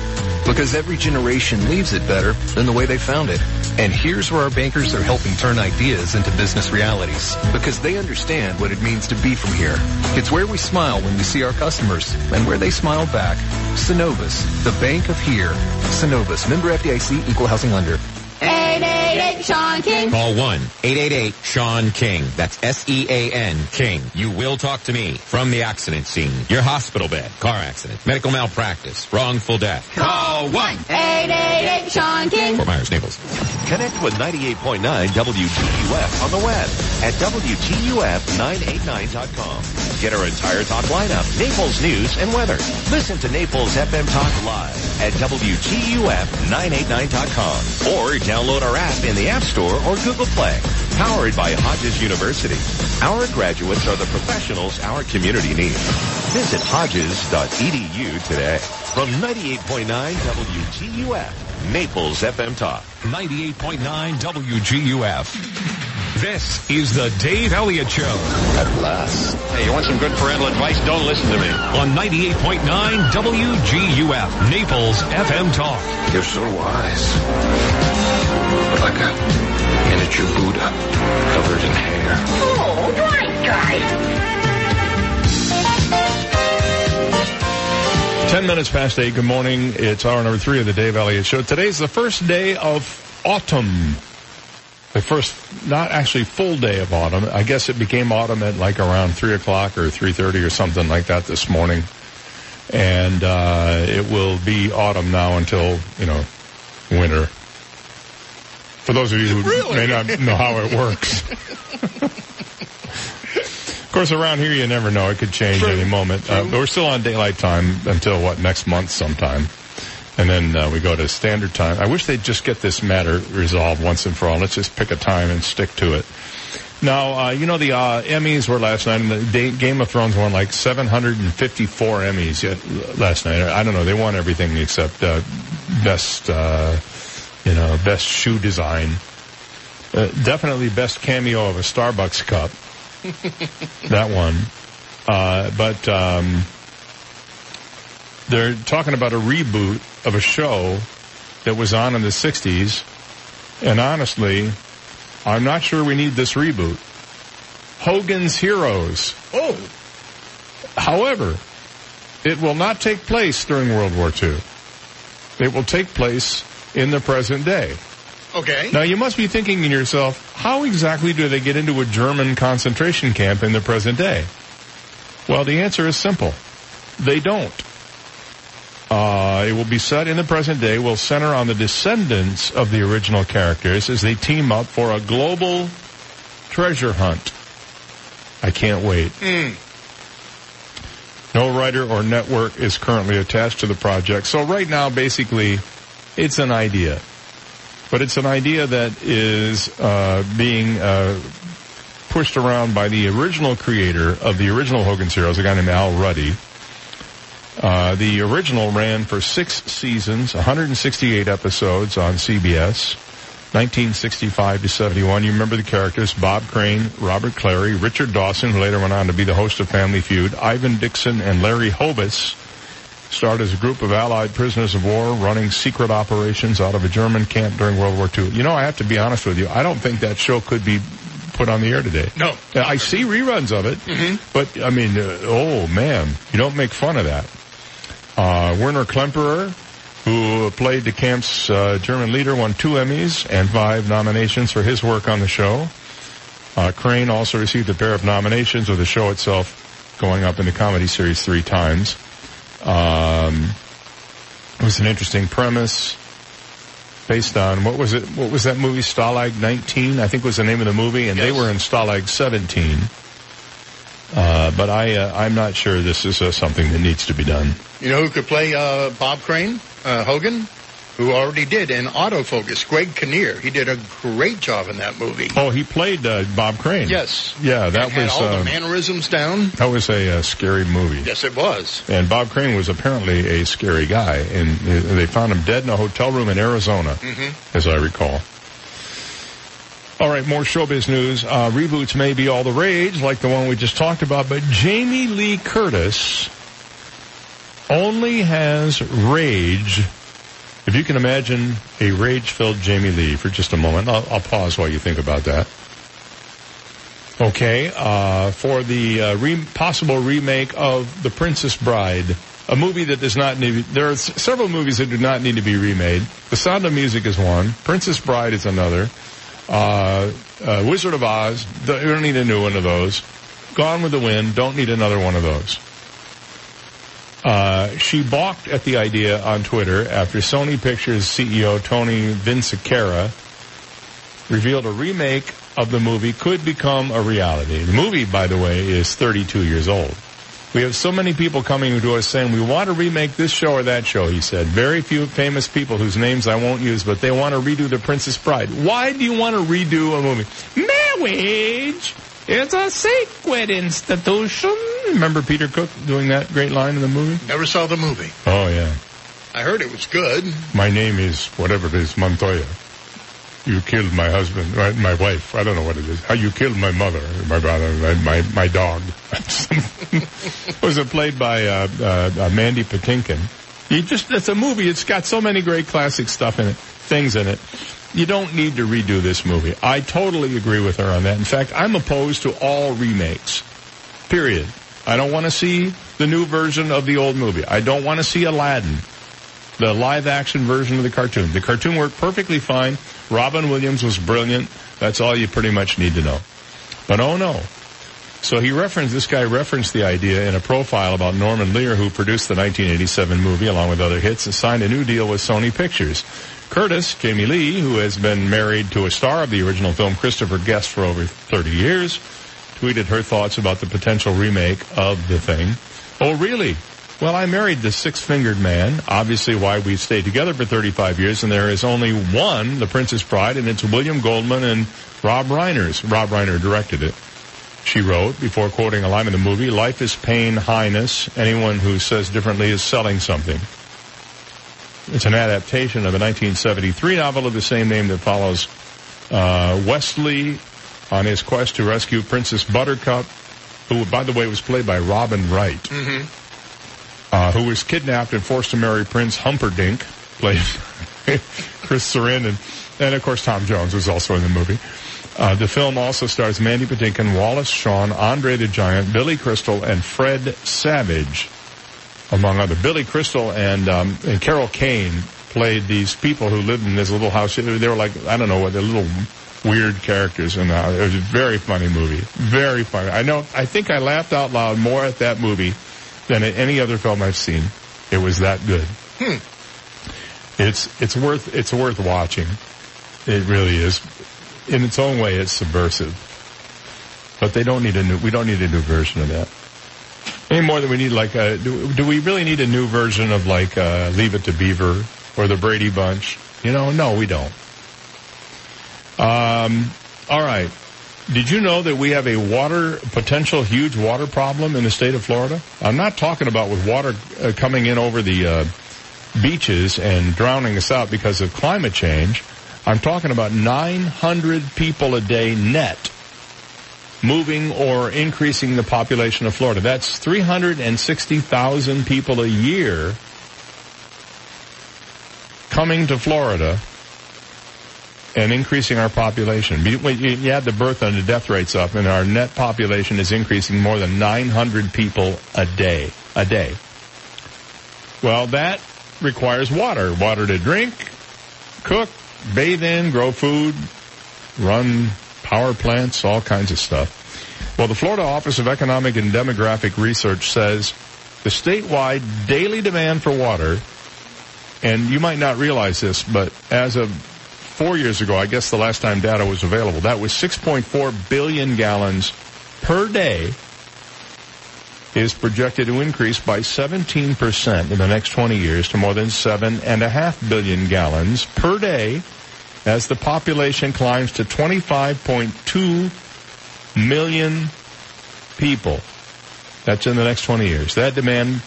because every generation leaves it better than the way they found it. And here's where our bankers are helping turn ideas into business realities because they understand what it means to be from here. It's where we smile when we see our customers and where they smile back. Synovus, the bank of here. Synovus, member FDIC, equal housing lender. 888 Sean King. Call 1-888-SEAN-KING. That's S-E-A-N King. You will talk to me from the accident scene. Your hospital bed, car accident, medical malpractice, wrongful death. Call 1-888 Sean King. Fort Myers, Naples. Connect with 98.9 WGUF on the web at WGUF989.com. Get our entire talk lineup, Naples news and weather. Listen to Naples FM Talk live at WGUF989.com or download our app in the App Store or Google Play. Powered by Hodges University. Our graduates are the professionals our community needs. Visit hodges.edu today. From 98.9 WGUF, Naples FM Talk. 98.9 WGUF. This is the Dave Elliott Show. At last. Hey, you want some good parental advice? Don't listen to me. On 98.9 WGUF, Naples FM Talk. You're so wise. Like a miniature Buddha covered in hair. Oh, right, guy. Ten minutes past eight. Good morning. It's hour number three of the Dave Elliott Show. Today's the first day of autumn. The first, not actually full day of autumn. I guess it became autumn at like around three o'clock or three thirty or something like that this morning, and uh, it will be autumn now until you know winter. For those of you who Really? may not know how it works. Of course, around here you never know; it could change any moment. Uh, but we're still on daylight time until what next month sometime, and then uh, we go to standard time. I wish they'd just get this matter resolved once and for all. Let's just pick a time and stick to it. Now, uh, you know the uh, Emmys were last night, and the da- Game of Thrones won like 754 Emmys yet last night. I don't know; they won everything except uh, best, uh, you know, best shoe design. Uh, definitely best cameo of a Starbucks cup that one. Uh, but um, they're talking about a reboot of a show that was on in the 60s. And honestly, I'm not sure we need this reboot. Hogan's Heroes. Oh. However, it will not take place during World War II. It will take place in the present day. Okay. Now you must be thinking in yourself, how exactly do they get into a German concentration camp in the present day? Well, the answer is simple. They don't. Uh, it will be set in the present day, will center on the descendants of the original characters as they team up for a global treasure hunt. I can't wait. Mm. No writer or network is currently attached to the project. So right now, basically, it's an idea. But it's an idea that is uh, being uh, pushed around by the original creator of the original Hogan's Heroes, a guy named Al Ruddy. Uh, the original ran for six seasons, 168 episodes on CBS, 1965 to 71. You remember the characters, Bob Crane, Robert Clary, Richard Dawson, who later went on to be the host of Family Feud, Ivan Dixon, and Larry Hovis starred as a group of Allied prisoners of war running secret operations out of a German camp during World War II. You know, I have to be honest with you, I don't think that show could be put on the air today. No. I see reruns of it, Mhm. but I mean, uh, oh man, you don't make fun of that. Uh, Werner Klemperer, who played the camp's uh, German leader, won two Emmys and five nominations for his work on the show. Uh, Crane also received a pair of nominations with the show itself going up in the comedy series three times. Um, it was an interesting premise based on what was it? What was that movie? Stalag 19, I think was the name of the movie, and they were in Stalag 17. Uh, but I, uh, I'm not sure this is uh, something that needs to be done. You know who could play uh, Bob Crane? Uh, Hogan, who already did in Autofocus. Greg Kinnear. He did a great job in that movie. Oh, he played uh, Bob Crane. Yes. Yeah, that And had was all the uh, mannerisms down. that was a uh, scary movie. Yes, it was. And Bob Crane was apparently a scary guy, and uh, they found him dead in a hotel room in Arizona, Mm-hmm. as I recall. All right, more showbiz news. Uh, reboots may be all the rage, like the one we just talked about, but Jamie Lee Curtis only has rage. If you can imagine a rage-filled Jamie Lee for just a moment, I'll, I'll pause while you think about that. Okay, uh, for the uh, re- possible remake of The Princess Bride, a movie that does not need. There are s- several movies that do not need to be remade. The Sound of Music is one. Princess Bride is another. Uh, uh, Wizard of Oz. th- We don't need a new one of those. Gone with the Wind. Don't need another one of those. Uh, she balked at the idea on Twitter after Sony Pictures CEO Tony Vinciquerra revealed a remake of the movie could become a reality. The movie, by the way, is 32 years old. We have so many people coming to us saying, we want to remake this show or that show, he said. Very few famous people whose names I won't use, but they want to redo The Princess Bride. Why do you want to redo a movie? Marriage is a sacred institution. Remember Peter Cook doing that great line in the movie? Never saw the movie. Oh, yeah. I heard it was good. My name is whatever it is, Montoya. You killed my husband, right, my wife. I don't know what it is. How you killed my mother, my brother, my my, my dog. was it played by uh, uh, uh, Mandy Patinkin? You just it's a movie. It's got so many great classic stuff in it, things in it. You don't need to redo this movie. I totally agree with her on that. In fact, I'm opposed to all remakes. Period. I don't want to see the new version of the old movie. I don't want to see Aladdin the live action version of the cartoon. The cartoon worked perfectly fine. Robin Williams was brilliant. That's all you pretty much need to know. But oh no. So he referenced, this guy referenced the idea in a profile about Norman Lear, who produced the 1987 movie along with other hits and signed a new deal with Sony Pictures. Curtis, Jamie Lee, who has been married to a star of the original film, Christopher Guest, for over 30 years, tweeted her thoughts about the potential remake of the thing. Oh, really? Well, I married the six-fingered man, obviously why we've stayed together for 35 years, and there is only one, The Princess Bride, and it's William Goldman and Rob Reiners. Rob Reiner directed it. She wrote, before quoting a line in the movie, Life is pain, highness. Anyone who says differently is selling something. It's an adaptation of a 1973 novel of the same name that follows uh, Westley on his quest to rescue Princess Buttercup, who, by the way, was played by Robin Wright Mm-hmm. uh, who was kidnapped and forced to marry Prince Humperdinck, played Chris Sarandon, and of course Tom Jones was also in the movie. Uh, the film also stars Mandy Patinkin, Wallace Shawn, Andre the Giant, Billy Crystal, and Fred Savage, among other. Billy Crystal and, um, and Carol Kane played these people who lived in this little house. They were like, I don't know what, they're little weird characters in the house. It was a very funny movie. Very funny. I know, I think I laughed out loud more at that movie than at any other film I've seen. It was that good. Hmm. It's, it's worth, it's worth watching. It really is. In its own way, it's subversive. But they don't need a new, we don't need a new version of that. Any more than we need like a, do, do we really need a new version of like, uh, Leave It to Beaver or the Brady Bunch? You know, no, we don't. Um, all right. Did you know that we have a water, potential huge water problem in the state of Florida? I'm not talking about with water uh, coming in over the, uh, beaches and drowning us out because of climate change. I'm talking about 900 people a day net moving or increasing the population of Florida. That's 360,000 people a year coming to Florida and increasing our population. You add the birth and the death rates up and our net population is increasing more than 900 people a day. A day. Well, that requires water. Water to drink, cook, bathe in, grow food, run power plants, all kinds of stuff. Well, the Florida Office of Economic and Demographic Research says the statewide daily demand for water, and you might not realize this, but as of four years ago, I guess the last time data was available, that was 6.4 billion gallons per day is projected to increase by 17% in the next 20 years to more than 7.5 billion gallons per day as the population climbs to 25.2 million people. That's in the next 20 years. That demand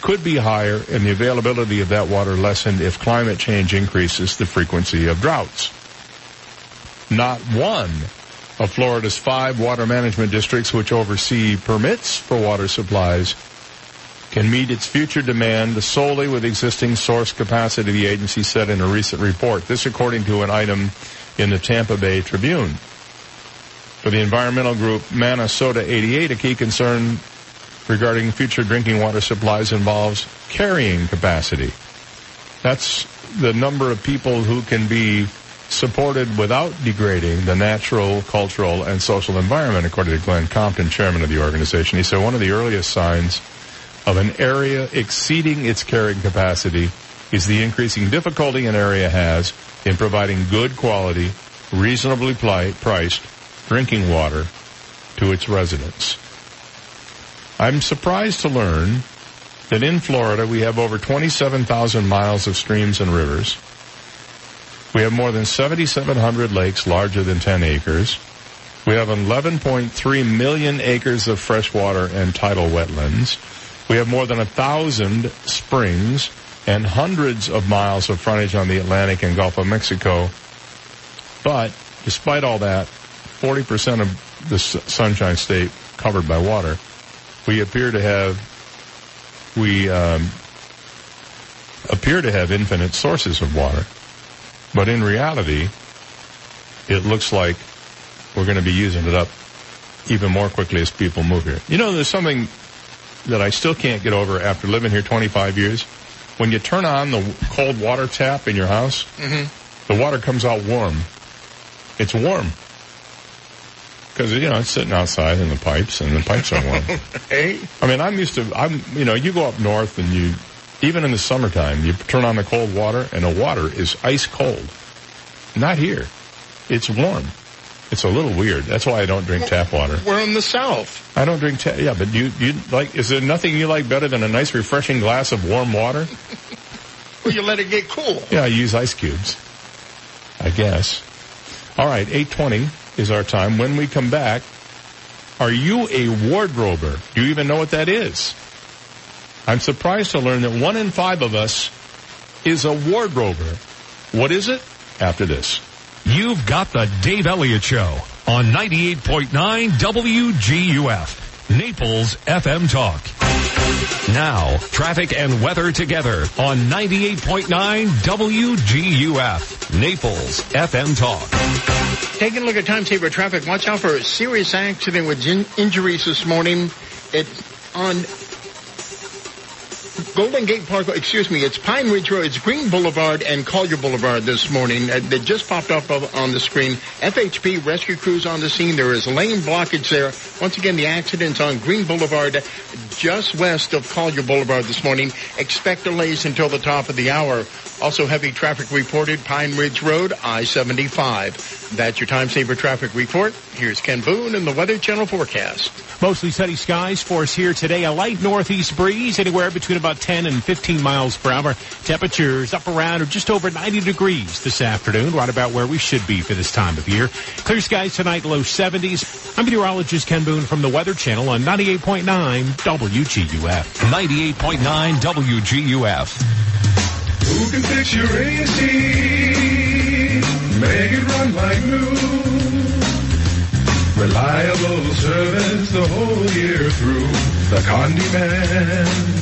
could be higher and the availability of that water lessened if climate change increases the frequency of droughts. Not one of Florida's five water management districts which oversee permits for water supplies can meet its future demand solely with existing source capacity, the agency said in a recent report. This according to an item in the Tampa Bay Tribune. For the environmental group Manasota 88, a key concern regarding future drinking water supplies involves carrying capacity. That's the number of people who can be supported without degrading the natural, cultural, and social environment, according to Glenn Compton, chairman of the organization. He said one of the earliest signs of an area exceeding its carrying capacity is the increasing difficulty an area has in providing good quality, reasonably priced drinking water to its residents. I'm surprised to learn that in Florida we have over 27,000 miles of streams and rivers. We have more than 7,700 lakes larger than 10 acres. We have 11.3 million acres of freshwater and tidal wetlands. We have more than a thousand springs and hundreds of miles of frontage on the Atlantic and Gulf of Mexico. But despite all that, 40% of the Sunshine State covered by water, we appear to have, we um, appear to have infinite sources of water. But in reality, it looks like we're going to be using it up even more quickly as people move here. You know, there's something that I still can't get over after living here 25 years. When you turn on the cold water tap in your house, Mm-hmm. the water comes out warm. It's warm. Because, you know, it's sitting outside in the pipes and the pipes are warm. Hey, I mean, I'm used to, I'm, you know, you go up north and you, even in the summertime, you turn on the cold water and the water is ice cold. Not here. It's warm. It's a little weird. That's why I don't drink tap water. we're in the South. I don't drink tap, yeah, but you, you like, is there nothing you like better than a nice refreshing glass of warm water? Well, you let it get cool. Yeah, I use ice cubes. I guess. All right, 820 is our time. When we come back, are you a wardrober? Do you even know what that is? I'm surprised to learn that one in five of us is a wardrober. What is it? After this. You've got the Dave Elliott Show on 98.9 WGUF, Naples FM Talk. Now, traffic and weather together on 98.9 WGUF, Naples FM Talk. Taking a look at time saver traffic. Watch out for a serious accident with in- injuries this morning. It's on Golden Gate Park, excuse me, it's Pine Ridge Road, it's Green Boulevard and Collier Boulevard this morning. Uh, that just popped up on the screen. FHP rescue crews on the scene. There is lane blockage there. Once again, the accident's on Green Boulevard, just west of Collier Boulevard this morning. Expect delays until the top of the hour. Also heavy traffic reported Pine Ridge Road, I-75. That's your time saver traffic report. Here's Ken Boone in the Weather Channel forecast. Mostly sunny skies for us here today. A light northeast breeze anywhere between about 10 and 15 miles per hour. Temperatures up around or just over 90 degrees this afternoon, right about where we should be for this time of year. Clear skies tonight, low 70s. I'm meteorologist Ken Boone from the Weather Channel on 98.9 WGUF. 98.9 WGUF. Who can fix your AC? Make it run like new. Reliable service the whole year through. The Condi Man.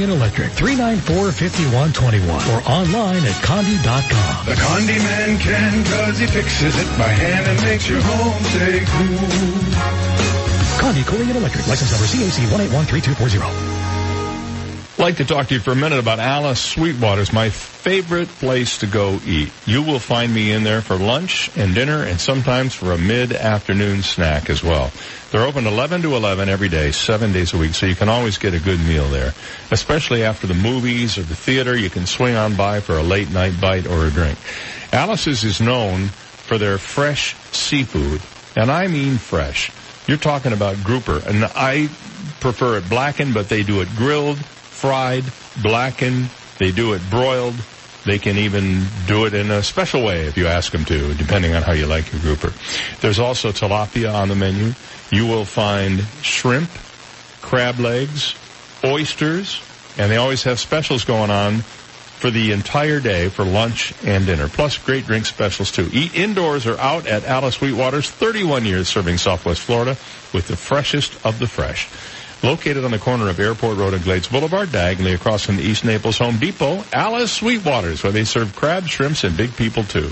and Electric, 394-5121 or online at condi.com. The Condi Man can cause he fixes it by hand and makes your home stay cool. Condi Cooling and Electric, license number CAC 1813240 like to talk to you for a minute about Alice Sweetwater's, my favorite place to go eat. You will find me in there for lunch and dinner and sometimes for a mid-afternoon snack as well. They're open 11 to 11 every day, seven days a week, so you can always get a good meal there. Especially after the movies or the theater, you can swing on by for a late night bite or a drink. Alice's is known for their fresh seafood, and I mean fresh. You're talking about grouper, and I prefer it blackened, but they do it grilled, fried, blackened. They do it broiled. They can even do it in a special way if you ask them to, depending on how you like your grouper. There's also tilapia on the menu. You will find shrimp, crab legs, oysters, and they always have specials going on for the entire day for lunch and dinner. Plus great drink specials too. Eat indoors or out at Alice Sweetwater's 31 years serving Southwest Florida with the freshest of the fresh. Located on the corner of Airport Road and Glades Boulevard, diagonally across from the East Naples Home Depot, Alice Sweetwaters, where they serve crab, shrimps, and big people too.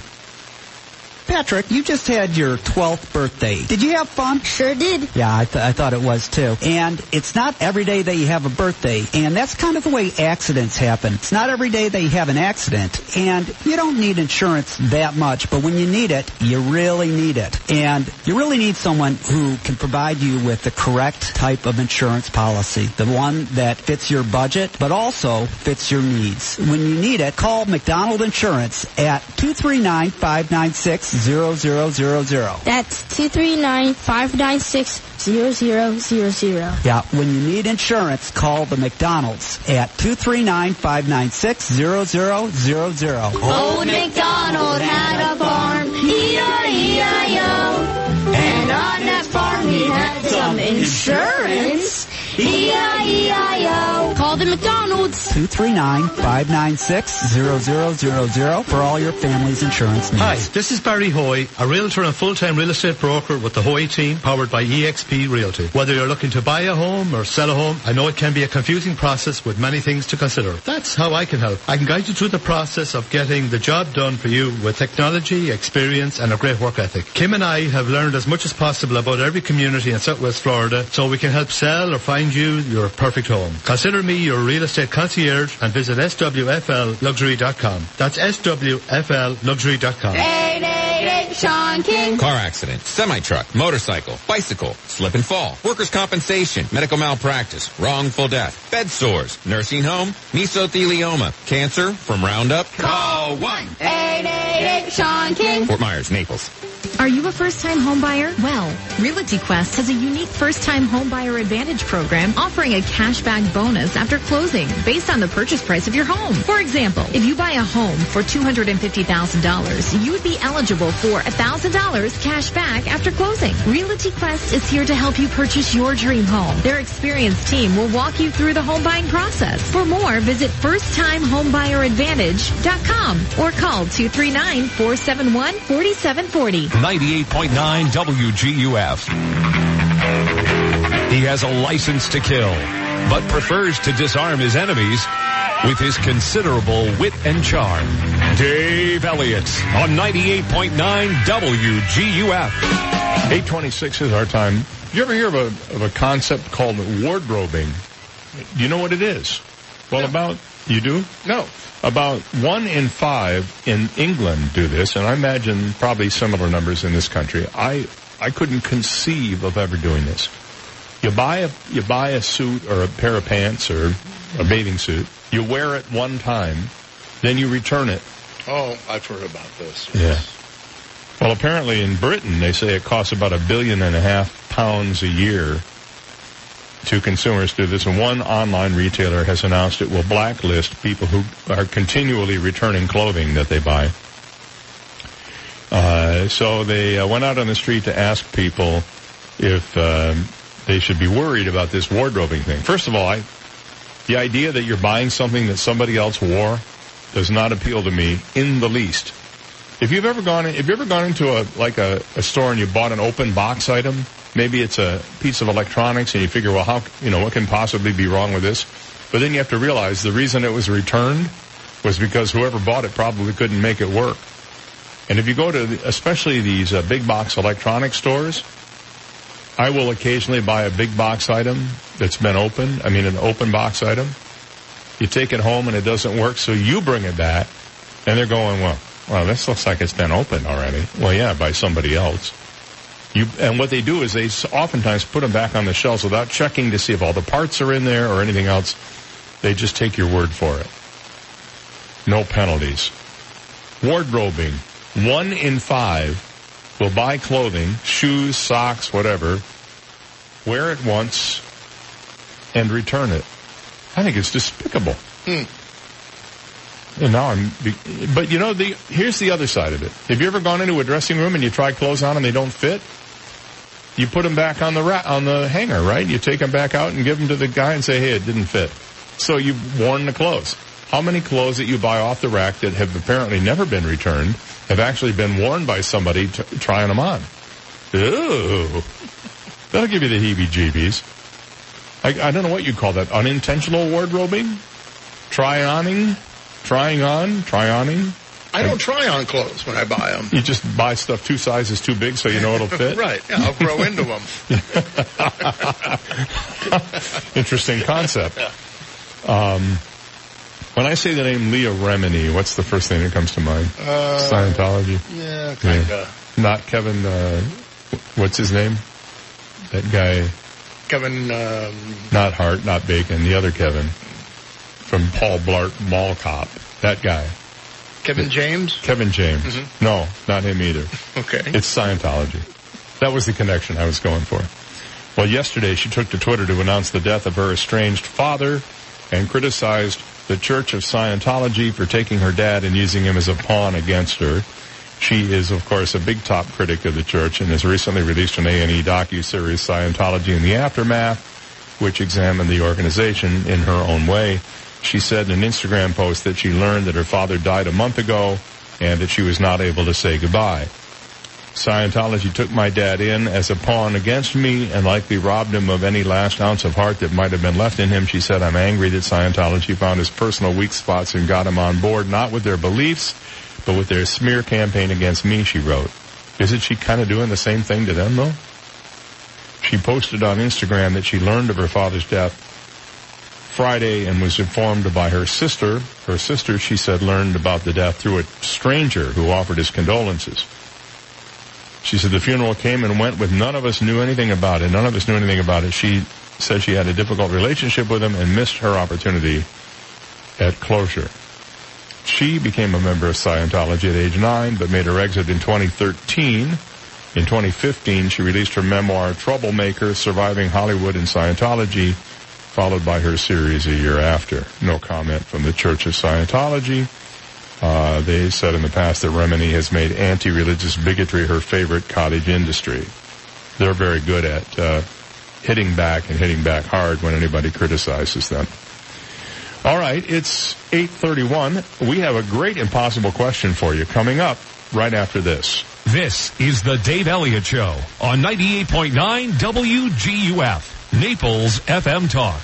Patrick, you just had your 12th birthday. Did you have fun? Sure did. Yeah, I, th- I thought it was too. And it's not every day that you have a birthday. And that's kind of the way accidents happen. It's not every day that you have an accident. And you don't need insurance that much, but when you need it, you really need it. And you really need someone who can provide you with the correct type of insurance policy. The one that fits your budget, but also fits your needs. When you need it, call McDonald Insurance at 239 596 0000. That's 239-596-0000. Yeah, when you need insurance, call the McDonald's at 239-596-0000. Old MacDonald had a farm, E-I-E-I-O. And on that farm he had some insurance, E-I-E-I-O. Call the McDonald's. 239-596-0000 for all your family's insurance needs. Hi, this is Barry Hoy, a realtor and full-time real estate broker with the Hoy team powered by EXP Realty. Whether you're looking to buy a home or sell a home, I know it can be a confusing process with many things to consider. That's how I can help. I can guide you through the process of getting the job done for you with technology, experience, and a great work ethic. Kim and I have learned as much as possible about every community in Southwest Florida so we can help sell or find you your perfect home. Consider me your real estate concierge and visit swflluxury.com. That's swflluxury.com. 888 Sean King. Car accident, semi-truck, motorcycle, bicycle, slip and fall, workers' compensation, medical malpractice, wrongful death, bed sores, nursing home, mesothelioma, cancer from Roundup. Call 1. 888 Sean King. Fort Myers, Naples. Are you a first-time homebuyer? Well, Realty Quest has a unique first-time homebuyer advantage program offering a cashback bonus after closing based on the purchase price of your home. For example, if you buy a home for $250,000, you would be eligible for or $1,000 cash back after closing. Realty Quest is here to help you purchase your dream home. Their experienced team will walk you through the home buying process. For more, visit firsttimehomebuyerinadvantage.com or call 239-471-4740. 98.9 WGUF. He has a license to kill, but prefers to disarm his enemies with his considerable wit and charm. Dave Elliott on 98.9 WGUF. 826 is our time. You ever hear of a, of a concept called wardrobing? Do you know what it is? Well, about, you do? No. About one in five in England do this, and I imagine probably similar numbers in this country. I, I couldn't conceive of ever doing this. You buy a, you buy a suit or a pair of pants or a bathing suit. You wear it one time, then you return it. Oh, I've heard about this. Yeah. Well, apparently in Britain, they say it costs about a billion and a half pounds a year to consumers to do this. And one online retailer has announced it will blacklist people who are continually returning clothing that they buy. Uh, so they uh, went out on the street to ask people if um, they should be worried about this wardrobing thing. First of all, I, the idea that you're buying something that somebody else wore does not appeal to me in the least. If you've ever gone, if you've ever gone into a like a, a store and you bought an open box item, maybe it's a piece of electronics, and you figure, well, how you know what can possibly be wrong with this? But then you have to realize the reason it was returned was because whoever bought it probably couldn't make it work. And if you go to, especially these uh, big box electronic stores, I will occasionally buy a big box item that's been opened. I mean, an open box item. You take it home and it doesn't work, so you bring it back, and they're going, well, well, this looks like it's been opened already. Well, yeah, by somebody else. You, and what they do is they oftentimes put them back on the shelves without checking to see if all the parts are in there or anything else. They just take your word for it. No penalties. Wardrobing. One in five will buy clothing, shoes, socks, whatever, wear it once, and return it. I think it's despicable. Hmm. And now I'm, but you know, the, here's the other side of it. Have you ever gone into a dressing room and you try clothes on and they don't fit? You put them back on the ra- on the hanger, right? You take them back out and give them to the guy and say, hey, it didn't fit. So you've worn the clothes. How many clothes that you buy off the rack that have apparently never been returned have actually been worn by somebody t- trying them on? Ooh. That'll give you the heebie-jeebies. I, I don't know what you call that. Unintentional wardrobing? Try-oning? Trying on? Try-oning? I don't try on clothes when I buy them. You just buy stuff two sizes too big so you know it'll fit? right. Yeah, I'll grow into them. Interesting concept. Um, when I say the name Leah Remini, what's the first thing that comes to mind? Uh, Scientology. Yeah, kinda. Not Kevin. Uh, what's his name? That guy. Kevin, um, Not Hart. Not Bacon. The other Kevin from Paul Blart Mall Cop. That guy. Kevin James. Kevin James. Mhm. No, not him either. Okay. It's Scientology. That was the connection I was going for. Well, yesterday she took to Twitter to announce the death of her estranged father and criticized the Church of Scientology for taking her dad and using him as a pawn against her. She is, of course, a big top critic of the church and has recently released an A&E docu-series, Scientology in the Aftermath, which examined the organization in her own way. She said in an Instagram post that she learned that her father died a month ago and that she was not able to say goodbye. Scientology took my dad in as a pawn against me and likely robbed him of any last ounce of heart that might have been left in him. She said, I'm angry that Scientology found his personal weak spots and got him on board, not with their beliefs, but with their smear campaign against me, she wrote. Isn't she kind of doing the same thing to them though? She posted on Instagram that she learned of her father's death Friday and was informed by her sister. Her sister, she said, learned about the death through a stranger who offered his condolences. She said the funeral came and went with none of us knew anything about it. None of us knew anything about it. She said she had a difficult relationship with him and missed her opportunity at closure. She became a member of Scientology at age nine, but made her exit in 2013. In 2015, she released her memoir, Troublemaker, Surviving Hollywood and Scientology, followed by her series a year after. No comment from the Church of Scientology. Uh, they said in the past that Remini has made anti-religious bigotry her favorite cottage industry. They're very good at uh, hitting back and hitting back hard when anybody criticizes them. All right, it's 8:31. We have a great impossible question for you coming up right after this. This is the Dave Elliott Show on 98.9 WGUF, Naples FM Talk.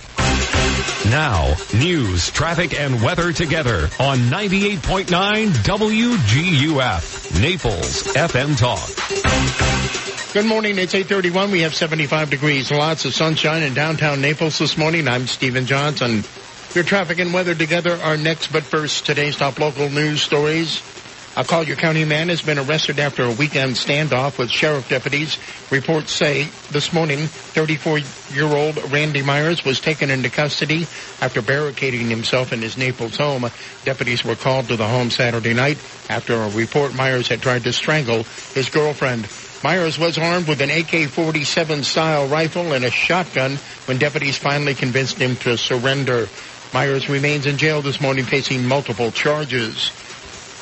Now, news, traffic, and weather together on 98.9 WGUF, Naples FM Talk. Good morning. It's 831. We have 75 degrees. Lots of sunshine in downtown Naples this morning. I'm Stephen Johnson. Your traffic and weather together are next, but first, today's top local news stories. A Collier County man has been arrested after a weekend standoff with sheriff deputies. Reports say this morning, 34-year-old Randy Myers was taken into custody after barricading himself in his Naples home. Deputies were called to the home Saturday night after a report Myers had tried to strangle his girlfriend. Myers was armed with an AK-47 style rifle and a shotgun when deputies finally convinced him to surrender. Myers remains in jail this morning facing multiple charges.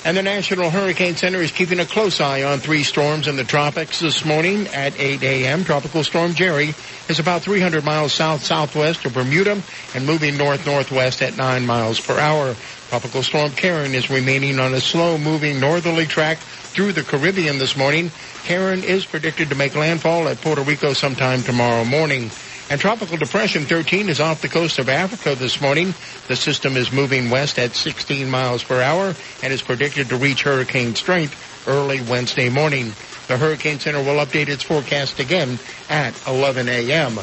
And the National Hurricane Center is keeping a close eye on three storms in the tropics this morning at 8 a.m. Tropical Storm Jerry is about 300 miles south-southwest of Bermuda and moving north-northwest at 9 miles per hour. Tropical Storm Karen is remaining on a slow-moving northerly track through the Caribbean this morning. Karen is predicted to make landfall at Puerto Rico sometime tomorrow morning. And Tropical Depression 13 is off the coast of Africa this morning. The system is moving west at 16 miles per hour and is predicted to reach hurricane strength early Wednesday morning. The Hurricane Center will update its forecast again at 11 a.m.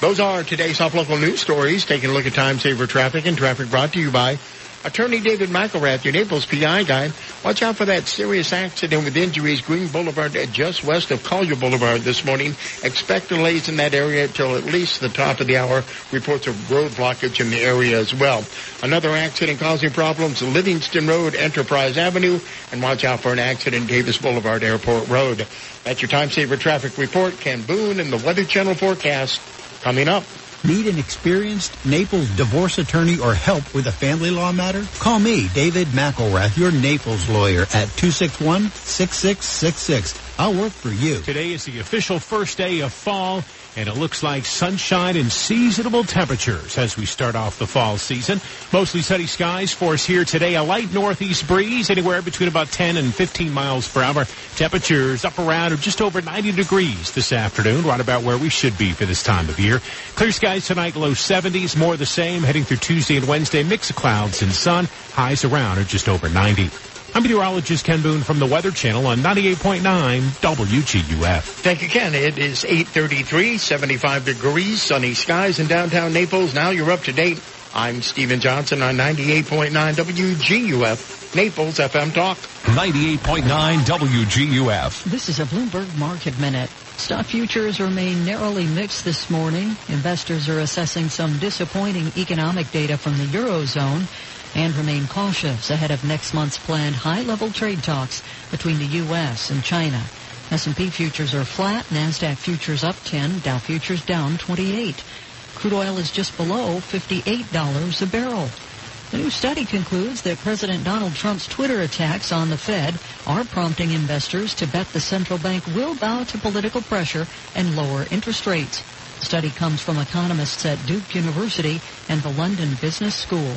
Those are today's top local news stories. Taking a look at time saver traffic and traffic brought to you by Attorney David McElrath, your Naples PI guy. Watch out for that serious accident with injuries, Green Boulevard, uh, just west of Collier Boulevard this morning. Expect delays in that area till at least the top of the hour. Reports of road blockage in the area as well. Another accident causing problems, Livingston Road, Enterprise Avenue, and watch out for an accident, Davis Boulevard, Airport Road. That's your time saver traffic report. Ken Boone and the Weather Channel forecast coming up. Need an experienced Naples divorce attorney or help with a family law matter? Call me, David McElrath, your Naples lawyer at 261-6666. I'll work for you. Today is the official first day of fall, and it looks like sunshine and seasonable temperatures as we start off the fall season. Mostly sunny skies for us here today. A light northeast breeze, anywhere between about 10 and 15 miles per hour. Temperatures up around or just over 90 degrees this afternoon, right about where we should be for this time of year. Clear skies tonight, low 70s, more the same. Heading through Tuesday and Wednesday, mix of clouds and sun. Highs around or just over 90. I'm meteorologist Ken Boone from the Weather Channel on 98.9 WGUF. Thank you, Ken. It is 833, 75 degrees, sunny skies in downtown Naples. Now you're up to date. I'm Stephen Johnson on 98.9 WGUF, Naples FM Talk. 98.9 WGUF. This is a Bloomberg Market Minute. Stock futures remain narrowly mixed this morning. Investors are assessing some disappointing economic data from the Eurozone and remain cautious ahead of next month's planned high-level trade talks between the U.S. and China. S&P futures are flat, NASDAQ futures up 10, Dow futures down 28. Crude oil is just below $58 a barrel. The new study concludes that President Donald Trump's Twitter attacks on the Fed are prompting investors to bet the central bank will bow to political pressure and lower interest rates. The study comes from economists at Duke University and the London Business School.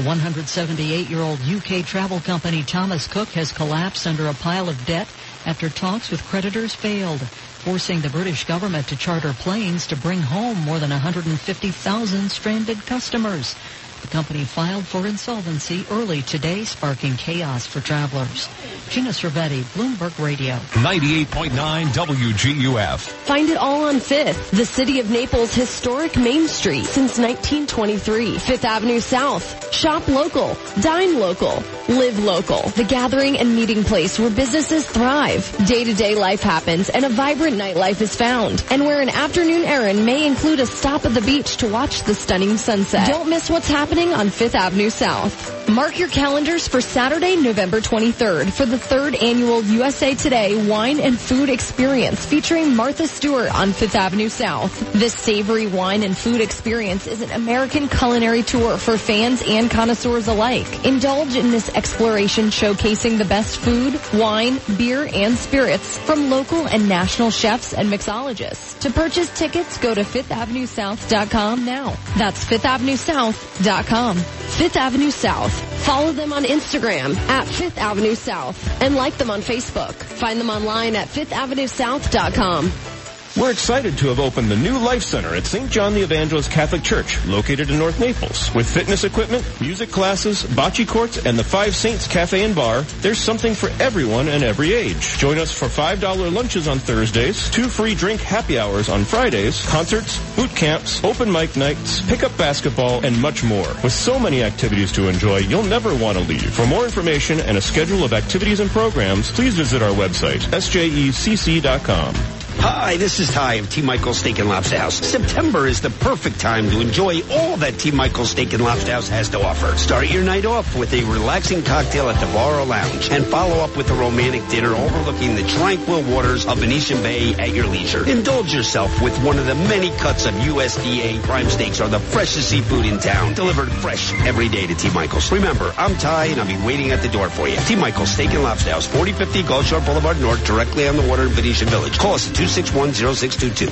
The 178-year-old UK travel company Thomas Cook has collapsed under a pile of debt after talks with creditors failed, forcing the British government to charter planes to bring home more than 150,000 stranded customers. The company filed for insolvency early today, sparking chaos for travelers. Gina Cervetti, Bloomberg Radio. 98.9 WGUF. Find it all on 5th, the city of Naples' historic Main Street since 1923. 5th Avenue South. Shop local. Dine local. Live local. The gathering and meeting place where businesses thrive. Day-to-day life happens and a vibrant nightlife is found. And where an afternoon errand may include a stop at the beach to watch the stunning sunset. Don't miss what's happening on 5th Avenue South. Mark your calendars for Saturday, November 23rd for the third annual USA Today Wine and Food Experience featuring Martha Stewart on Fifth Avenue South. This savory wine and food experience is an American culinary tour for fans and connoisseurs alike. Indulge in this exploration showcasing the best food, wine, beer, and spirits from local and national chefs and mixologists. To purchase tickets, go to fifthavenuesouth.com now. That's fifthavenuesouth.com. Fifth Avenue South. Follow them on Instagram at Fifth Avenue South and like them on Facebook. Find them online at fifthavenuesouth.com. We're excited to have opened the new Life Center at St. John the Evangelist Catholic Church, located in North Naples. With fitness equipment, music classes, bocce courts, and the Five Saints Cafe and Bar, there's something for everyone and every age. Join us for $5 lunches on Thursdays, two free drink happy hours on Fridays, concerts, boot camps, open mic nights, pickup basketball, and much more. With so many activities to enjoy, you'll never want to leave. For more information and a schedule of activities and programs, please visit our website, sjecc.com. Hi, this is Ty of T. Michael's Steak and Lobster House. September is the perfect time to enjoy all that T. Michael's Steak and Lobster House has to offer. Start your night off with a relaxing cocktail at the bar or lounge and follow up with a romantic dinner overlooking the tranquil waters of Venetian Bay at your leisure. Indulge yourself with one of the many cuts of USDA prime steaks or the freshest seafood in town, delivered fresh every day to T. Michael's. Remember, I'm Ty and I'll be waiting at the door for you. T. Michael's Steak and Lobster House, 4050 Gulf Shore Boulevard North, directly on the water in Venetian Village. Call us at 2610622.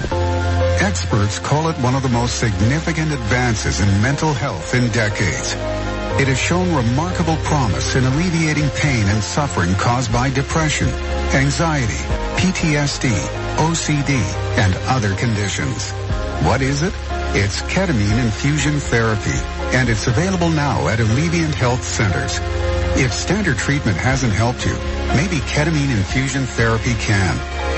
Experts call it one of the most significant advances in mental health in decades. It has shown remarkable promise in alleviating pain and suffering caused by depression, anxiety, PTSD, OCD, and other conditions. What is it? It's ketamine infusion therapy, and it's available now at Alleviant Health Centers. If standard treatment hasn't helped you, maybe ketamine infusion therapy can.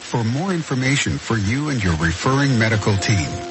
for more information for you and your referring medical team.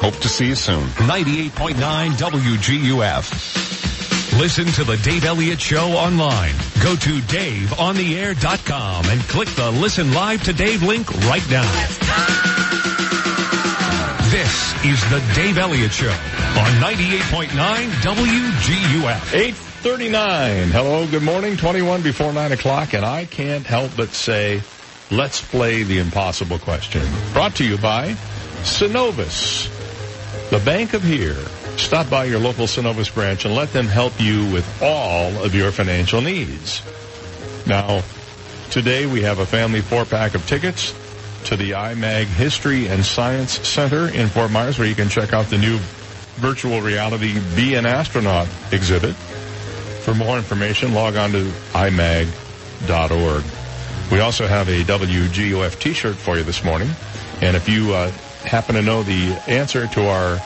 Hope to see you soon. 98.9 WGUF. Listen to the Dave Elliott Show online. Go to DaveOnTheAir.com and click the Listen Live to Dave link right now. This is the Dave Elliott Show on 98.9 WGUF. 839. Hello, good morning. 21 before 9 o'clock, and I can't help but say, let's play the impossible question. Brought to you by Synovus, the bank of here. Stop by your local Synovus branch and let them help you with all of your financial needs. Now, today we have a family four-pack of tickets to the IMAG History and Science Center in Fort Myers where you can check out the new virtual reality Be an Astronaut exhibit. For more information, log on to imag.org. We also have a WGOF t-shirt for you this morning. And if you uh, happen to know the answer to our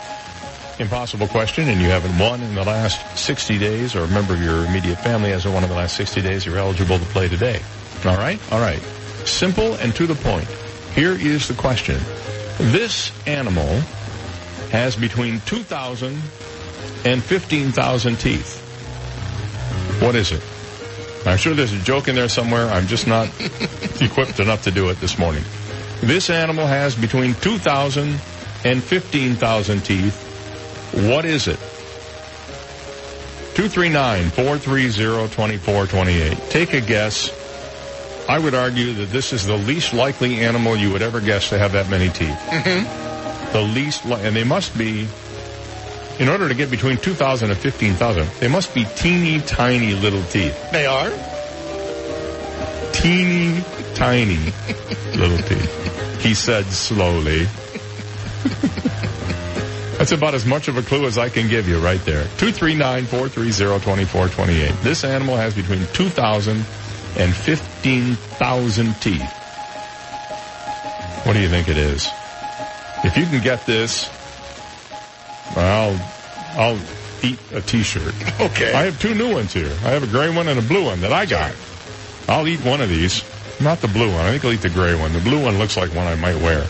impossible question and you haven't won in the last 60 days or a member of your immediate family hasn't won in the last 60 days, you're eligible to play today. All right? All right. Simple and to the point. Here is the question. This animal has between 2,000 and 15,000 teeth. What is it? I'm sure there's a joke in there somewhere. I'm just not equipped enough to do it this morning. This animal has between 2,000 and 15,000 teeth. What is it? 239-430-2428. Take a guess. I would argue that this is the least likely animal you would ever guess to have that many teeth. Mm-hmm. The least, li- and they must be, in order to get between 2,000 and 15,000, they must be teeny tiny little teeth. They are? Teeny tiny little teeth. He said slowly. That's about as much of a clue as I can give you right there. 239-430-2428. This animal has between 2,000 and 15,000 teeth. What do you think it is? If you can get this, I'll, I'll eat a t-shirt. Okay. I have two new ones here. I have a gray one and a blue one that I got. I'll eat one of these. Not the blue one. I think I'll eat the gray one. The blue one looks like one I might wear.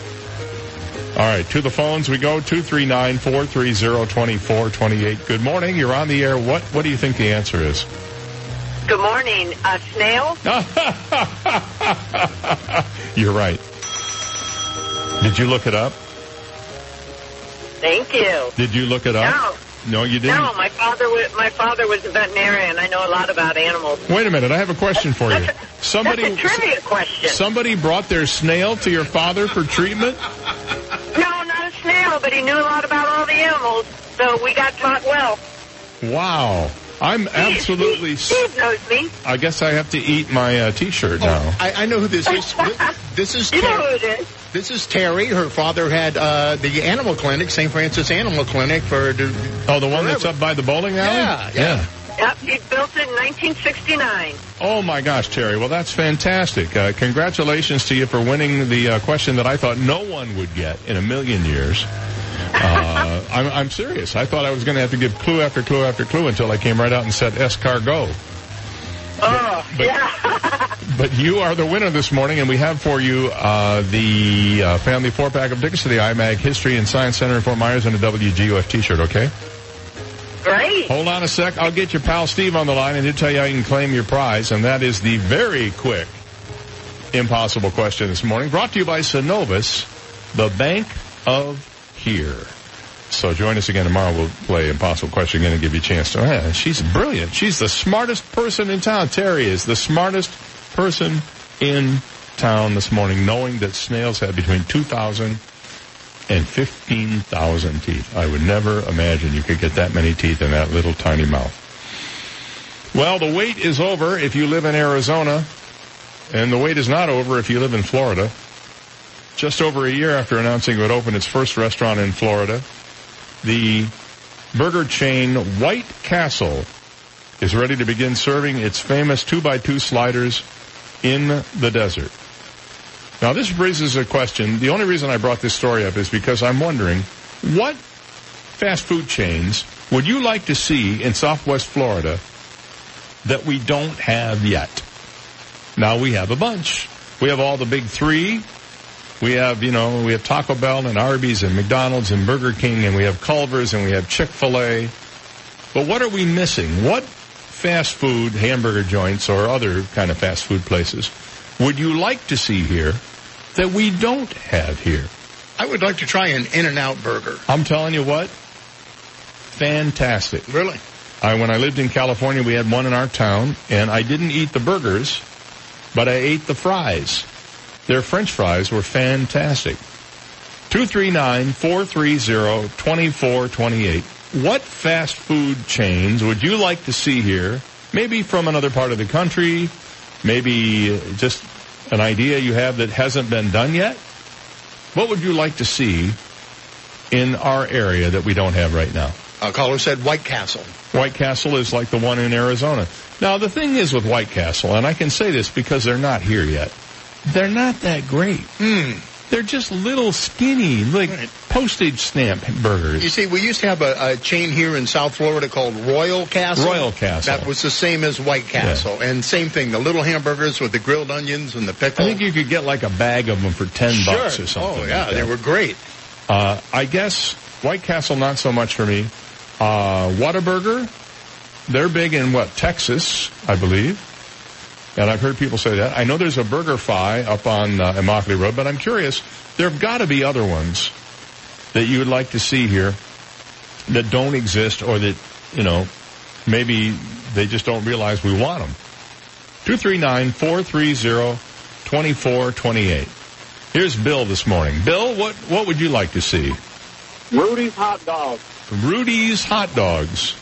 All right, to the phones we go. 239-430-2428. Good morning. You're on the air. What What do you think the answer is? Good morning. A snail? You're right. Did you look it up? Thank you. Did you look it up? No. No, you didn't. No, my father was my father was a veterinarian. I know a lot about animals. Wait a minute. I have a question for you. Somebody That's a trivia question. somebody brought their snail to your father for treatment? No, not a snail, but he knew a lot about all the animals, so we got taught well. Wow. I'm absolutely Steve knows me. I guess I have to eat my uh, t-shirt now. I, I know who this is. This is You know Terry. who it is. This is Terry. Her father had uh, the animal clinic, St. Francis Animal Clinic, for Oh, the one that's up by the bowling alley? Yeah, yeah. Yep, he built it in 1969. Oh my gosh, Terry. Well, that's fantastic. Uh, congratulations to you for winning the uh, question that I thought no one would get in a million years. Uh, I'm, I'm serious. I thought I was going to have to give clue after clue after clue until I came right out and said escargot. Oh, but, but you are the winner this morning, and we have for you uh, the uh, family four pack of tickets to the IMAG History and Science Center in Fort Myers and a WGUF T-shirt. Okay. Great. Hold on a sec. I'll get your pal Steve on the line and he'll tell you how you can claim your prize. And that is the very quick impossible question this morning. Brought to you by Synovus, the bank of here. So join us again tomorrow. We'll play impossible question again and give you a chance to. Oh, yeah, she's brilliant. She's the smartest person in town. Terry is the smartest person in town this morning, knowing that snails have between 2,000 and 15,000 teeth. I would never imagine you could get that many teeth in that little tiny mouth. Well, the wait is over if you live in Arizona, and the wait is not over if you live in Florida. Just over a year after announcing it would open its first restaurant in Florida, the burger chain White Castle is ready to begin serving its famous 2x2 sliders in the desert. Now, this raises a question. The only reason I brought this story up is because I'm wondering what fast food chains would you like to see in Southwest Florida that we don't have yet? Now we have a bunch. We have all the big three. We have, you know, we have Taco Bell and Arby's and McDonald's and Burger King and we have Culver's and we have Chick-fil-A. But what are we missing? What fast food hamburger joints or other kind of fast food places would you like to see here that we don't have here? I would like to try an In-N-Out burger. I'm telling you what, fantastic. Really? I, when I lived in California, we had one in our town, and I didn't eat the burgers, but I ate the fries. Their French fries were fantastic. 239-430-2428. What fast food chains would you like to see here? Maybe from another part of the country, maybe just an idea you have that hasn't been done yet? What would you like to see in our area that we don't have right now? A caller said White Castle. White Castle is like the one in Arizona. Now the thing is with White Castle, and I can say this because they're not here yet, they're not that great. Hmm. They're just little skinny, like postage stamp burgers. You see, we used to have a, a chain here in South Florida called Royal Castle. Royal Castle. That was the same as White Castle. And same thing, the little hamburgers with the grilled onions and the pickle. I think you could get like a bag of them for ten Sure. bucks or something. Oh, yeah, like they were great. Uh, I guess White Castle not so much for me. Uh, Whataburger, they're big in what Texas, I believe, and I've heard people say that. I know there's a BurgerFi up on uh, Immokalee Road, but I'm curious. There have got to be other ones that you would like to see here that don't exist, or that you know maybe they just don't realize we want them. 239-430-2428. Here's Bill this morning. Bill, what what would you like to see? Rudy's hot Dogs. Rudy's hot dogs.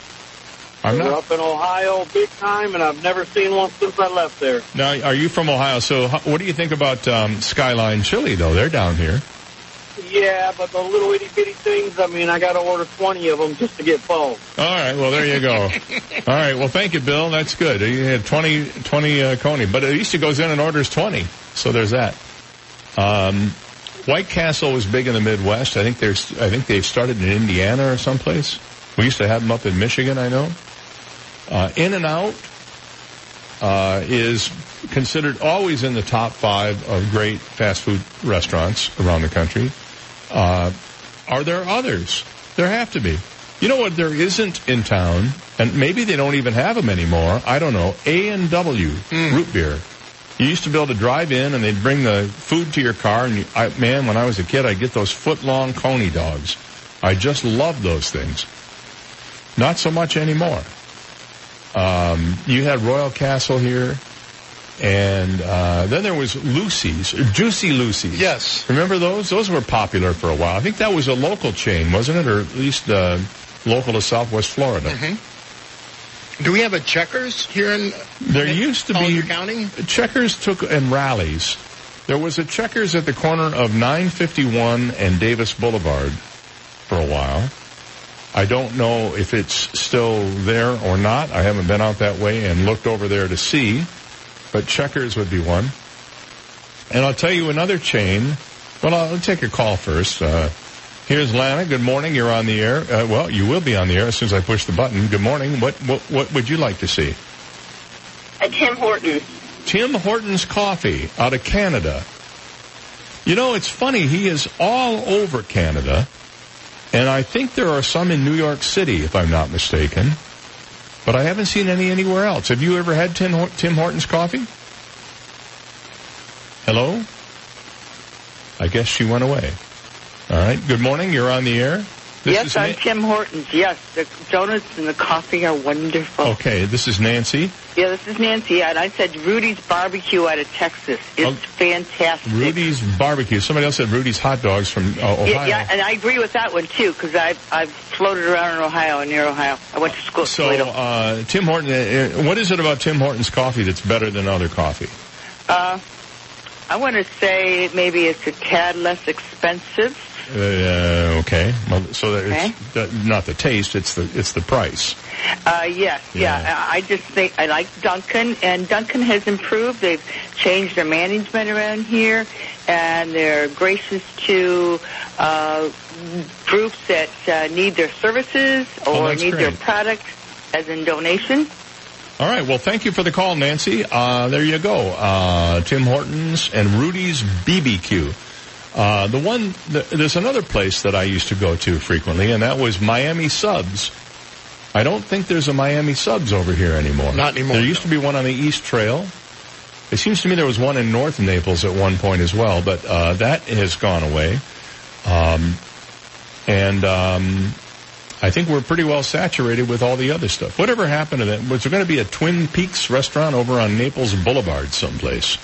I'm We're not. up in Ohio big time, and I've never seen one since I left there. Now, are you from Ohio? So, what do you think about um, Skyline Chili? Though they're down here. Yeah, but the little itty bitty things, I mean, I got to order 20 of them just to get full. All right. Well, there you go. All right. Well, thank you, Bill. That's good. You had 20, 20 uh, Coney, but at least he goes in and orders 20. So there's that. Um, White Castle was big in the Midwest. I think there's, I think they've started in Indiana or someplace. We used to have them up in Michigan, I know. Uh, in and Out, uh, is considered always in the top five of great fast food restaurants around the country. Uh, are there others? There have to be. You know what there isn't in town, and maybe they don't even have them anymore. I don't know. A and W root beer. You used to be able to drive in, and they'd bring the food to your car. And you, I, man, when I was a kid, I'd get those foot long coney dogs. I just loved those things. Not so much anymore. Um, you had Royal Castle here, and uh, then there was Lucy's, Juicy Lucy's. Yes. Remember those? Those were popular for a while. I think that was a local chain, wasn't it, or at least uh, local to Southwest Florida. Mm-hmm. Do we have a Checkers here in? There used to be County. Checkers took and Rally's. There was a Checkers at the corner of 951 and Davis Boulevard for a while. I don't know if it's still there or not. I haven't been out that way and looked over there to see, but Checkers would be one. And I'll tell you another chain. Well, I'll take a call first. Uh, here's Lana. Good morning. You're on the air. Uh, well, you will be on the air as soon as I push the button. Good morning. What what what would you like to see? A Tim Hortons. Tim Hortons Coffee out of Canada. You know, it's funny. He is all over Canada. And I think there are some in New York City, if I'm not mistaken. But I haven't seen any anywhere else. Have you ever had Tim, Tim Hortons coffee? Hello? I guess she went away. All right. Good morning. You're on the air. This yes, I'm Na- Tim Hortons. Yes, the donuts and the coffee are wonderful. Okay, this is Nancy. Yeah, this is Nancy, and I said Rudy's Barbecue out of Texas. It's Oh. fantastic. Rudy's Barbecue. Somebody else said Rudy's Hot Dogs from uh, Ohio. Yeah, yeah, and I agree with that one too because I've I've floated around in Ohio and near Ohio. I went to school. So, uh, Tim Horton, uh, what is it about Tim Hortons coffee that's better than other coffee? Uh, I want to say maybe it's a tad less expensive. Uh, okay, well, so that Okay. it's uh, not the taste; it's the it's the price. Uh, yes, yeah. I I just think I like Dunkin', and Dunkin' has improved. They've changed their management around here, and they're gracious to uh, groups that uh, need their services Oh, or that's need their great. product as in donation. All right. Well, thank you for the call, Nancy. Uh, there you go. Uh, Tim Hortons and Rudy's BBQ. Uh, the one, the, there's another place that I used to go to frequently, and that was Miami Subs. I don't think there's a Miami Subs over here anymore. Not anymore, There used to be one on the East Trail. It seems to me there was one in North Naples at one point as well, but uh, that has gone away. Um, and um, I think we're pretty well saturated with all the other stuff. Whatever happened to that? Was there going to be a Twin Peaks restaurant over on Naples Boulevard someplace?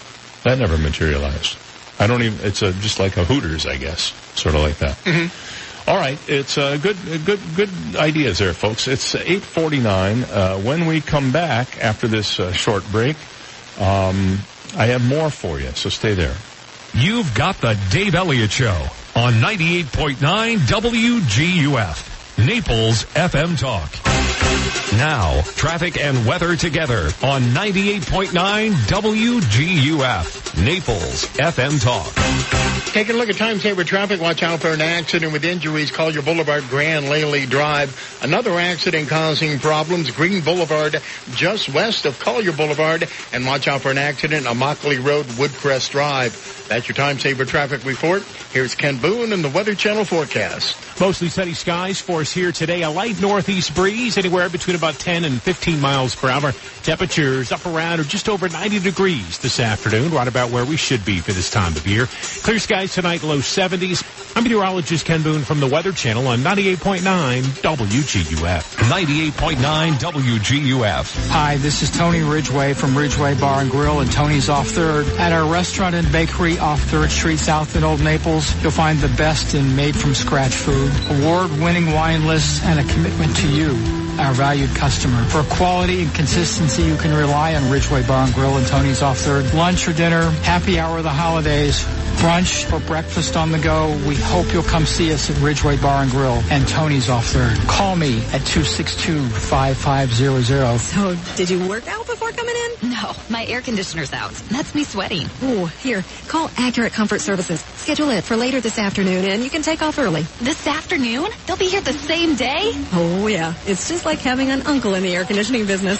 That never materialized. I don't even. It's a, just like a Hooters, I guess, sort of like that. All right, it's uh, good, good, good ideas there, folks. It's eight forty-nine. Uh, when we come back after this uh, short break, um, I have more for you. So stay there. You've got the Dave Elliott Show on 98.9 WGUF, Naples FM Talk. Now, traffic and weather together on 98.9 WGUF, Naples FM Talk. Taking a look at time saver traffic. Watch out for an accident with injuries. Collier Boulevard, Grand Lely Drive. Another accident causing problems. Green Boulevard, just west of Collier Boulevard. And watch out for an accident on Immokalee Road, Woodcrest Drive. That's your time saver traffic report. Here's Ken Boone and the Weather Channel forecast. Mostly sunny skies for us here today. A light northeast breeze, anywhere between about 10 and 15 miles per hour. Temperatures up around or just over 90 degrees this afternoon, right about where we should be for this time of year. Clear skies tonight, low 70s. I'm meteorologist Ken Boone from the Weather Channel on 98.9 WGUF. 98.9 WGUF. Hi, this is Tony Ridgway from Ridgway Bar and Grill and Tony's off Third. At our restaurant and bakery off Third Street South in Old Naples, you'll find the best in made from scratch food, award-winning wine lists, and a commitment to you our valued customer. For quality and consistency, you can rely on Ridgway Bar and Grill and Tony's Off Third. Lunch or dinner, happy hour of the holidays, brunch or breakfast on the go. We hope you'll come see us at Ridgway Bar and Grill and Tony's Off Third. Call me at 262-5500. So, did you work out before coming in? No, my air conditioner's out. That's me sweating. Ooh, here, call Accurate Comfort Services. Schedule it for later this afternoon and you can take off early. This afternoon? They'll be here the same day? Oh, yeah. It's just like having an uncle in the air conditioning business.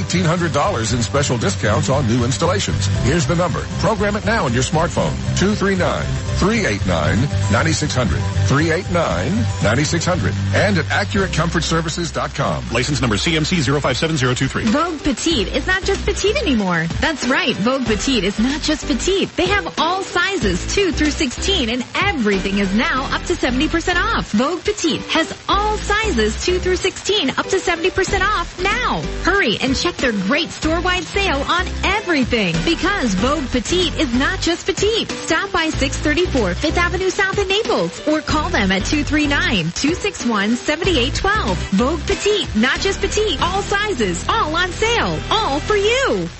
$1,800 in special discounts on new installations. Here's the number. Program it now on your smartphone. 239-389-9600. 389-9600. And at AccurateComfortServices.com. License number CMC 057023. Vogue Petite is not just petite anymore. That's right. Vogue Petite is not just petite. They have all sizes 2 through 16 and everything is now up to 70% off. Vogue Petite has all sizes 2 through 16 up to 70% off now. Hurry and check their great store-wide sale on everything because Vogue Petite is not just petite. Stop by 634 Fifth Avenue South in Naples or call them at 239-261-7812. Vogue Petite, not just petite, all sizes, all on sale, all for you.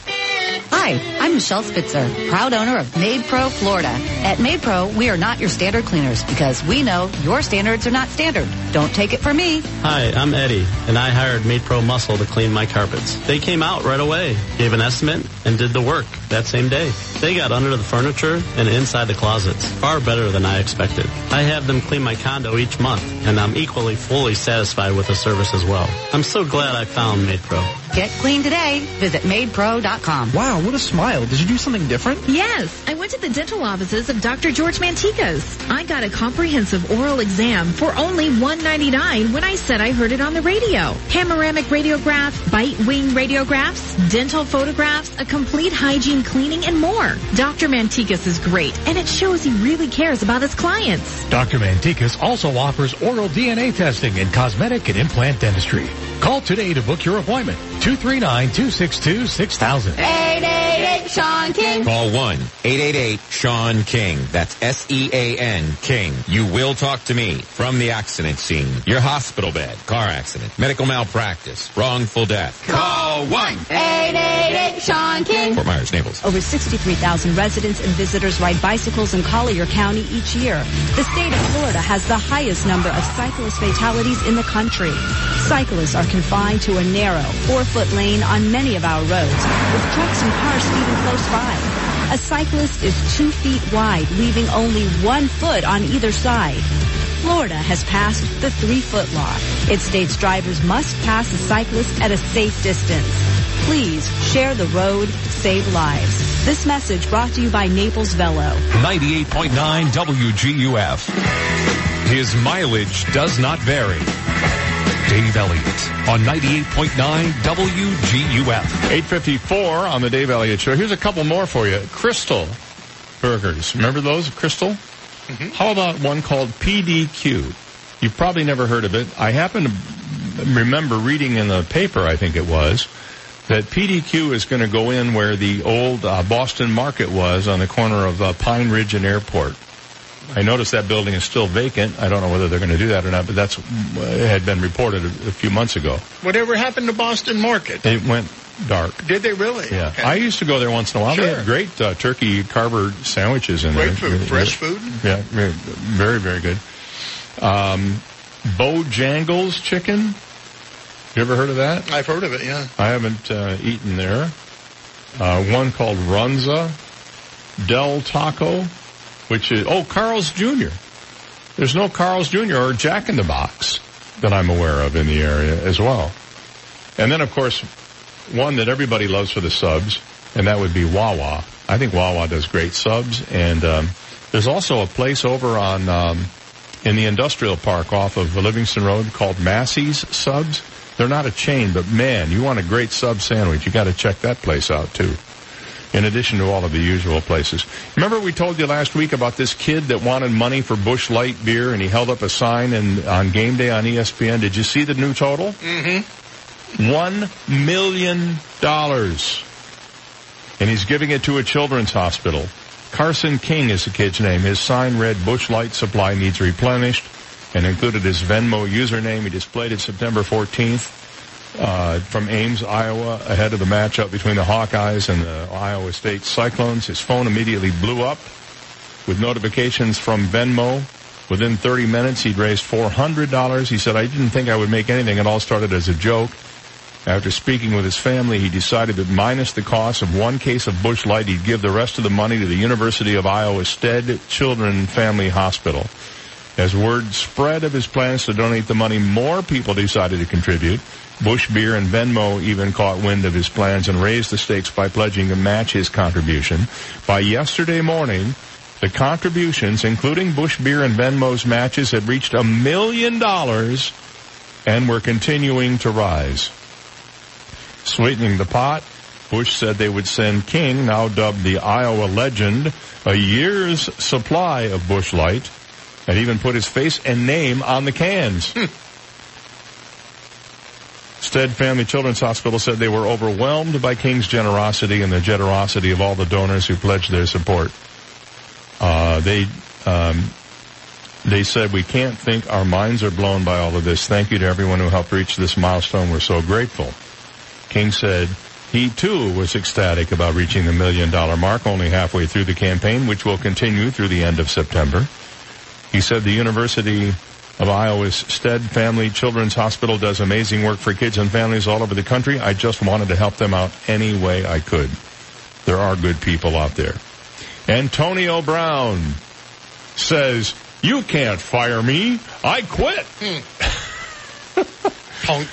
Hi, I'm Michelle Spitzer, proud owner of MaidPro Florida. At MaidPro, we are not your standard cleaners because we know your standards are not standard. Don't take it from me. Hi, I'm Eddie, and I hired MaidPro Muscle to clean my carpets. They came out right away, gave an estimate, and did the work that same day. They got under the furniture and inside the closets, far better than I expected. I have them clean my condo each month, and I'm equally fully satisfied with the service as well. I'm so glad I found MaidPro. Get clean today. Visit maidpro.com. Wow, what a smile. Did you do something different? Yes, I went to the dental offices of Dr. George Manticas. I got a comprehensive oral exam for only $1.99 when I said I heard it on the radio. Panoramic radiograph, bite wing radiographs, dental photographs, a complete hygiene cleaning, and more. Dr. Manticas is great, and it shows he really cares about his clients. Dr. Manticas also offers oral DNA testing and cosmetic and implant dentistry. Call today to book your appointment. 239-262-6000. 888 Sean King. Call 1-888-SEAN King. That's S-E-A-N King. You will talk to me from the accident scene. Your hospital bed, car accident, medical malpractice, wrongful death. Call 888 Sean King. Fort Myers, Naples. Over 63,000 residents and visitors ride bicycles in Collier County each year. The state of Florida has the highest number of cyclist fatalities in the country. Cyclists are confined to a narrow, four-foot lane on many of our roads, with trucks and cars speeding close by. A cyclist is two feet wide, leaving only one foot on either side. Florida has passed the three-foot law. It states drivers must pass a cyclist at a safe distance. Please share the road, save lives. This message brought to you by Naples Velo. 98.9 WGUF. His mileage does not vary. Dave Elliott on 98.9 WGUF. 854 on the Dave Elliott Show. Here's a couple more for you. Krystal burgers. Remember those, Crystal? Mm-hmm. How about one called PDQ? You've probably never heard of it. I happen to remember reading in the paper, I think it was, that PDQ is going to go in where the old uh, Boston Market was on the corner of uh, Pine Ridge and Airport. I noticed that building is still vacant. I don't know whether they're going to do that or not, but that's it had been reported a, a few months ago. Whatever happened to Boston Market? It went dark. Did they really? Yeah. Okay. I used to go there once in a while. Sure. They had great uh, turkey carver sandwiches in Great there. Great food, fresh food. Yeah, very, very, very good. Um, Bojangles chicken. You ever heard of that? I've heard of it, yeah. I haven't uh, eaten there. Uh, one called Runza, Del Taco, which is oh Carl's Jr. There's no Carl's Jr. or Jack in the Box that I'm aware of in the area as well. And then, of course, one that everybody loves for the subs, and that would be Wawa. I think Wawa does great subs, and um, there's also a place over on um, in the industrial park off of Livingston Road called Massey's Subs. They're not a chain, but man, you want a great sub sandwich, you got to check that place out too. In addition to all of the usual places. Remember we told you last week about this kid that wanted money for Busch Light beer and he held up a sign and on game day on ESPN. Did you see the new total? Mm-hmm. One million dollars. And he's giving it to a children's hospital. Carson King is the kid's name. His sign read Busch Light Supply needs replenished and included his Venmo username. He displayed it September 14th uh, from Ames, Iowa, ahead of the matchup between the Hawkeyes and the Iowa State Cyclones. His phone immediately blew up with notifications from Venmo. Within 30 minutes, he'd raised $400. He said, I didn't think I would make anything. It all started as a joke. After speaking with his family, he decided that minus the cost of one case of Busch Light, he'd give the rest of the money to the University of Iowa Stead Children Family Hospital. As word spread of his plans to donate the money, more people decided to contribute. Busch Beer and Venmo even caught wind of his plans and raised the stakes by pledging to match his contribution. By yesterday morning, the contributions, including Busch Beer and Venmo's matches, had reached a million dollars and were continuing to rise. Sweetening the pot, Busch said they would send King, now dubbed the Iowa legend, a year's supply of Busch Light and even put his face and name on the cans. Hmm. Stead Family Children's Hospital said they were overwhelmed by King's generosity and the generosity of all the donors who pledged their support. Uh, they um, they said we can't think our minds are blown by all of this. Thank you to everyone who helped reach this milestone. We're so grateful. King said he too was ecstatic about reaching the million dollar mark only halfway through the campaign, which will continue through the end of September. He said the University of Iowa's Stead Family Children's Hospital does amazing work for kids and families all over the country. I just wanted to help them out any way I could. There are good people out there. Antonio Brown says, you can't fire me. I quit. Punk.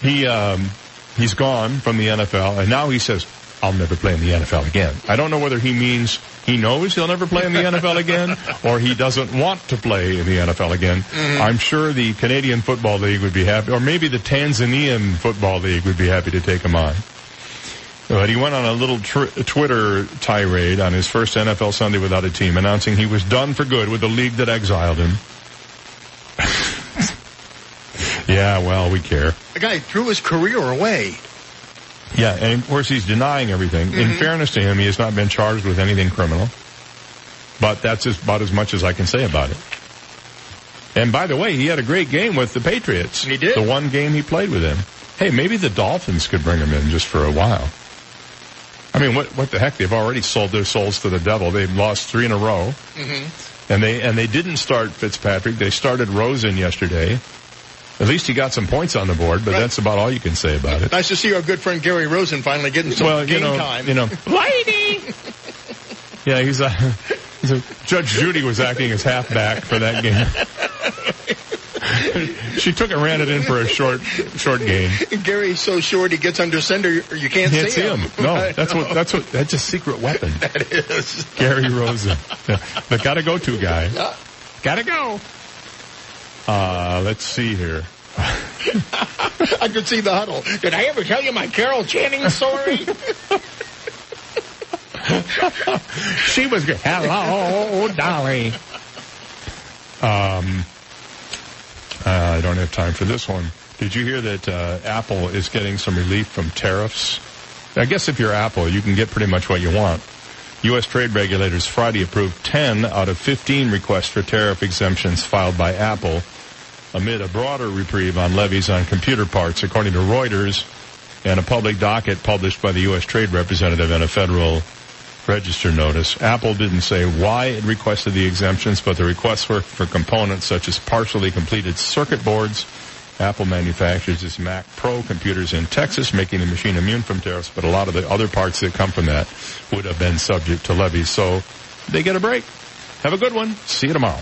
He, um, he's gone from the NFL and now he says, I'll never play in the NFL again. I don't know whether he means he knows he'll never play in the NFL again or he doesn't want to play in the NFL again. Mhm. I'm sure the Canadian Football League would be happy, or maybe the Tanzanian Football League would be happy to take him on. But he went on a little tr- Twitter tirade on his first NFL Sunday without a team, announcing he was done for good with the league that exiled him. yeah, well, we care. The guy threw his career away. Yeah, and of course he's denying everything. In Mhm. fairness to him, he has not been charged with anything criminal. But that's about as much as I can say about it. And by the way, he had a great game with the Patriots. He did. The one game he played with him. Hey, maybe the Dolphins could bring him in just for a while. I mean, what what the heck? They've already sold their souls to the devil. They've lost three in a row, Mm-hmm. and they and they didn't start Fitzpatrick. They started Rosen yesterday. At least he got some points on the board, but that's about all you can say about it. Nice to see our good friend Gary Rosen finally getting some Well, you game know, time. you know, lady. Yeah, he's a, he's a Judge Judy was acting as halfback for that game. she took it, ran it in for a short, short gain. Gary's so short he gets under center, you can't, Can't see see him. No, that's what, that's what, that's a secret weapon. That is. Gary Rosen. The gotta go to guy. Gotta go. Uh, let's see here. I could see the huddle. Did I ever tell you my Carol Channing story? she was good. Hello, Dolly. Um, uh, I don't have time for this one. Did you hear that uh, Apple is getting some relief from tariffs? I guess if you're Apple, you can get pretty much what you want. U.S. trade regulators Friday approved 10 out of 15 requests for tariff exemptions filed by Apple amid a broader reprieve on levies on computer parts, according to Reuters and a public docket published by the U.S. Trade Representative and a federal register notice. Apple didn't say why it requested the exemptions, but the requests were for components such as partially completed circuit boards. Apple manufactures its Mac Pro computers in Texas, making the machine immune from tariffs, but a lot of the other parts that come from that would have been subject to levies. So they get a break. Have a good one. See you tomorrow.